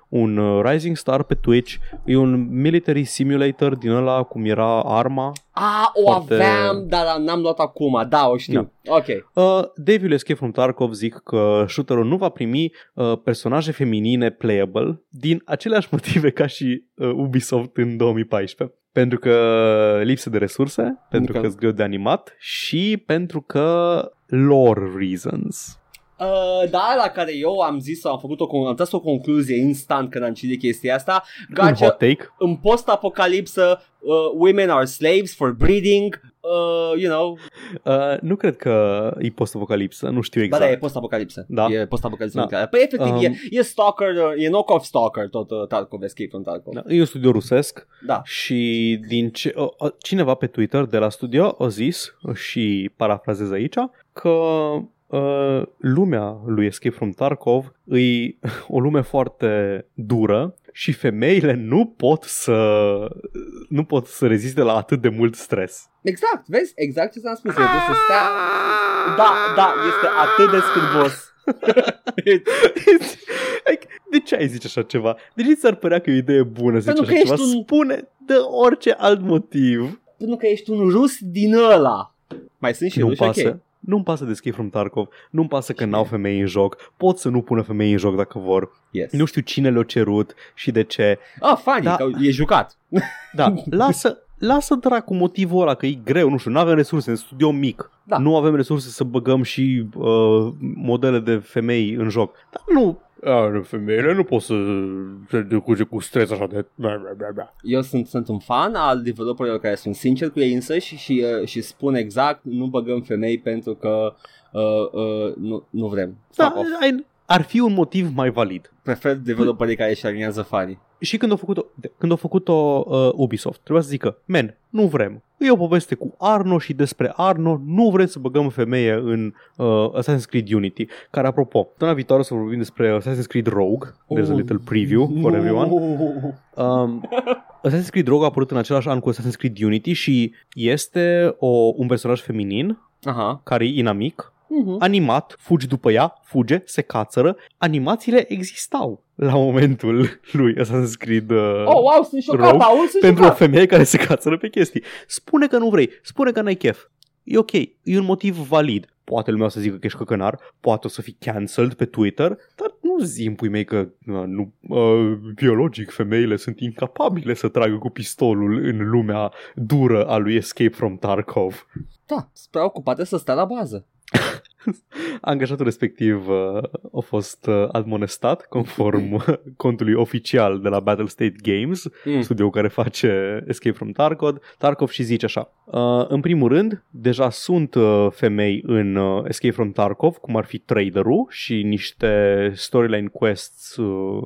un uh, rising star pe Twitch, e un military simulator din ăla cum era Arma. A, o Foarte- aveam, dar n-am luat acum. Da, o știu. Ok. Uh, Devi lui Escape from Tarkov zic că shooterul nu va primi uh, personaje feminine playable din aceleași motive ca și uh, Ubisoft în 2014. Pentru că lipsă de resurse, pentru că- că sunt greu de animat și pentru că lore reasons. Uh, da, la care eu am zis, am făcut o, con- am tras o concluzie instant când am citit chestia asta. Un Gacha, hot take. în post-apocalipsă, uh, women are slaves for breeding, uh, you know, Uh, nu cred că e post-apocalipsă, nu știu exact. exact. ba da, e post-apocalipsă. Da. E post-apocalipsă. Da. nucleară. Păi efectiv Um, e, e Stalker, uh, e knock-off Stalker, tot uh, Tarkov, Escape from Tarkov. Da, e un studio rusesc Da. și din ce, o, o, cineva pe Twitter de la studio a zis și parafrazez aici că uh, lumea lui Escape from Tarkov e o lume foarte dură și femeile nu pot să nu pot să reziste la atât de mult stres. Exact, vezi? Exact ce ți-am spus. El trebuie să stea... Da, da, este atât de scârbos. Like, de ce ai zice așa ceva? De ce ți-ar părea că e o idee bună să Pentru zici că așa ceva? ești un- Spune de orice alt motiv. Pentru că ești un rus din ăla. Mai sunt și Nu-mi ruși, pasă. ok. Nu-mi pasă de Escape from Tarkov, nu-mi pasă că n-au femei în joc, pot să nu pună femei în joc dacă vor. Yes. Nu știu cine le-a cerut și de ce. Ah, funny, Da. că e jucat. Da, lasă, lasă dracu motivul ăla că e greu, nu știu, nu avem resurse, în studio mic. Da. Nu avem resurse să băgăm și uh, modele de femei în joc. Dar nu, a, femeile nu pot să se decuce cu stres așa de... bla, bla, bla, bla. Eu sunt, sunt un fan al developerilor care sunt sinceri cu ei însăși și, uh, și spun exact nu băgăm femei pentru că uh, uh, nu, nu vrem. Da, Fuck off. ai- ar fi un motiv mai valid. Prefer developerii care își aliniază fanii. Și când au făcut-o, când au făcut-o uh, Ubisoft, trebuia să zică, men, nu vrem. E o poveste cu Arno și despre Arno nu vrem să băgăm femeie în uh, Assassin's Creed Unity, care, apropo, săptămâna viitoare o să vorbim despre Assassin's Creed Rogue, there's a Oh. little preview for everyone. No. Um, Assassin's Creed Rogue a apărut în același an cu Assassin's Creed Unity și este o, un personaj feminin Aha. care e inamic, Mhm. animat, fugi după ea, fuge, se cațără. Animațiile existau la momentul lui Assassin's Creed uh, Oh, wow, sunt șocat, Rogue Paul, sunt pentru o șocat. femeie care se cațără pe chestii. Spune că nu vrei, spune că n-ai chef. E ok, e un motiv valid. Poate lumea o să zică că ești căcănar, poate o să fii cancelled pe Twitter, dar nu zi în pui mei că uh, nu, uh, biologic femeile sunt incapabile să tragă cu pistolul în lumea dură a lui Escape from Tarkov. Da, sunt preocupate să stea la bază. Angajatul respectiv uh, a fost uh, admonestat conform contului oficial de la Battlestate Games, Mm. studioul care face Escape from Tarkov, Tarkov și zice așa. Uh, în primul rând, deja sunt uh, femei în uh, Escape from Tarkov, cum ar fi Trader-ul și niște storyline quests uh,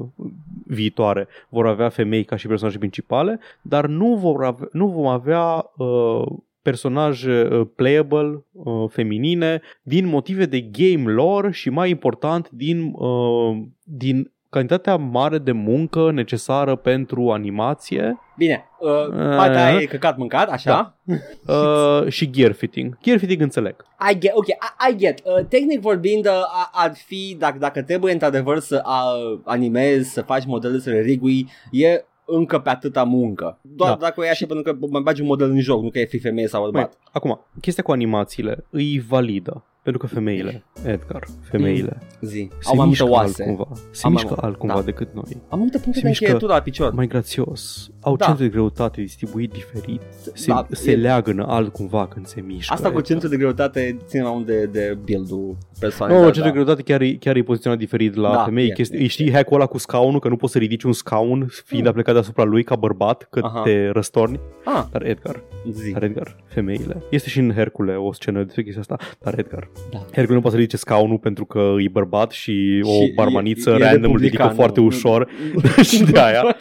viitoare vor avea femei ca și personaje principale, dar nu, vor avea, nu vom avea uh, personaje uh, playable uh, feminine din motive de game lore și mai important din, uh, din cantitatea mare de muncă necesară pentru animație Bine, uh, Uh, partea aia e căcat mâncat, așa? uh, și gear fitting. Gear fitting înțeleg. I get, ok, I, I get. Uh, tehnic vorbind, uh, a- ar fi, dacă, dacă trebuie într-adevăr să uh, animezi, să faci modele, să le rigui, e încă pe atâta muncă. Doar Da. dacă o ia și pentru că mai bagi un model în joc, nu că e fi femeie sau Mai, bărbat. acum, chestia cu animațiile îi validă. Pentru că femeile, Edgar, femeile, Zi. se Au mai multe mișcă oase. altcumva. Se Am mai mișcă mult, altcumva da. decât noi. Am multe puncte Se de mișcă încheietură la picior. Mai grațios. Au Da. centru de greutate distribuit diferit. Se, Da, se e- leagă altcumva când se mișcă. Asta cu Edgar. centru de greutate ține mai mult de, de build-ul persoanei. Nu, dar no, centru de greutate chiar e, chiar e poziționat diferit la Da, femei. e, Chestii, e, știi e. hack-ul ăla cu scaunul, că nu poți să ridici un scaun fiind Hmm. aplecat deasupra lui ca bărbat, că Aha. te răstorni. Ah, Dar Edgar, zi. dar Edgar, femeile. Este și în Hercule o scenă despre chestia asta, dar Edgar. Da. Hercule nu poate să ridice scaunul pentru că e bărbat și o Și barmaniță e- e random îl ridică republican, foarte nu? ușor. și de aia.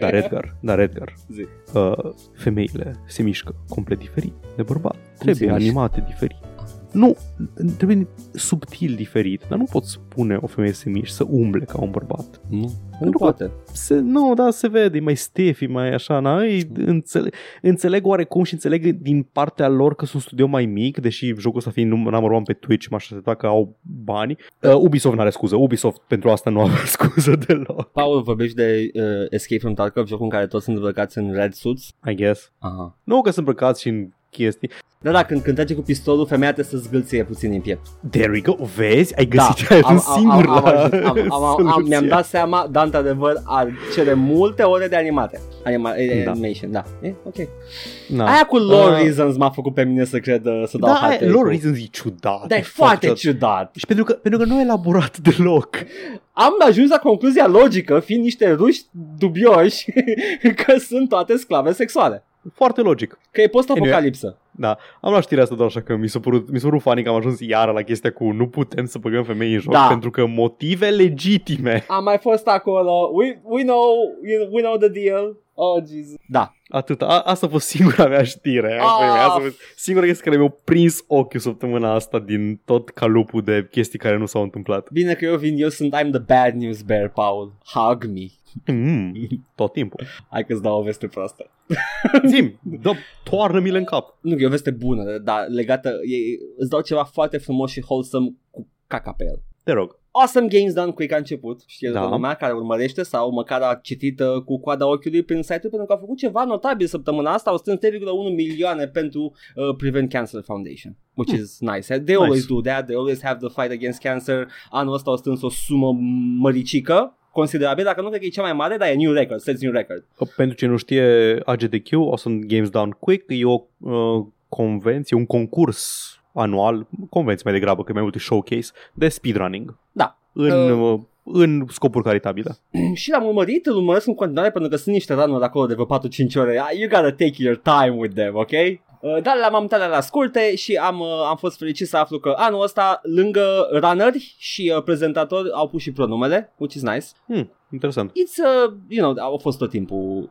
Dar Edgar, dar Edgar, Zi. uh, femeile se mișcă complet diferit de bărbat. Trebuie se mișcă? animate diferit. Nu, trebuie subtil diferit, dar nu poți spune o femeie să se miște, să umble ca un bărbat. Nu, nu Pentru că- poate. Se, nu, da, se vede, e mai stefi, mai așa, na, ei, înțeleg, înțeleg oarecum și înțeleg din partea lor că sunt studio mai mic, deși jocul ăsta fiind num- number one pe Twitch, m-aș aștepta că au bani. Uh, Ubisoft n-are scuză, Ubisoft pentru asta nu are scuză deloc, Paul, vorbești de uh, Escape from Tarkov, jocul în care toți sunt îmbrăcați în red suits? I guess. Aha. Nu că sunt îmbrăcați și în chestii. Da, da, când, când trage cu pistolul, femeia trebuie să zgâlție puțin în piept. There we go, vezi? Ai Da, găsit, ai ajuns am, singur am, am, la ajuns- am, am, am, am, soluție. mi-am dat seama, da, într-adevăr, ar cere multe ore de animate. Anima, Da. Animation, da. E, ok. Na. Aia cu lore Uh, reasons m-a făcut pe mine să cred, uh, să dau Da, hot aia, take-ul. lor reasons e ciudat. Dar e foarte ciudat. Și pentru că, pentru că nu e elaborat deloc. Am ajuns la concluzia logică, fiind niște ruși dubioși, că sunt toate sclave sexuale. Foarte logic. Că e post-apocalipsă. Da, am luat știrea asta doar așa că mi s-a părut, mi s-a părut funny că am ajuns iară la chestia cu nu putem să băgăm femei în joc Da. pentru că motive legitime. Am mai fost acolo. We, we know we know the deal. Oh, Jesus. Da. Atât. A, asta a fost singura mea știre. Ah. Asta a fost singura chestie care mi-a prins ochiul săptămâna asta din tot calupul de chestii care nu s-au întâmplat. Bine că eu vin, eu sunt I'm the bad news bear, Paul. Hug me. Mm, tot timpul. Hai că-ți dau o veste proastă. Zim, dă, toarnă-mi-le în cap. Nu, e o veste bună, dar legată, e, îți dau ceva foarte frumos și wholesome cu caca pe el. Te rog. Awesome Games Done Quick a început, știe Da. da. lumea care urmărește sau măcar a citit uh, cu coada ochiului prin site-ul pentru că a făcut ceva notabil săptămâna asta, au strâns 3,1 milioane pentru uh, Prevent Cancer Foundation, which Hmm. is nice. They always Nice. do that, they always have the fight against cancer. Anul ăsta au strâns o sumă măricică, considerabil, dacă nu cred că e cea mai mare, dar e new record, sets new record. Pentru ce nu știe AGDQ, Awesome Games Down Quick, e o uh, convenție, un concurs anual, convenție mai degrabă, că e mai multe showcase, de speedrunning. Da. În, Uh. uh, în scopuri caritabile. și l-am urmărit, îl urmăresc în continuare pentru că sunt niște run acolo de vreo 4-5 ore. Ah, You gotta take your time with them, ok? Uh, Dar le-am am la scurte și am, uh, am fost fericit să aflu că anul ăsta, lângă runneri și uh, prezentatori, au pus și pronumele, which is nice. Hmm, interesant. It's, uh, you know, au fost tot timpul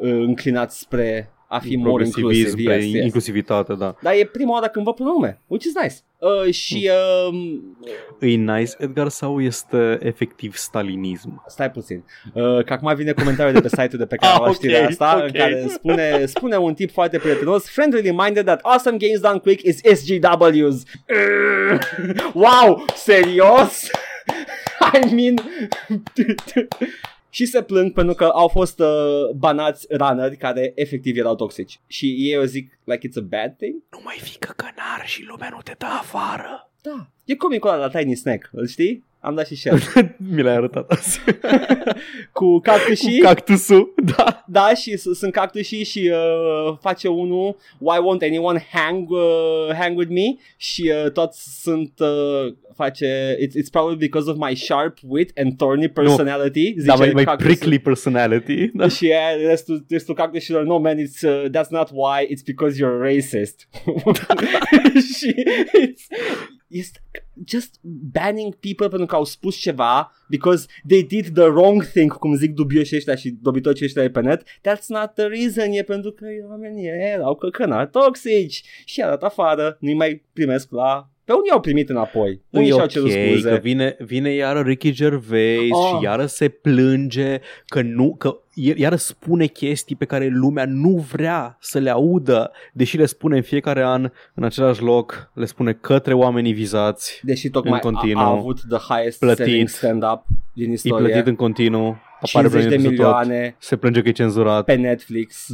uh, înclinați spre a fi more Progresivism, inclusive. pe Yes, yes. inclusivitate, da. Dar e prima oară când văd pronume, which is nice. Uh, și uh, E nice, Edgar, sau este efectiv stalinism? Stai puțin. Uh, că acum vine comentariul de pe site-ul de pe care Ah, am luat ok, știrea asta, ok. în care spune, spune un tip foarte prietenos, friendly reminder that awesome games done quick is SGWs. Uh, wow, serios? I mean... și se plâng pentru că au fost uh, banați runneri care efectiv erau toxici. Și ei eu zic, like it's a bad thing? Nu mai fi căcănar și lumea nu te dă afară. Da. E comicul ăla la Tiny Snack, îl știi? Am dat și share. Mi l-ai arătat azi. Cu cactușii. Cu cactusul, da. Da, și s- sunt cactușii și uh, face unul Why won't anyone hang, uh, hang with me? Și uh, toți sunt uh, face it's, it's probably because of my sharp wit and thorny personality. Da, mai, mai cactusul. prickly personality. Da. Și aia, restul, restul cactușilor, no man, it's, uh, that's not why, it's because you're racist. și it's, este just banning people pentru că au spus ceva because they did the wrong thing, cum zic dubioși ăștia și dobitoci ăștia de pe net. That's not the reason, e pentru că oamenii erau căcănari toxici și i-a dat afară, nu-i mai primesc la... Pe unii au primit înapoi, unii E și-au ok, cerut scuze. că vine, vine iară Ricky Gervais Oh. și iară se plânge că nu, că iară spune chestii pe care lumea nu vrea să le audă, deși le spune în fiecare an în același loc, le spune către oamenii vizați, Deși tocmai în a, continuu, a avut the highest plătit. selling stand-up din e istorie. plătit în continuu, apare 50 de pe tot, milioane se plânge că e cenzurat. pe Netflix.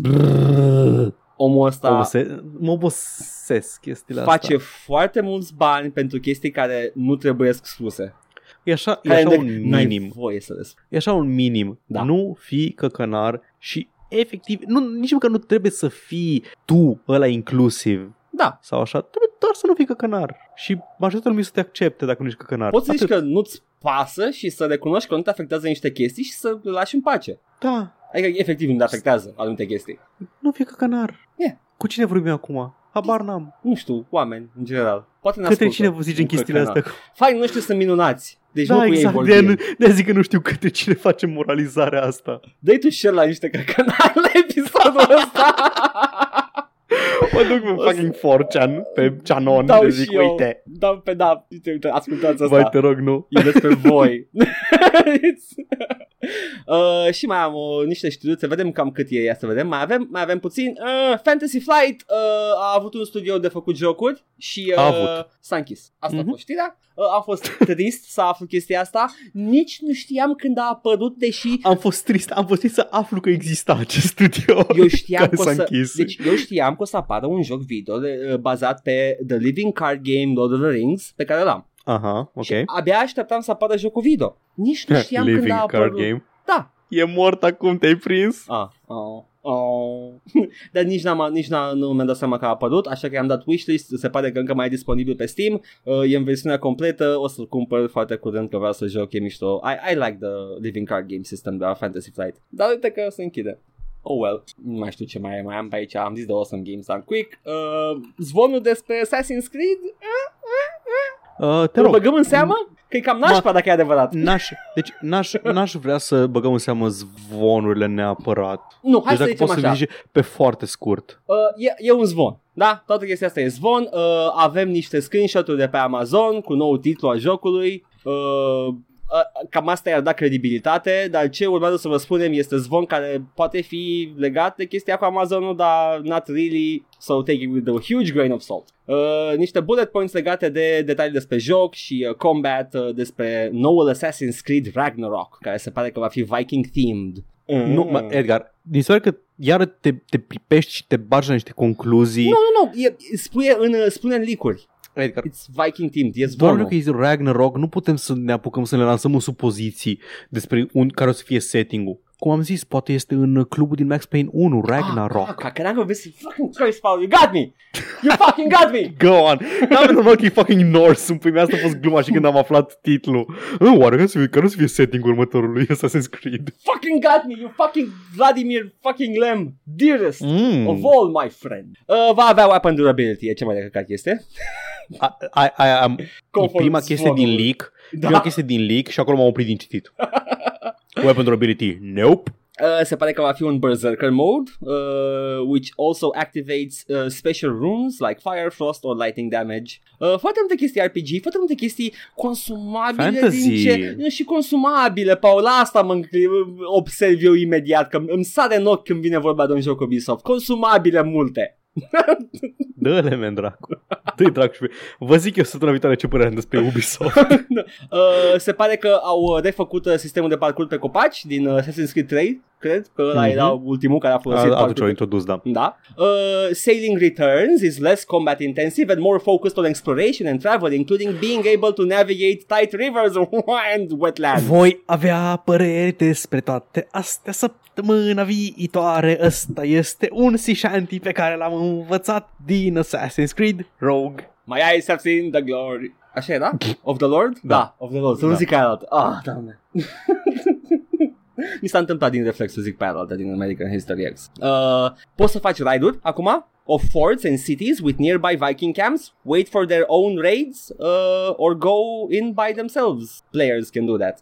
Omul ăsta Obose- mă obosesc chestiile face astea. foarte mulți bani pentru chestii care nu trebuie spuse. E așa, e Care așa de- un n-ai minim. voie să le spui. E așa un minim. Da. Nu fi căcănar și efectiv, nu, nici măcar nu trebuie să fii tu ăla inclusiv Da. sau așa, trebuie doar să nu fii căcănar și majoritatea lumii să te accepte dacă nu ești căcănar. Poți să zici Atât. că nu-ți pasă și să recunoști că nu te afectează niște chestii și să le lași în pace. Da, Adică efectiv nu te afectează anumite chestii. nu fii căcănar. E. Cu cine vorbim acum? Habar n-am. Nu știu, oameni în general. Poate ne Către ascultă cine vă zicem un chestiile căcănar. astea? Fai noștri sunt minunați. Deci nu Da, cu ei exact, vorbim. de, de zic că nu știu către cine face moralizarea asta. Dă-i tu share la niște căcănari la episodul ăsta. Mă duc pe fucking 4chan, pe Canon, Dau le și zic, eu. uite, Da, pe da, uite, uite, ascultați asta. vai te rog, nu. E despre voi. uh, și mai am uh, niște știri, să vedem cam cât e ea, să vedem. Mai avem, mai avem puțin. Uh, Fantasy Flight uh, a avut un studio de făcut jocuri și uh, A avut. s-a închis. Asta Mhm. a fost știrea. Uh, am fost trist să aflu chestia asta. Nici nu știam când a apărut, deși Am fost trist, am fost trist să aflu că exista acest studio eu știam care că o s-a să, închis. deci eu știam că o să apară apară un joc video de, bazat pe The Living Card Game Lord of the Rings pe care l-am. Aha, ok. Și abia așteptam să apară jocul video. Nici nu știam Living când a card apărut. game. Da. E mort acum, te-ai prins? Ah, oh, oh. Dar nici, n-am, nici n-am, nu mi-am dat seama că a apărut, așa că i-am dat wishlist, se pare că încă mai e disponibil pe Steam, uh, e în versiunea completă, o să-l cumpăr foarte curând că vreau să joc, e mișto. I, I like the Living Card Game System de la Fantasy Flight, dar uite că se închide. Oh well, nu mai știu ce mai, mai am pe aici, am zis de Awesome Games Done Quick. Uh, zvonul despre Assassin's Creed? Uh, te Îl rog, băgăm în seamă? Că e cam nașpa dacă e adevărat. N-aș, deci n-aș, n-aș vrea să băgăm în seamă zvonurile neapărat. Nu, hai deci să dacă zicem poți să așa. zici pe foarte scurt. Uh, e, e un zvon. Da, toată chestia asta e zvon. Uh, avem niște screenshot-uri de pe Amazon cu nou titlu al jocului. Uh, uh, cam asta i-ar da credibilitate, dar ce urmează să vă spunem este zvon care poate fi legat de chestia cu Amazonul, dar not really, so take it with a huge grain of salt. Uh, niște bullet points legate de detalii despre joc și uh, combat uh, despre noul Assassin's Creed Ragnarok, care se pare că va fi Viking themed. Nu, mă, Edgar, din se pare că iară te, te pripești și te bagi la niște concluzii. Nu, nu, nu, e, spune în, spune în licuri. Edgar, It's Viking themed, e doar zvonul. pentru că e Ragnarok, nu putem să ne apucăm să ne lansăm în supoziții despre un, care o să fie setting-ul. Cum am zis, poate este în clubul din Max Payne 1, Ragnarok. Ah, can I go visit fucking Christ, Paul? You got me! You fucking got me! Go on! N-am normal că e fucking Norse în păi asta a fost gluma și când am aflat titlul. Uh, oare că, să fie, că nu să fie setting-ul următorului Assassin's Creed? fucking got me! You fucking Vladimir fucking Lem! Dearest! Mm. Of all my friend. Uh, va avea weapon durability, e ce mai de căcat este. A, a, a, am, e Conform prima chestie din zvonului. leak, Da. prima chestie din leak și acolo m-am oprit din citit. Weapon durability, nope. Uh, se pare că va fi un Berserker mode, uh, which also activates uh, special runes like Fire, Frost or Lightning Damage. Uh, foarte multe chestii RPG, foarte multe chestii consumabile Fantasy. din ce... Nu, și consumabile, Paul, asta mă încli- observ eu imediat, că îmi sare în ochi când vine vorba de un joc Ubisoft. Consumabile multe. Dă-le, men, dracu. Dă-i dracu și pe... Vă zic eu săptămâna viitoare ce părere am despre Ubisoft. Uh, se pare că au uh, refăcut uh, sistemul de parcurs pe copaci din uh, Assassin's Creed 3, cred că ăla Mhm. era ultimul care a folosit Atunci parcurs au pe introdus, da. Da. Uh, Sailing Returns is less combat intensive and more focused on exploration and travel, including being able to navigate tight rivers and wetlands. Voi avea păreri despre toate astea săptămâna viitoare. Ăsta este un shanty pe care l-am învățat din Assassin's Creed Rogue. My eyes have seen the glory. Așa era? Of the Lord? Da. of the Lord. Să nu Da. zic aia altă. Ah, doamne. Mi s-a întâmplat din reflex să zic pe aia altă din American History X. Uh, poți să faci raid-uri acum? Of forts and cities with nearby Viking camps, wait for their own raids, uh, or go in by themselves. Players can do that.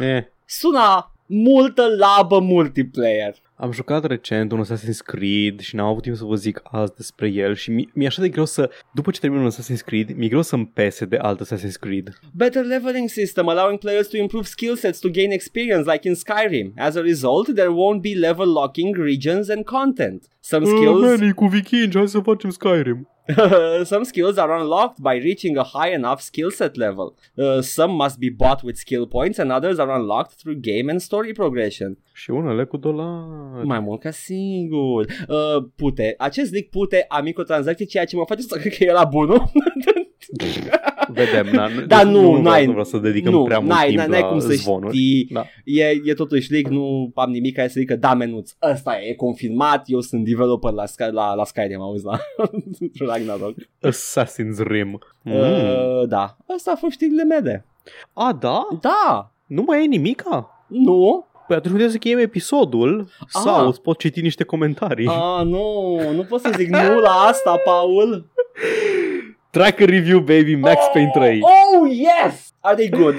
Eh. Sună multă labă multiplayer. Am jucat recent un Assassin's Creed și n-am avut timp să vă zic azi despre el și mi- mi-e așa de greu să, după ce termin un Assassin's Creed, mi-e greu să-mi pese de alt Assassin's Creed. Better leveling system allowing players to improve skill sets to gain experience like in Skyrim. As a result, there won't be level locking regions and content. Some skills Uh, cu vikingi, hai să facem Skyrim. some skills are unlocked by reaching a high enough skill set level. Uh, some must be bought with skill points and others are unlocked through game and story progression. Și unele cu dolari. Mai mult ca sigur. Uh, pute. Acest leak pute a microtransacții, ceea ce mă face să cred că e la bunul. Vedem, na, Da, nu, nu, vreau, n-ai- nu vreau să dedicăm nu, prea mult n-ai, timp n-ai, n-ai la cum să zvonuri. știi. Da. E, e totuși leak, nu am nimic care să zică da menuț. Ăsta e, e confirmat, eu sunt developer la, Sky, la, la Skyrim, auzi, la Ragnarok. Assassin's Rim. Mm. Uh, da, asta a fost știrile mele. A, da? Da, Nu mai e nimica? nu, Păi atunci putem să cheiem episodul sau Ah. îți pot citi niște comentarii. ah, nu, nu pot să zic nu la asta, Paul. Tracker review, baby, Max Payne 3. Oh, yes! Are they good?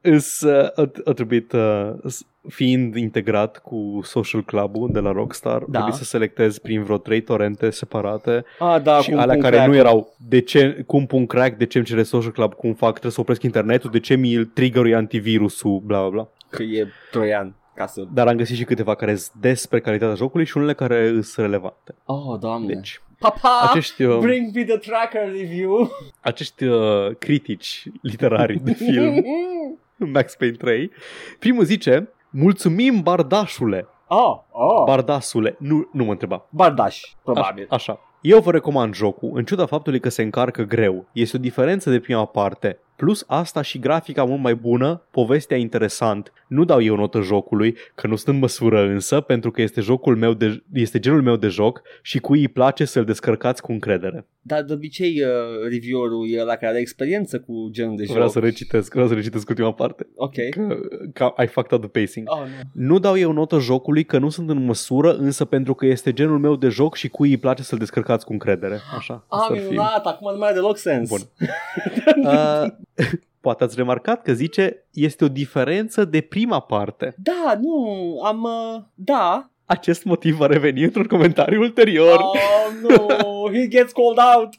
Îs, uh, a, a trebuit, uh, s- fiind integrat cu Social Club-ul de la Rockstar, Da. trebuie să selectez prin vreo trei torente separate Ah, da, și cum, alea cum care crack. nu erau de ce, cum pun crack, de ce îmi cere Social Club, cum fac, trebuie să opresc internetul, de ce mi-l trigger antivirusul, bla bla bla. Că e troian, ca să... Dar am găsit și câteva care sunt despre calitatea jocului și unele care sunt relevante. Oh, doamne. Deci, Papa, acești, uh, bring me the tracker review. acești uh, critici literari de film, Max Payne 3, primul zice, mulțumim bardașule, oh, oh. bardasule, nu, nu mă întreba, Bardaș, probabil. Așa, așa. Eu vă recomand jocul, în ciuda faptului că se încarcă greu. Este o diferență de prima parte. Plus asta și grafica mult mai bună, povestea interesant. Nu dau eu notă jocului, că nu sunt în măsură însă, pentru că este jocul meu de, este genul meu de joc și cui îi place să-l descărcați cu încredere. Dar de obicei uh, reviewerul e la care are experiență cu genul de joc. Vreau să recitesc, vreau să recitesc ultima parte. Ok. Că, că I fucked up the pacing. Oh, nu. Nu dau eu notă jocului că nu sunt în măsură, însă pentru că este genul meu de joc și cui îi place să-l descărcați cu încredere. Așa. Ah, asta ar fi. minunat, acum nu mai are deloc sens. Bun. Uh, poate ați remarcat că zice este o diferență de prima parte. Da, nu, am... Uh, da. Acest motiv va reveni într-un comentariu ulterior. Oh, no, he gets called out.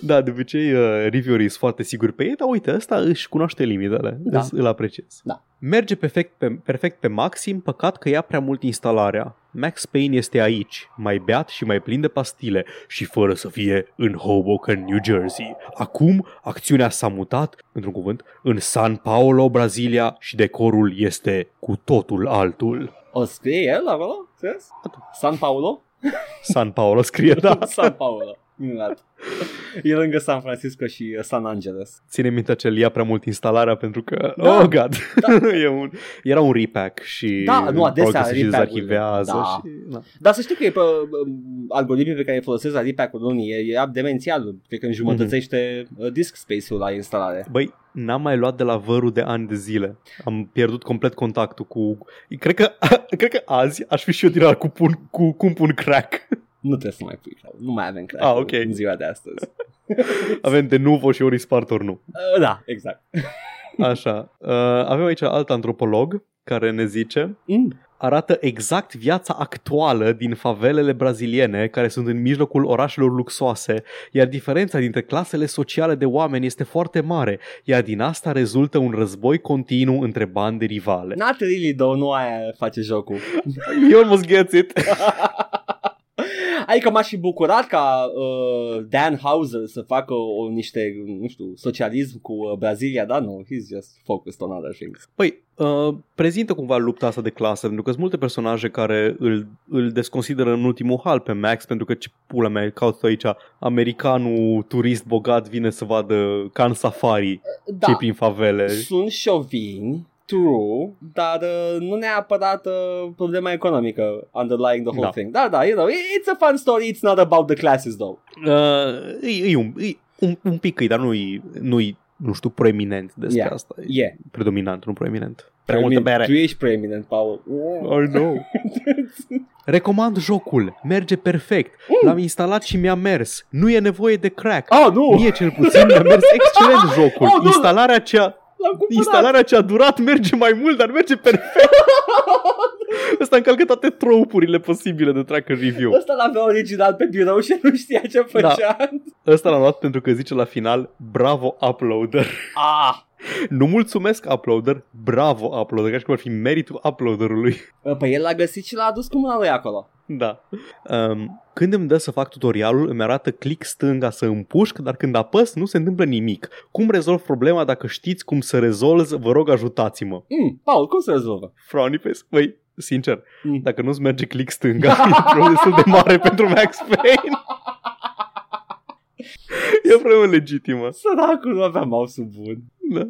Da, de obicei uh, reviewerii sunt foarte siguri pe ei, dar uite, ăsta își cunoaște limitele. Da. Îl- Îl apreciez. Da. Merge perfect pe, perfect pe maxim, păcat că ia prea mult instalarea. Max Payne este aici, mai beat și mai plin de pastile și fără să fie în Hoboken, New Jersey. Acum, acțiunea s-a mutat, într-un cuvânt, în San Paulo, Brazilia și decorul este cu totul altul. O scrie el acolo? Serios? San Paulo? San Paulo scrie, da. San Paulo. Minunat. E lângă San Francisco și uh, San Angeles. Ține minte acel ia prea mult instalarea pentru că, Da. oh god, Da. e un, era un repack și Da, nu, adesea probabil că se și repack-urile, dezarchivează da. și, da. Dar să știi că e pe um, algoritmii pe care îi folosesc la repack-ul unii, e, e demențial. Cred că înjumătățește Mhm. uh, disk space-ul la instalare. Băi, n-am mai luat de la vărul de ani de zile. Am pierdut complet contactul cu... Cred că, cred că azi aș fi și eu din ăla cu, pun, cu cum pun crack. Nu trebuie să mai pui cloud. Nu mai avem crack Ah, ok. în ziua de astăzi. Avem de nuvo și ori spart ori nu. Uh, da, exact. Așa. Uh, avem aici alt antropolog care ne zice Mm. arată exact viața actuală din favelele braziliene care sunt în mijlocul orașelor luxoase, iar diferența dintre clasele sociale de oameni este foarte mare, iar din asta rezultă un război continuu între bande rivale. Not really, though, nu aia face jocul. You almost gets it. Adică m-aș fi bucurat ca uh, Dan Hauser să facă o, niște, nu știu, socialism cu uh, Brazilia, dar nu, he's just focused on other things. Păi, uh, prezintă cumva lupta asta de clasă, pentru că sunt multe personaje care îl, îl desconsideră în ultimul hal pe Max, pentru că ce pula mea caut aici, americanul turist bogat vine să vadă can safari, Da, cei prin favele. sunt șovini, true, dar uh, nu neapărat uh, problema economică underlying the whole Da. thing. Da, da, you know, it's a fun story, it's not about the classes though. Uh, e, e, un, e un, un pic, îi, dar nu-i, nu-i, nu știu, proeminent despre Yeah. asta. E Yeah. predominant, nu proeminent. Prea multă Preeminent. bere. Tu ești preeminent, Paul. I know. Recomand jocul. Merge perfect. L-am instalat și mi-a mers. Nu e nevoie de crack. Oh, nu! Mie cel puțin mi-a mers excelent jocul. Oh, nu! Instalarea cea L-am cumpărat! Instalarea ce a durat merge mai mult, dar merge perfect. Ăsta încalcă toate tropurile posibile de tracker review. Ăsta l-avea original pe birou și nu știa ce făcea. Ăsta l-am luat pentru că zice la final Bravo uploader. Ah! Nu mulțumesc uploader, bravo uploader, ca și cum ar fi meritul uploaderului. Păi el l-a găsit și l-a adus cu mâna lui acolo. Da. Um, când îmi dă să fac tutorialul, îmi arată click stânga să împușc, dar când apăs nu se întâmplă nimic. Cum rezolv problema dacă știți cum să rezolv, vă rog ajutați-mă. Mm, Paul, cum se rezolvă? Frowny face. Băi, sincer, Mm. dacă nu-ți merge click stânga, e o problemă destul de mare pentru Max Payne. E o problemă legitimă. Săracul nu avea mouse bun. Da.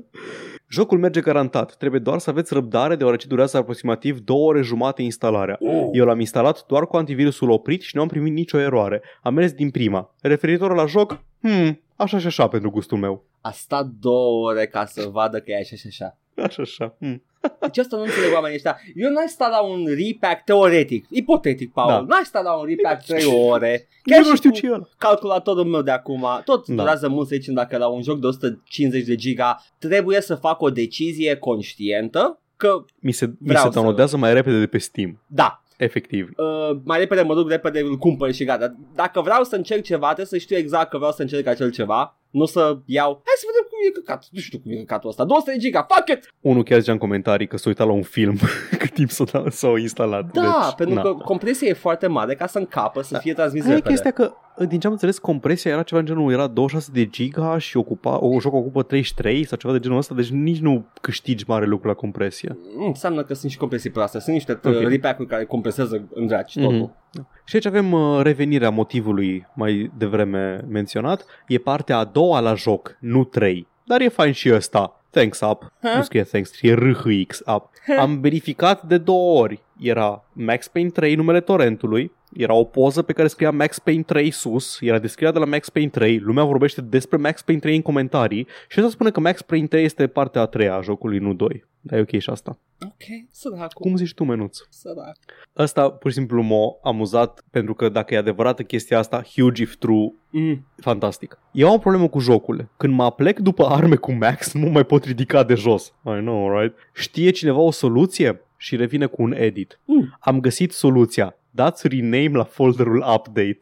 Jocul merge garantat. Trebuie doar să aveți răbdare deoarece durează aproximativ două ore jumate instalarea. Oh. Eu l-am instalat doar cu antivirusul oprit și nu am primit nicio eroare. Am mers din prima. Referitor la joc, hmm, așa și așa pentru gustul meu. A stat două ore ca să vadă că e așa și așa. Așa așa. Hmm. Deci asta nu înțeleg oamenii ăștia. Eu n-aș sta la un repack teoretic, ipotetic, Paul. Da. N-aș sta la un repack 3 ore. Chiar și nu știu cu ce e ăla. calculatorul meu de acum, tot Da. durează mult să zicem dacă la un joc de 150 de giga trebuie să fac o decizie conștientă că, Mi se, mi Vreau se să- downloadează mai repede de pe Steam. da, Efectiv. uh, mai repede mă duc repede, îl cumpăr și gata. Dacă vreau să încerc ceva, trebuie să știu exact că vreau să încerc acel ceva. Nu să iau, hai să vedem cum e căcat. Nu știu cum e căcatul ăsta. 200 de giga, fuck it! Unul chiar zicea în comentarii că s-a uitat la un film cât timp să, o- să o instalat. Da, deci, pentru na. că compresia e foarte mare ca să încapă, să fie transmis Aia e repede. chestia că, din ce am înțeles, compresia era ceva în genul, era 26 de giga și ocupa, o joc ocupă 33 sau ceva de genul ăsta, deci nici nu câștigi mare lucru la compresie. Mm, înseamnă că sunt și compresii proaste. Sunt niște Ok. okay. repack-uri care compresează în draci totul. Mhm. Și aici avem uh, revenirea motivului mai devreme menționat. E partea a doua la joc, nu 3. Dar e fain și ăsta. Thanks up. Ha? Nu scrie thanks, scrie RHX up. Am verificat de două ori. Era Max Payne 3 numele torrentului. Era o poză pe care scria Max Payne 3 sus, era descrierea de la Max Payne 3, lumea vorbește despre Max Payne 3 în comentarii și ăsta spune că Max Payne 3 este partea a treia a jocului, nu 2. Dar e ok și asta. Ok, săracul. Cum zici tu, Menuț? Sărac. Ăsta pur și simplu m-a amuzat pentru că dacă e adevărată chestia asta, huge if true, Mm. fantastic. Eu am o problemă cu jocurile. Când mă aplec după arme cu Max, nu mă mai pot ridica de jos. I know, right? Știe cineva o soluție? Și revine cu un edit. Mm. Am găsit soluția. Dați rename la folderul update.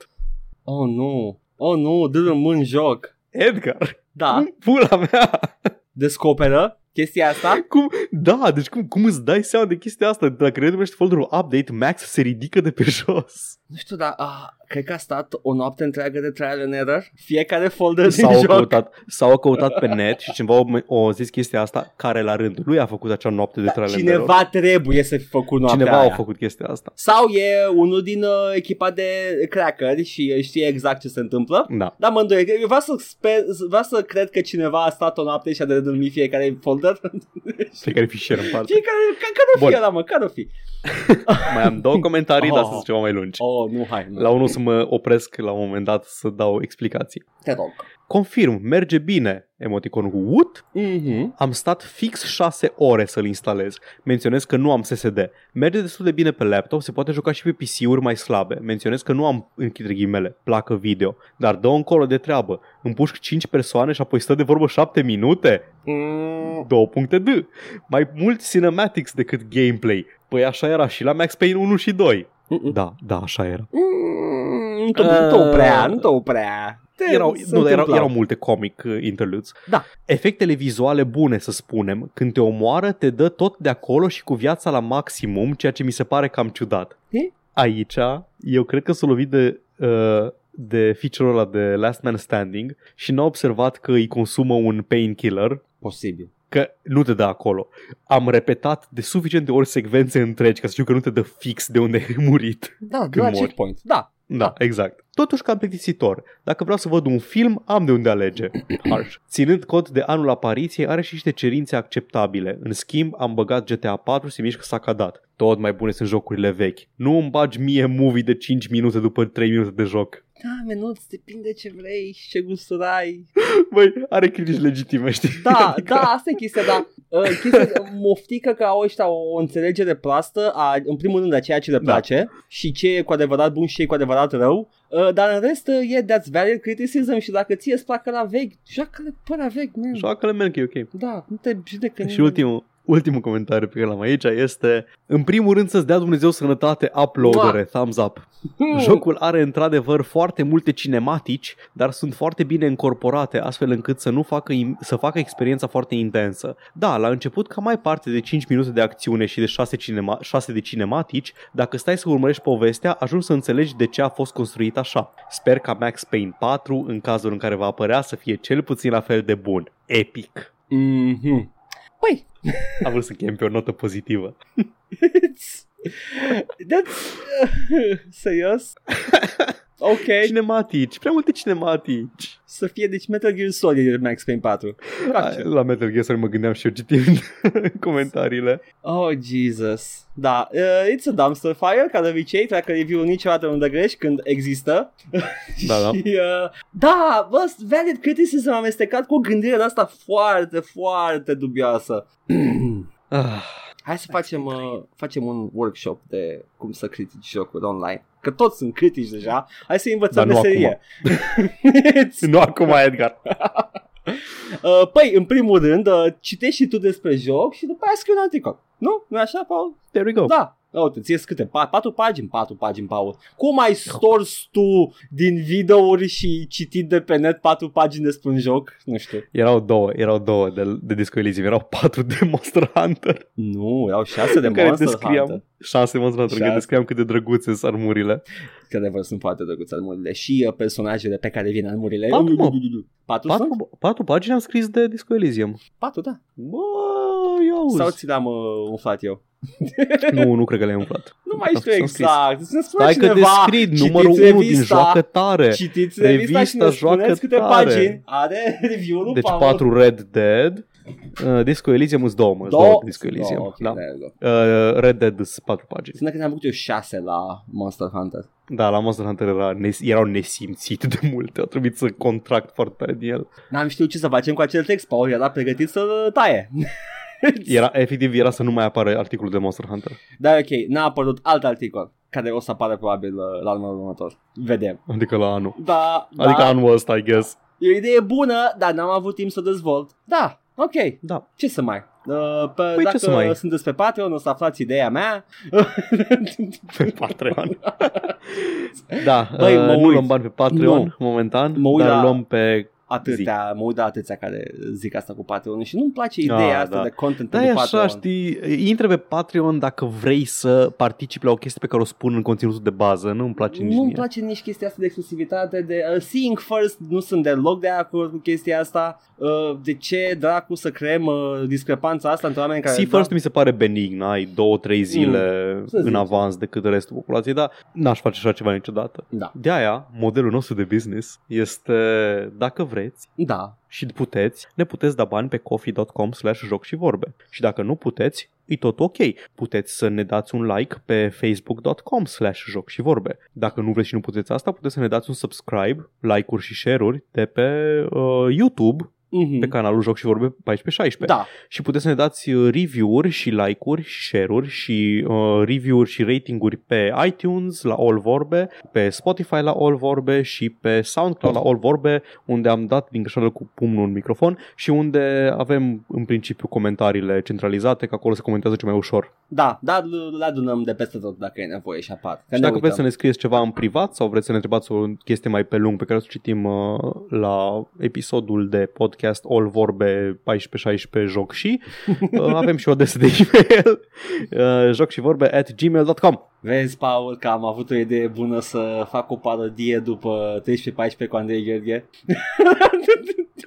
Oh, nu. Oh, nu, dă-mi în joc. Edgar, Da, cum pula mea? descoperă chestia asta. Cum? Da, deci cum, cum îți dai seama de chestia asta? Dacă renumești folderul update, Max se ridică de pe jos. Nu știu, dar ah, cred că a stat o noapte întreagă de trial and error. Fiecare folder din S-au joc. căutat, s-au căutat pe net și cineva o zis chestia asta care la rândul lui a făcut acea noapte de trial and error. Cineva trebuie să fi făcut noaptea Cineva aia. a făcut chestia asta. Sau e unul din uh, echipa de crackeri și știe exact ce se întâmplă. Da. Da, mă îndoie. Eu vreau să, sper, vreau să cred că cineva a stat o noapte și a denumit fiecare folder. Fiecare fișier în parte. fiecare, ca, care o fi Bun. ăla, mă, care o fi? Mai am două comentarii, dar Oh. sunt ceva mai lungi. Oh, nu, hai, nu. La unul să mă opresc la un moment dat să dau explicații. Te rog. Confirm, merge bine. Emoticonul cu what? Mhm. Am stat fix 6 ore să-l instalez. Menționez că nu am SSD. Merge destul de bine pe laptop, se poate juca și pe PC-uri mai slabe. Menționez că nu am, închid ghimele, placă video. Dar dă încolo de treabă. Împușc 5 persoane și apoi stă de vorbă 7 minute? Mm, Două puncte D. Mai mult cinematics decât gameplay. Păi așa era și la Max Payne 1 și 2. Mm, Da, da, așa era. mm, Nu te nu te oprea, nu te oprea. Te- Erau, se nu, erau, întâmplau. erau multe comic uh, interludes. Da. Efectele vizuale bune, să spunem, când te omoară, te dă tot de acolo și cu viața la maximum, ceea ce mi se pare cam ciudat. E? Aici, eu cred că s-a lovit de, uh, de feature-ul ăla de Last Man Standing și n-a observat că îi consumă un painkiller Posibil. Că nu te dă acolo. Am repetat de suficiente ori secvențe întregi ca să știu că nu te dă fix de unde ai murit. Da, de la mori. checkpoint. Da. Da, exact. Totuși cam plictisitor. Dacă vreau să văd un film, am de unde alege. Harsh. Ținând cont de anul apariției, are și niște cerințe acceptabile. În schimb, am băgat GTA 4 și se mișcă sacadat. Tot mai bune sunt jocurile vechi. Nu îmi bagi mie movie de 5 minute după 3 minute de joc. Da, menuț, depinde ce vrei și ce gusturi ai. Băi, are critici legitime, știi? Da, da, asta e chestia, da. Uh, chestia, moftică că au ăștia o, o înțelegere proastă, a, în primul rând, a ceea ce le Da. place și ce e cu adevărat bun și ce e cu adevărat rău, uh, dar în rest uh, e that's valid criticism și dacă ție îți placă la vechi, joacă-le pe la vechi, man. Joacă-le, man, că e ok. Da, nu te judecă Și nimeni. ultimul, ultimul comentariu pe care l-am aici este În primul rând să-ți dea Dumnezeu sănătate uploadere, thumbs up Hmm. Jocul are într-adevăr foarte multe cinematici, dar sunt foarte bine încorporate, astfel încât să nu facă, im- să facă experiența foarte intensă. Da, la început cam mai parte de 5 minute de acțiune și de 6, cinema- 6 de cinematici, dacă stai să urmărești povestea, ajungi să înțelegi de ce a fost construit așa. Sper ca Max Payne 4, în cazul în care va apărea, să fie cel puțin la fel de bun. Epic. Mhm. Păi, Am vrut să chem pe o notă pozitivă. it's... That's... serios? Ok, Cinematici, prea multe cinematici. să fie deci Metal Gear Solid Max Payne 4. Gotcha. La Metal Gear Solid mă gândeam și eu citind comentariile. Oh, Jesus. Da, uh, it's a dumpster fire, ca de obicei, treacă review-ul niciodată nu dă greș când există. Da, da. și, uh, da, bă, valid criticism amestecat cu o gândire de asta foarte, foarte dubioasă. Ah, Hai să facem, uh, facem un workshop de cum să critici jocuri online. Că toți sunt critici deja. Hai să învățăm Dar nu meserie. nu acum, Edgar. uh, păi, în primul rând, uh, citești și tu despre joc și după aia scrii un articol. Nu? nu așa, Paul? There we go. Da. Ia Uite, ție câte? Pa- patru pagini? Patru pagini, Paul. Cum ai stors tu din videouri și citit de pe net patru pagini despre un joc? Nu știu. Erau două, erau două de, de Disco Elysium, erau patru de Monster Hunter. Nu, erau șase de în care Monster descriam, Hunter. Șase de Monster Hunter, în care Șase. descriam cât de drăguțe sunt armurile. Că adevăr sunt foarte drăguțe armurile și uh, personajele pe care vin armurile. Patru, mă. Patru, sunt? Patru, patru pagini am scris de Disco Elysium. Patru, da. Bă, ia auzi. Sau ți l-am uh, umflat eu? Nu, nu cred că le-ai umflat. Nu mai Asta știu s-a scris. exact. Să-mi spune Stai că cineva, descrii citiți numărul 1 din revista, joacă tare. Citiți revista, și ne Revista joacă spuneți câte tare. pagini are review-ul Deci Paul. 4 Red Dead, uh, Disco Elysium sunt două, mă, Două? două Disco Elysium. Două, ok, da. there you go. Uh, Red Dead sunt 4 pagini. Sunt că ne-am făcut eu șase la Monster Hunter. Da, la Monster Hunter era nes- erau nesimțit de multe, a trebuit să contract foarte tare din el. N-am știut ce să facem cu acel text, Paul era pregătit să taie. Era, efectiv, era să nu mai apară articolul de Monster Hunter. Dar ok, n-a apărut alt articol care o să apară probabil uh, la anul următor. Vedem. Adică la anul. Da, Adică da, anul ăsta, I guess. e o idee bună, dar n-am avut timp să dezvolt. Da, ok, Da. ce să mai... Uh, pe, Păi ce dacă să mai- sunteți pe Patreon o să aflați ideea mea Pe Patreon. da, Băi, uh, mă nu uit. luăm bani pe Patreon Nu. momentan, Mă uit dar la- luăm pe... atâtea, mă uit la atâția care zic asta cu Patreon și nu-mi place ideea Ah, asta da. de content Da, e pentru așa, Patreon. știi, intră pe Patreon dacă vrei să participi la o chestie pe care o spun în conținutul de bază, nu-mi place nici Nu-mi mie. place nici chestia asta de exclusivitate, de uh, seeing first, nu sunt deloc de acord cu chestia asta. Uh, de ce dracu să creăm uh, discrepanța asta între oameni care... See first mi se pare benign, ai două, trei zile Mm, să în zici. avans decât restul populației, dar n-aș face așa ceva niciodată. Da, De aia, modelul nostru de business este, dacă vreți da, și puteți, ne puteți da bani pe coffee.com slash joc și vorbe. Și dacă nu puteți, e tot ok. Puteți să ne dați un like pe facebook.com slash joc și vorbe. Dacă nu vreți și nu puteți asta, puteți să ne dați un subscribe, like-uri și share-uri de pe uh, YouTube, Mhm. pe canalul Joc și Vorbe 14-16 da, și puteți să ne dați uh, review-uri și like-uri și share-uri și uh, review-uri și rating-uri pe iTunes la All Vorbe, pe Spotify la All Vorbe și pe SoundCloud la All Vorbe, unde am dat din greșeală cu pumnul în microfon și unde avem în principiu comentariile centralizate, că acolo se comentează cel mai ușor. da, dar l- le adunăm de peste tot dacă e nevoie și apar. Că Și ne dacă uităm. vreți să ne scrieți ceva în privat sau vreți să ne întrebați o chestie mai pe lung pe care o să citim uh, la episodul de podcast All Vorbe 14-16 joc și uh, avem și o adresă de e-mail uh, joc și vorbe at gmail.com Vezi, Paul, că am avut o idee bună să fac o parodie după 13-14 cu Andrei Gheorghe.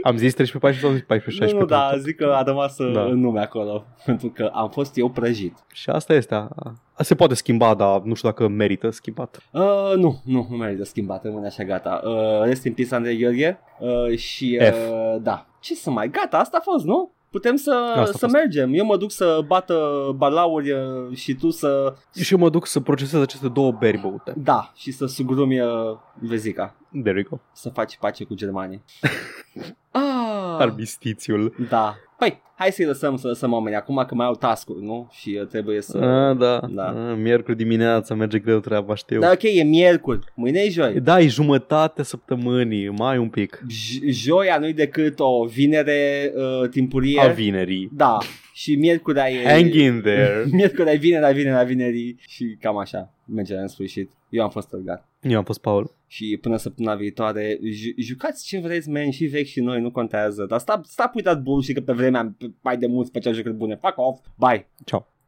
Am zis 13 sau 14 16 Nu, nu, da, zic că a rămas Da. da. în nume acolo, pentru că am fost eu prăjit. Și asta este. A, a, se poate schimba, dar nu știu dacă merită schimbat. Uh, nu, nu, nu merită schimbat, rămâne așa gata. Uh, rest in peace, Andrei Gheorghe. Uh, și, F. uh, da, ce să mai, gata, asta a fost, nu? Putem să, Asta a să fost. mergem. Eu mă duc să bată balauri uh, și tu să, Și eu mă duc să procesez aceste două beri băute. da, și să sugrumi uh, vezica. There we go. Să faci pace cu Germania. ah, Armistițiul. da. Păi, hai să-i lăsăm să lăsăm oamenii acum că mai au task-uri, nu? Și uh, trebuie să... A, da. Da. A, miercuri dimineața merge greu treaba, știu. Da, ok, e miercuri, mâine e joi. Da, e jumătate săptămânii, mai un pic. J- joia nu-i decât o vinere uh, timpurie. A vinerii. Da, și miercurea e... Hang in there. Miercurea e vinerea, vinerea, vinerii și cam așa merge în sfârșit. Eu am fost tălgat. Eu am fost Paul. Și până săptămâna viitoare ju- Jucați ce vreți, man, și vechi și noi Nu contează Dar sta, sta uitat bullshit Că pe vremea Mai de mult făceau jucări bune Fuck off Bye Ciao.